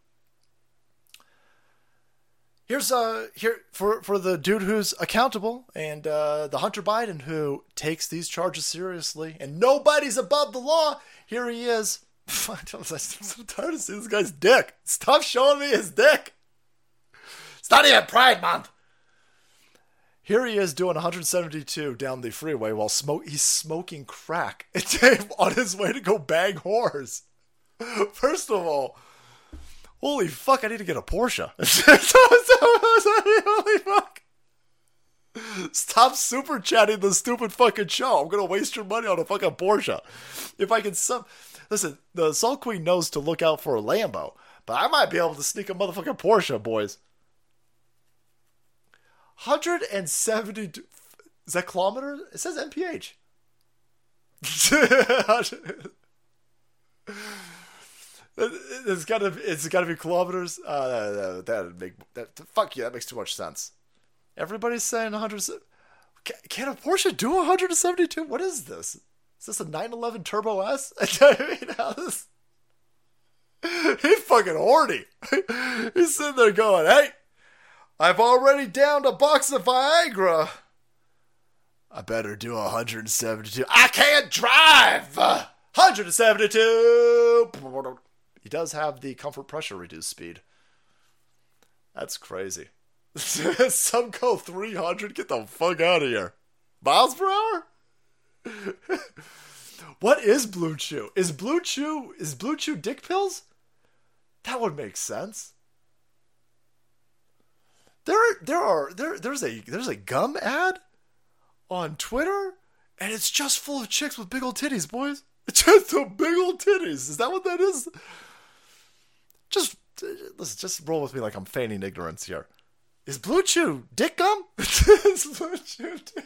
Speaker 1: here's uh here for for the dude who's accountable and uh, the Hunter Biden who takes these charges seriously and nobody's above the law. Here he is. I'm so tired of seeing this guy's dick. Stop showing me his dick. It's not even Pride Month. Here he is doing 172 down the freeway while smoke. He's smoking crack on his way to go bang whores. First of all, holy fuck! I need to get a Porsche. holy fuck! Stop super chatting the stupid fucking show. I'm gonna waste your money on a fucking Porsche. If I can some listen, the Salt Queen knows to look out for a Lambo, but I might be able to sneak a motherfucking Porsche, boys. 172 is that kilometers? It says mph. it's gotta it's gotta be kilometers. Uh, that make that fuck you. That makes too much sense. Everybody's saying 100. Can, can a Porsche do 172? What is this? Is this a 911 Turbo S? I mean, how this? He's fucking horny. He's sitting there going, "Hey, I've already downed a box of Viagra. I better do 172. I can't drive. 172. He does have the comfort pressure reduced speed. That's crazy. Some go 300. Get the fuck out of here. Miles per hour? what is Blue Chew? Is Blue Chew is Blue Chew dick pills? That would make sense. There there are there there's a there's a gum ad on Twitter and it's just full of chicks with big old titties, boys. It's just a big old titties. Is that what that is? Just listen, just roll with me like I'm feigning ignorance here. Is Blue Chew dick gum? is Blue Chew dick?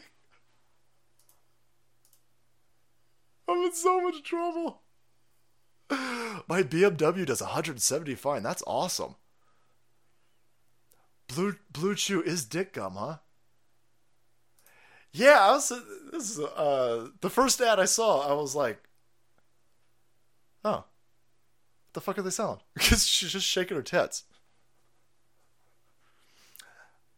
Speaker 1: I'm in so much trouble. My BMW does 170 fine. That's awesome. Blue Blue Chew is dick gum, huh? Yeah, I was. This is uh the first ad I saw. I was like, oh, what the fuck are they selling? Because she's just shaking her tits.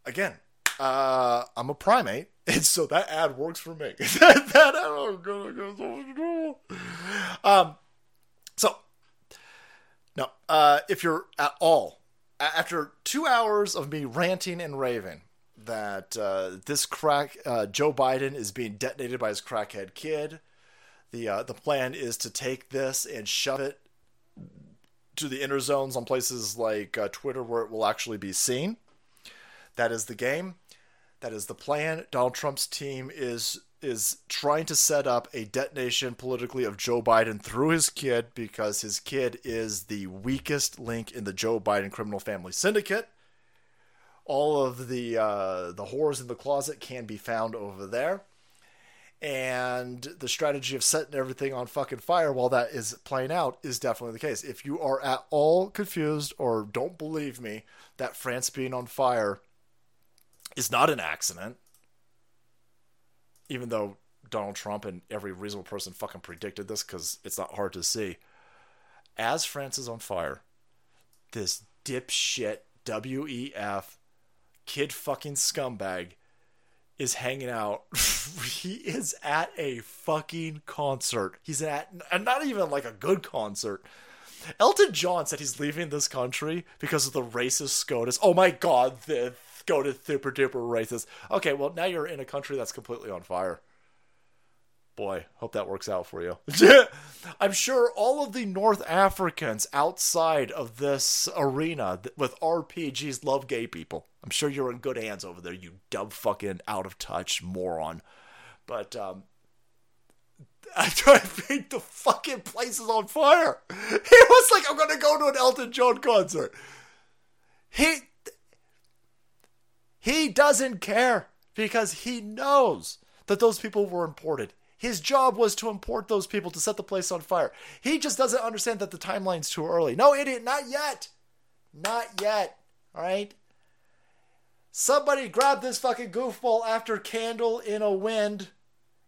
Speaker 1: Again, uh, I'm a primate, and so that ad works for me. that, ad, oh god, I so. Um, so no, uh, if you're at all after two hours of me ranting and raving that uh, this crack uh, Joe Biden is being detonated by his crackhead kid, the uh, the plan is to take this and shove it to the inner zones on places like uh, Twitter where it will actually be seen. That is the game. That is the plan. Donald Trump's team is is trying to set up a detonation politically of Joe Biden through his kid because his kid is the weakest link in the Joe Biden criminal family syndicate. All of the uh, the horrors in the closet can be found over there, and the strategy of setting everything on fucking fire while that is playing out is definitely the case. If you are at all confused or don't believe me that France being on fire is not an accident even though Donald Trump and every reasonable person fucking predicted this because it's not hard to see. As France is on fire, this dipshit WEF kid fucking scumbag is hanging out. he is at a fucking concert. He's at, and not even like a good concert. Elton John said he's leaving this country because of the racist SCOTUS. Oh my god, the to super duper racist. Okay, well now you're in a country that's completely on fire. Boy, hope that works out for you. I'm sure all of the North Africans outside of this arena with RPGs love gay people. I'm sure you're in good hands over there, you dumb fucking out of touch moron. But um, I tried to paint the fucking places on fire. He was like, I'm gonna go to an Elton John concert. He he doesn't care because he knows that those people were imported. His job was to import those people to set the place on fire. He just doesn't understand that the timeline's too early. No, idiot, not yet. Not yet. All right? Somebody grab this fucking goofball after Candle in a Wind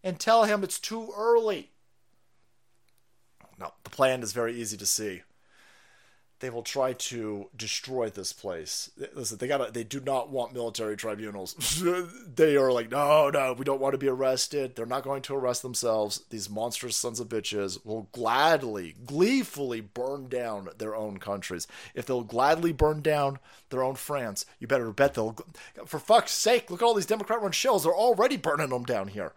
Speaker 1: and tell him it's too early. No, the plan is very easy to see. They will try to destroy this place. Listen, they got they do not want military tribunals. they are like, no, no, we don't want to be arrested. They're not going to arrest themselves. These monstrous sons of bitches will gladly, gleefully burn down their own countries. If they'll gladly burn down their own France, you better bet they'll. For fuck's sake, look at all these Democrat-run shells. They're already burning them down here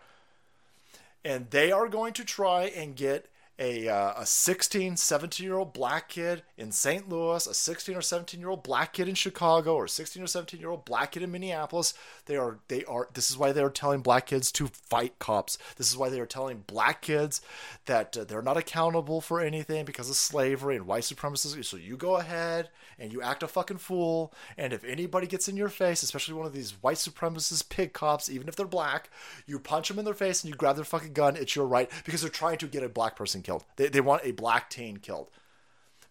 Speaker 1: and they are going to try and get a, uh, a 16 17 year old black kid in st louis a 16 or 17 year old black kid in chicago or 16 or 17 year old black kid in minneapolis. They are they are this is why they're telling black kids to fight cops. This is why they are telling black kids that uh, they're not accountable for anything because of slavery and white supremacy. So you go ahead and you act a fucking fool. And if anybody gets in your face especially one of these white supremacist pig cops even if they're black you punch them in their face and you grab their fucking gun. It's your right because they're trying to get a black person killed they, they want a black teen killed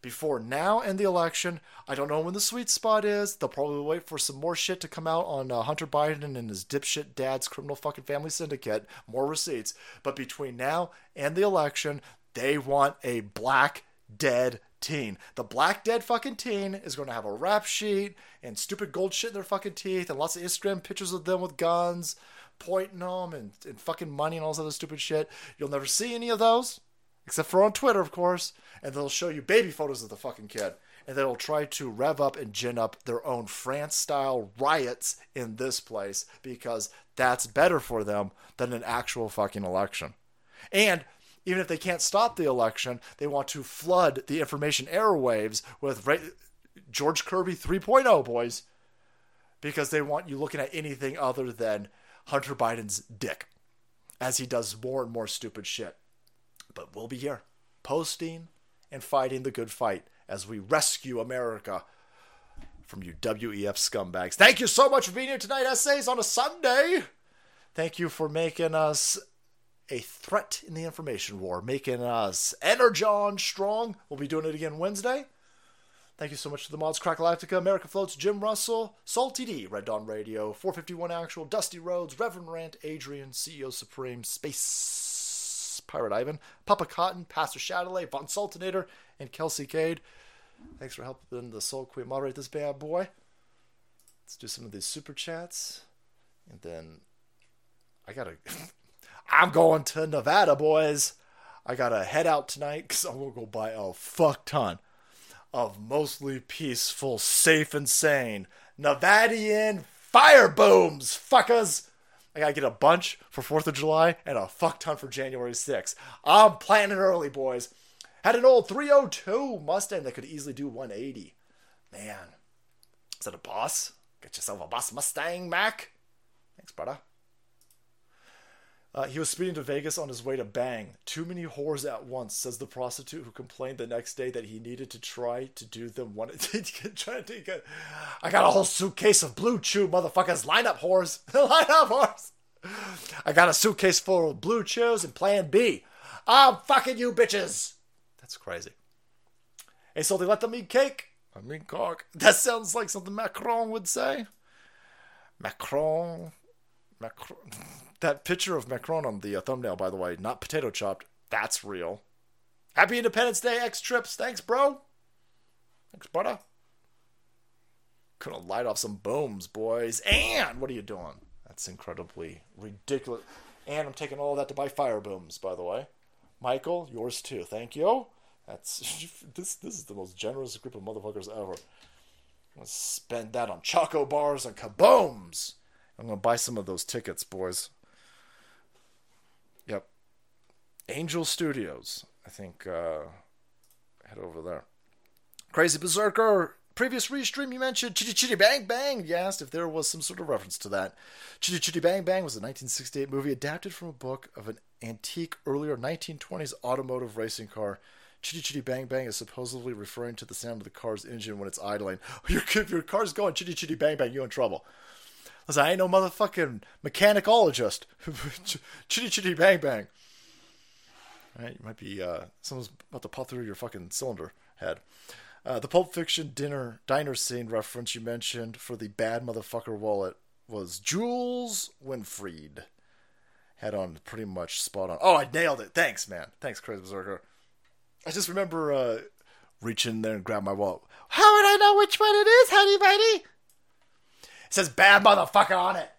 Speaker 1: before now and the election. I don't know when the sweet spot is. They'll probably wait for some more shit to come out on uh, Hunter Biden and his dipshit dad's criminal fucking family syndicate. More receipts. But between now and the election, they want a black dead teen. The black dead fucking teen is going to have a rap sheet and stupid gold shit in their fucking teeth and lots of Instagram pictures of them with guns pointing them and, and fucking money and all this other stupid shit. You'll never see any of those except for on Twitter, of course, and they'll show you baby photos of the fucking kid. And they'll try to rev up and gin up their own France style riots in this place because that's better for them than an actual fucking election. And even if they can't stop the election, they want to flood the information airwaves with George Kirby 3.0, boys, because they want you looking at anything other than Hunter Biden's dick as he does more and more stupid shit. But we'll be here, posting and fighting the good fight as we rescue America from you WEF scumbags. Thank you so much for being here tonight, essays on a Sunday. Thank you for making us a threat in the information war, making us Energon strong. We'll be doing it again Wednesday. Thank you so much to the mods, Crackalactica, America Floats, Jim Russell, Salty D, Red Dawn Radio, 451 Actual, Dusty Rhodes, Reverend Rant, Adrian, CEO Supreme, Space Pirate Ivan, Papa Cotton, Pastor Shadowley, Von Sultanator, and Kelsey Cade. Thanks for helping the Soul Queen moderate this bad boy. Let's do some of these super chats. And then I gotta. I'm going to Nevada, boys. I gotta head out tonight because I'm gonna go buy a fuck ton of mostly peaceful, safe and sane Nevadian fire booms, fuckers. I gotta get a bunch for 4th of July and a fuck ton for January 6th. I'm planning early, boys. Had an old 302 Mustang that could easily do 180. Man, is that a boss? Get yourself a boss Mustang, Mac. Thanks, brother. Uh, he was speeding to Vegas on his way to bang. Too many whores at once, says the prostitute who complained the next day that he needed to try to do them one. take a, I got a whole suitcase of blue chew, motherfuckers. Line up, whores. Line up, whores. I got a suitcase full of blue chews and plan B. I'm fucking you bitches. That's crazy. Hey, so they let them eat cake? I mean, cock. That sounds like something Macron would say. Macron. Macron. That picture of Macron on the uh, thumbnail, by the way, not potato chopped. That's real. Happy Independence Day, X Trips. Thanks, bro. Thanks, brother. Gonna light off some booms, boys. And what are you doing? That's incredibly ridiculous. And I'm taking all that to buy fire booms, by the way. Michael, yours too. Thank you. That's this. This is the most generous group of motherfuckers ever. I'm gonna spend that on choco bars and kabooms. I'm gonna buy some of those tickets, boys. Yep. Angel Studios. I think uh, head over there. Crazy Berserker. Previous restream you mentioned Chitty Chitty Bang Bang. You asked if there was some sort of reference to that. Chitty Chitty Bang Bang was a 1968 movie adapted from a book of an antique earlier 1920s automotive racing car. Chitty Chitty Bang Bang is supposedly referring to the sound of the car's engine when it's idling. Your, your car's going chitty chitty bang bang, you in trouble. Listen, I ain't no motherfucking mechanicologist. chitty chitty bang bang. Right, you might be uh, someone's about to pop through your fucking cylinder head. Uh, the Pulp Fiction dinner diner scene reference you mentioned for the bad motherfucker wallet was Jules Winnfield. Had on pretty much spot on. Oh, I nailed it. Thanks, man. Thanks, Crazy Berserker. I just remember uh, reaching there and grab my wallet. How would I know which one it is, honey buddy? It says bad motherfucker on it.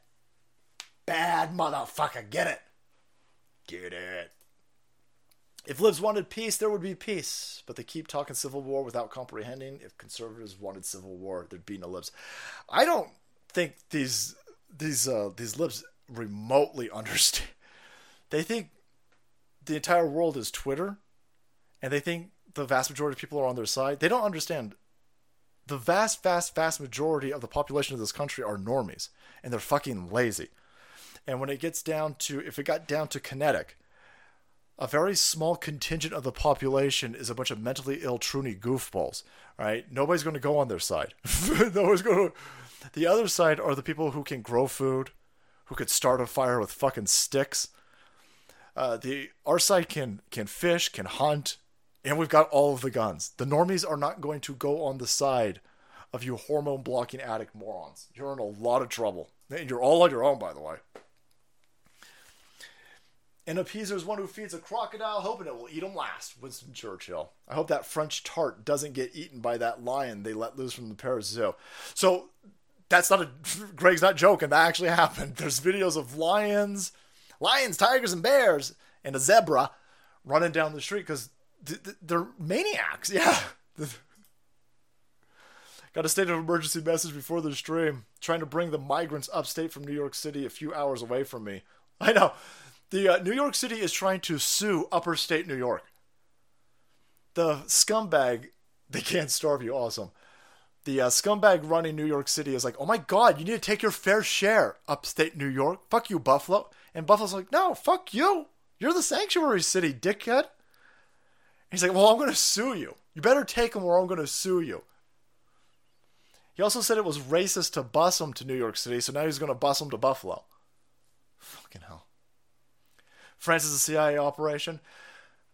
Speaker 1: Bad motherfucker. Get it. Get it. If libs wanted peace, there would be peace. But they keep talking civil war without comprehending. If conservatives wanted civil war, there'd be no libs. I don't think these these uh, these libs remotely understand. They think the entire world is Twitter, and they think the vast majority of people are on their side. They don't understand. The vast, vast, vast majority of the population of this country are normies, and they're fucking lazy. And when it gets down to, if it got down to kinetic, a very small contingent of the population is a bunch of mentally ill truny goofballs. Right? Nobody's going to go on their side. Nobody's going to. The other side are the people who can grow food, who could start a fire with fucking sticks. Uh, the our side can can fish, can hunt, and we've got all of the guns. The normies are not going to go on the side of you hormone blocking addict morons. You're in a lot of trouble. And you're all on your own, by the way. And appeaser is one who feeds a crocodile, hoping it will eat him last. Winston Churchill. I hope that French tart doesn't get eaten by that lion they let loose from the Paris Zoo. So that's not a. Greg's not joking. That actually happened. There's videos of lions, lions, tigers, and bears, and a zebra running down the street because th- th- they're maniacs. Yeah. Got a state of emergency message before the stream, trying to bring the migrants upstate from New York City a few hours away from me. I know. The uh, New York City is trying to sue upper state New York. The scumbag, they can't starve you. Awesome. The uh, scumbag running New York City is like, oh my god, you need to take your fair share, upstate New York. Fuck you, Buffalo. And Buffalo's like, no, fuck you. You're the sanctuary city, dickhead. He's like, well, I'm going to sue you. You better take them or I'm going to sue you. He also said it was racist to bus him to New York City, so now he's going to bus him to Buffalo. Fucking hell. France is a CIA operation.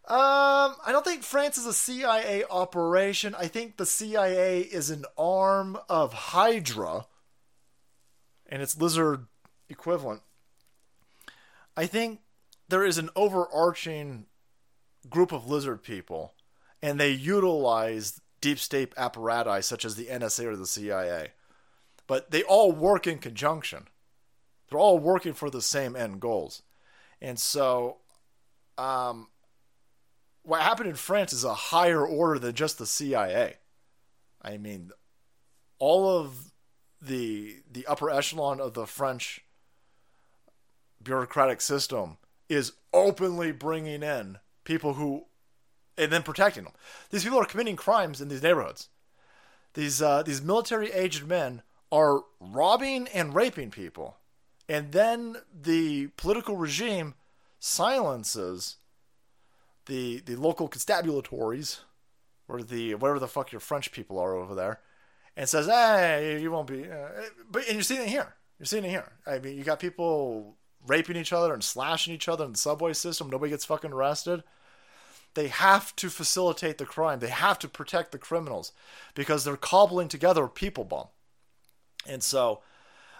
Speaker 1: Um, I don't think France is a CIA operation. I think the CIA is an arm of Hydra and its lizard equivalent. I think there is an overarching group of lizard people, and they utilize deep state apparatus such as the NSA or the CIA. But they all work in conjunction. They're all working for the same end goals. And so, um, what happened in France is a higher order than just the CIA. I mean, all of the the upper echelon of the French bureaucratic system is openly bringing in people who and then protecting them. These people are committing crimes in these neighborhoods. These uh, these military aged men are robbing and raping people, and then the political regime silences the the local constabulatories or the whatever the fuck your French people are over there, and says, "Hey, you won't be." Uh, but and you're seeing it here. You're seeing it here. I mean, you got people raping each other and slashing each other in the subway system. Nobody gets fucking arrested. They have to facilitate the crime. They have to protect the criminals because they're cobbling together a people bomb. And so,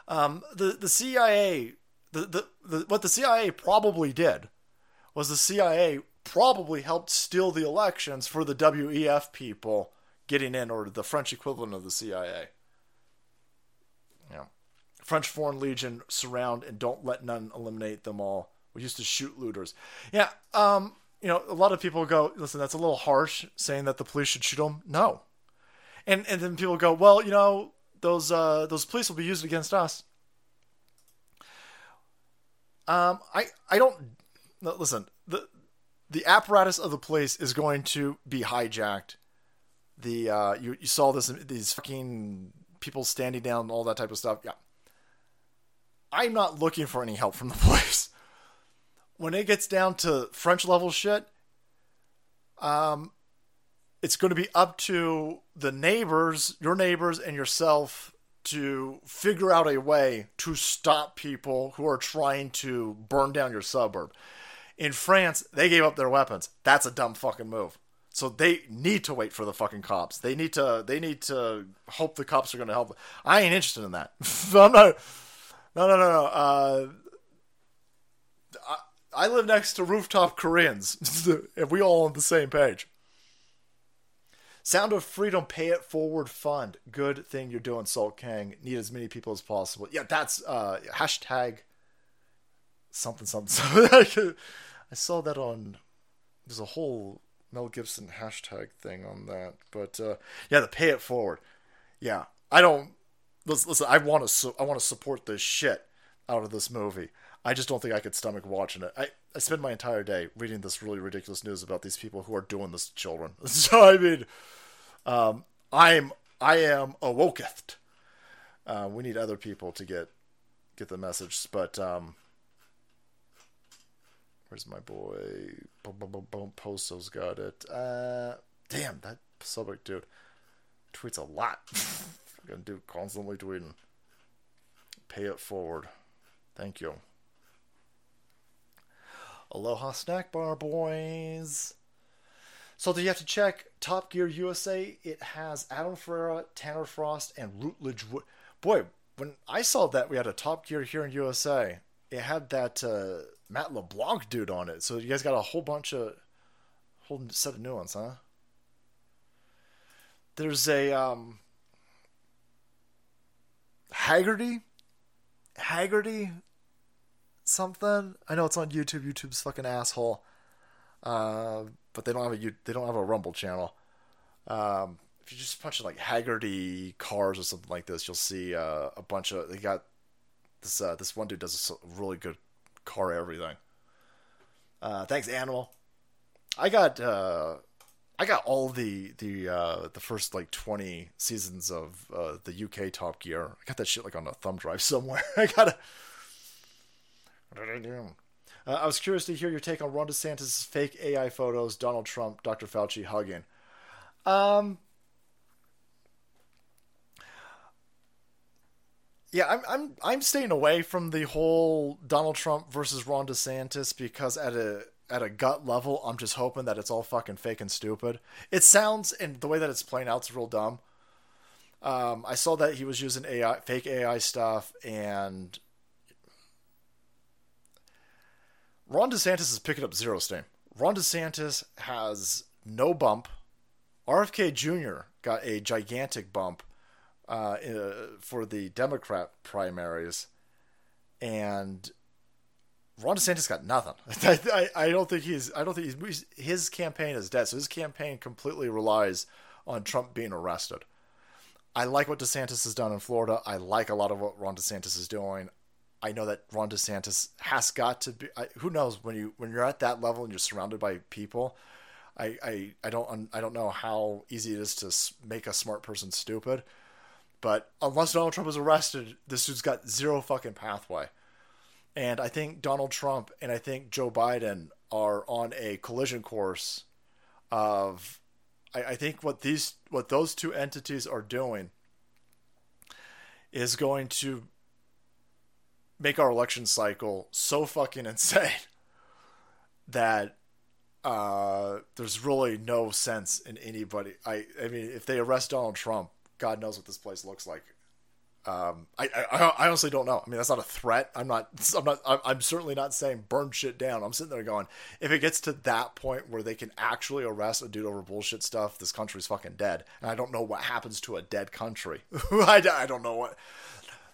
Speaker 1: um, the the CIA, the, the, the what the CIA probably did was the CIA probably helped steal the elections for the WEF people getting in, or the French equivalent of the CIA. Yeah. French Foreign Legion surround and don't let none eliminate them all. We used to shoot looters. Yeah, um, you know, a lot of people go, listen, that's a little harsh saying that the police should shoot them. No. And and then people go, well, you know, those uh, those police will be used against us. Um, I I don't listen. The the apparatus of the police is going to be hijacked. The uh, you you saw this these fucking people standing down, all that type of stuff. Yeah, I'm not looking for any help from the police. When it gets down to French level shit, um, it's going to be up to the neighbors, your neighbors, and yourself to figure out a way to stop people who are trying to burn down your suburb. In France, they gave up their weapons. That's a dumb fucking move. So they need to wait for the fucking cops. They need to. They need to hope the cops are going to help. I ain't interested in that. I'm not. No, no, no, no. Uh, I, I live next to rooftop Koreans, and we all on the same page. Sound of Freedom Pay It Forward Fund. Good thing you're doing, Salt Kang. Need as many people as possible. Yeah, that's uh, hashtag something, something, something. I saw that on. There's a whole Mel Gibson hashtag thing on that. But uh, yeah, the Pay It Forward. Yeah, I don't. Listen, I want to. Su- I want to support the shit out of this movie. I just don't think I could stomach watching it. I, I spend my entire day reading this really ridiculous news about these people who are doing this to children. So I mean, um, I'm I am awoketh. Uh, we need other people to get get the message, but um, where's my boy? Posto's got it. Uh, damn that Sobek dude tweets a lot. Gonna do constantly tweeting. Pay it forward. Thank you. Aloha Snack Bar Boys. So do you have to check Top Gear USA? It has Adam Ferrara, Tanner Foust, and Rutledge Wood. Boy, when I saw that we had a Top Gear here in USA, it had that uh, Matt LeBlanc dude on it. So you guys got a whole bunch of whole set of new ones, huh? There's a um Hagerty, Hagerty, something. I know it's on YouTube. YouTube's fucking asshole. Uh, but they don't have a they don't have a Rumble channel. Um, if you just punch in like Hagerty cars or something like this, you'll see uh, a bunch of they got this uh, this one dude does a really good car everything. Uh, thanks, Animal. I got uh, I got all the the uh, the first like twenty seasons of uh, the UK Top Gear. I got that shit like on a thumb drive somewhere. I gotta. Uh, I was curious to hear your take on Ron DeSantis' fake AI photos, Donald Trump, Dr. Fauci hugging. Um, yeah, I'm I'm I'm staying away from the whole Donald Trump versus Ron DeSantis because at a at a gut level, I'm just hoping that it's all fucking fake and stupid. It sounds and the way that it's playing out is real dumb. Um, I saw that he was using AI, fake AI stuff, and Ron DeSantis is picking up zero steam. Ron DeSantis has no bump. RFK Jr. got a gigantic bump uh, for the Democrat primaries, and Ron DeSantis got nothing. I, I, don't think he's. I don't think he's, his campaign is dead. So his campaign completely relies on Trump being arrested. I like what DeSantis has done in Florida. I like a lot of what Ron DeSantis is doing. I know that Ron DeSantis has got to be. I, who knows when you when you're at that level and you're surrounded by people. I, I, I don't I don't know how easy it is to make a smart person stupid, but unless Donald Trump is arrested, this dude's got zero fucking pathway. And I think Donald Trump and I think Joe Biden are on a collision course of I, I think what these what those two entities are doing is going to make our election cycle so fucking insane that uh, there's really no sense in anybody. I I mean, if they arrest Donald Trump, God knows what this place looks like. Um, I, I, I honestly don't know. I mean, that's not a threat. I'm not. I'm not. I'm certainly not saying burn shit down. I'm sitting there going, if it gets to that point where they can actually arrest a dude over bullshit stuff, this country's fucking dead. And I don't know what happens to a dead country. I, I don't know what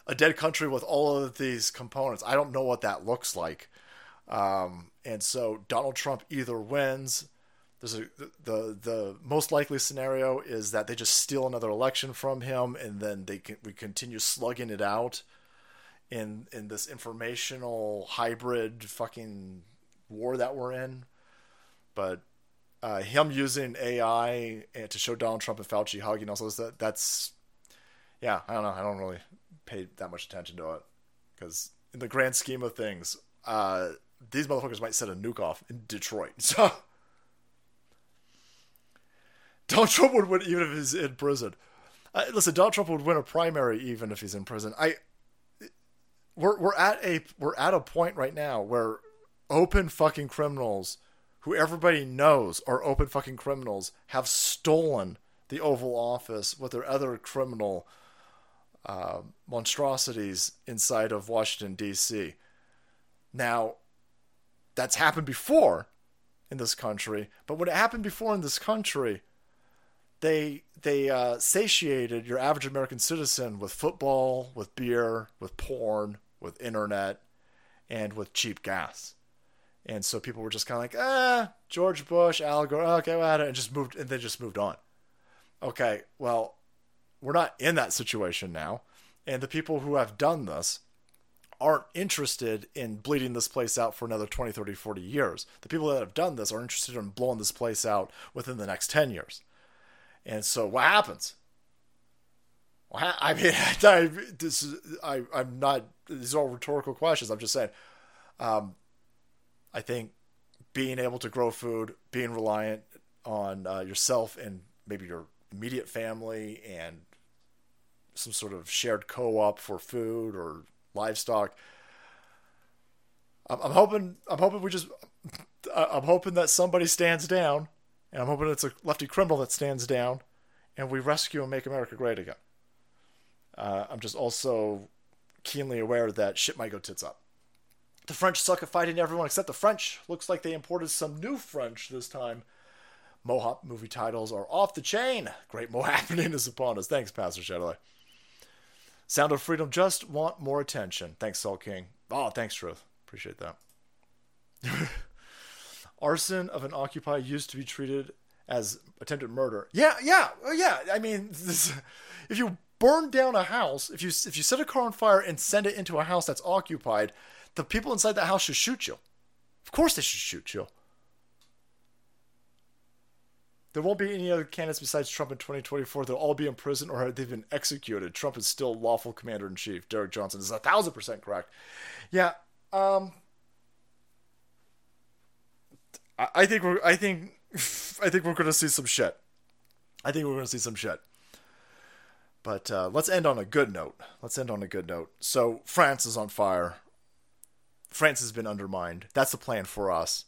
Speaker 1: a dead country with all of these components. I don't know what that looks like. Um, and so Donald Trump either wins. There's a, the the most likely scenario is that they just steal another election from him, and then they can, we continue slugging it out in in this informational hybrid fucking war that we're in. but uh, him using AI to show Donald Trump and Fauci hugging also that that's yeah I don't know I don't really pay that much attention to it because in the grand scheme of things, uh, these motherfuckers might set a nuke off in Detroit. So Donald Trump would win even if he's in prison. Uh, listen, Donald Trump would win a primary even if he's in prison. I we're we're at a we're at a point right now where open fucking criminals who everybody knows are open fucking criminals have stolen the Oval Office with their other criminal uh, monstrosities inside of Washington D.C. Now, that's happened before in this country, but when it happened before in this country, they they uh, satiated your average American citizen with football, with beer, with porn, with internet, and with cheap gas. And so people were just kind of like, ah, George Bush, Al Gore, okay, well, and just moved, and they just moved on. Okay, well, we're not in that situation now, and the people who have done this aren't interested in bleeding this place out for another 20, 30, 40 years. The people that have done this are interested in blowing this place out within the next 10 years. And so what happens? Well, I mean, I, this is, I, I'm not, these are all rhetorical questions. I'm just saying, um, I think being able to grow food, being reliant on uh, yourself and maybe your immediate family and some sort of shared co-op for food or livestock. I'm, I'm hoping. I'm hoping we just. I'm hoping that somebody stands down, and I'm hoping it's a lefty criminal that stands down, and we rescue and make America great again. Uh, I'm just also keenly aware that shit might go tits up. The French suck at fighting everyone except the French. Looks like they imported some new French this time. Mohawk movie titles are off the chain. Great Mo is upon us. Thanks, Pastor Shadowlight. Sound of Freedom just want more attention. Thanks, Soul King. Oh, thanks, Truth. Appreciate that. Arson of an Occupy used to be treated as attempted murder. Yeah, yeah, yeah. I mean, this, if you burn down a house, if you if you set a car on fire and send it into a house that's occupied, the people inside that house should shoot you. Of course, they should shoot you. There won't be any other candidates besides Trump in 2024. They'll all be in prison or they've been executed. Trump is still lawful commander in chief. Derek Johnson is a thousand percent correct. Yeah. Um. I, think we're. I think. I think we're to see some shit. I think we're to see some shit. But uh, let's end on a good note. Let's end on a good note. So France is on fire. France has been undermined. That's the plan for us.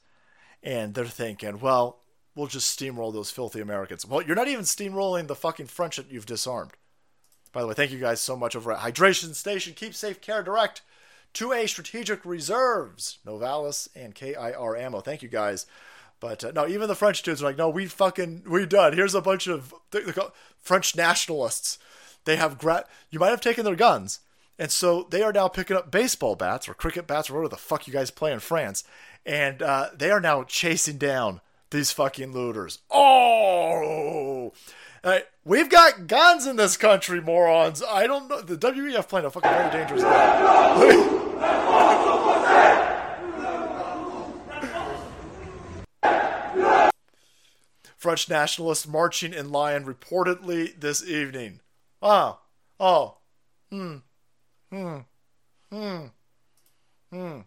Speaker 1: And they're thinking, well, we'll just steamroll those filthy Americans. Well, you're not even steamrolling the fucking French that you've disarmed. By the way, thank you guys so much over at Hydration Station. Keep safe, care direct. 2A Strategic Reserves, Novalis and KIR Ammo. Thank you guys. But uh, no, even the French dudes are like, no, we fucking, we done. Here's a bunch of French nationalists. They have, gra- you might have taken their guns. And so they are now picking up baseball bats or cricket bats or whatever the fuck you guys play in France. And uh, they are now chasing down these fucking looters. Oh! Uh, we've got guns in this country, morons. I don't know. The WEF playing a fucking very dangerous game. French nationalists marching in Lyon reportedly this evening. Ah, oh, hmm, hmm, hmm, hmm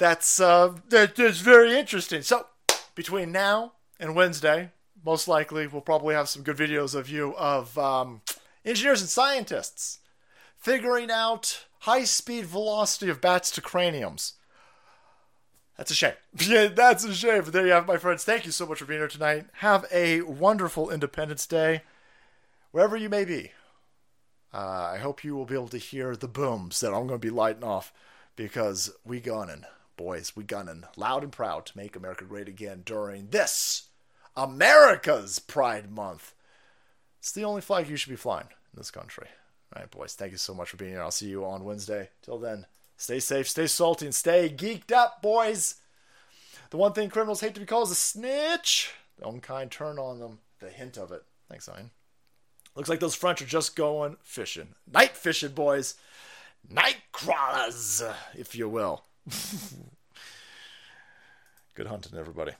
Speaker 1: that's uh, that's very interesting. So between now and Wednesday, most likely we'll probably have some good videos of you of um, engineers and scientists figuring out high speed velocity of bats to craniums. That's a shame. Yeah, that's a shame. But there you have, my friends. Thank you so much for being here tonight. Have a wonderful Independence Day, wherever you may be. Uh, I hope you will be able to hear the booms that I'm going to be lighting off because we gunning boys, we gunning loud and proud to make America great again during this America's Pride Month. It's the only flag you should be flying in this country. All right, boys, thank you so much for being here. I'll see you on Wednesday. Till then, stay safe, stay salty, and stay geeked up, boys. The one thing criminals hate to be called is a snitch. The unkind turn on them. The hint of it. Thanks, Ian. Looks like those French are just going fishing. Night fishing, boys. Night crawlers, if you will. Good hunting, everybody.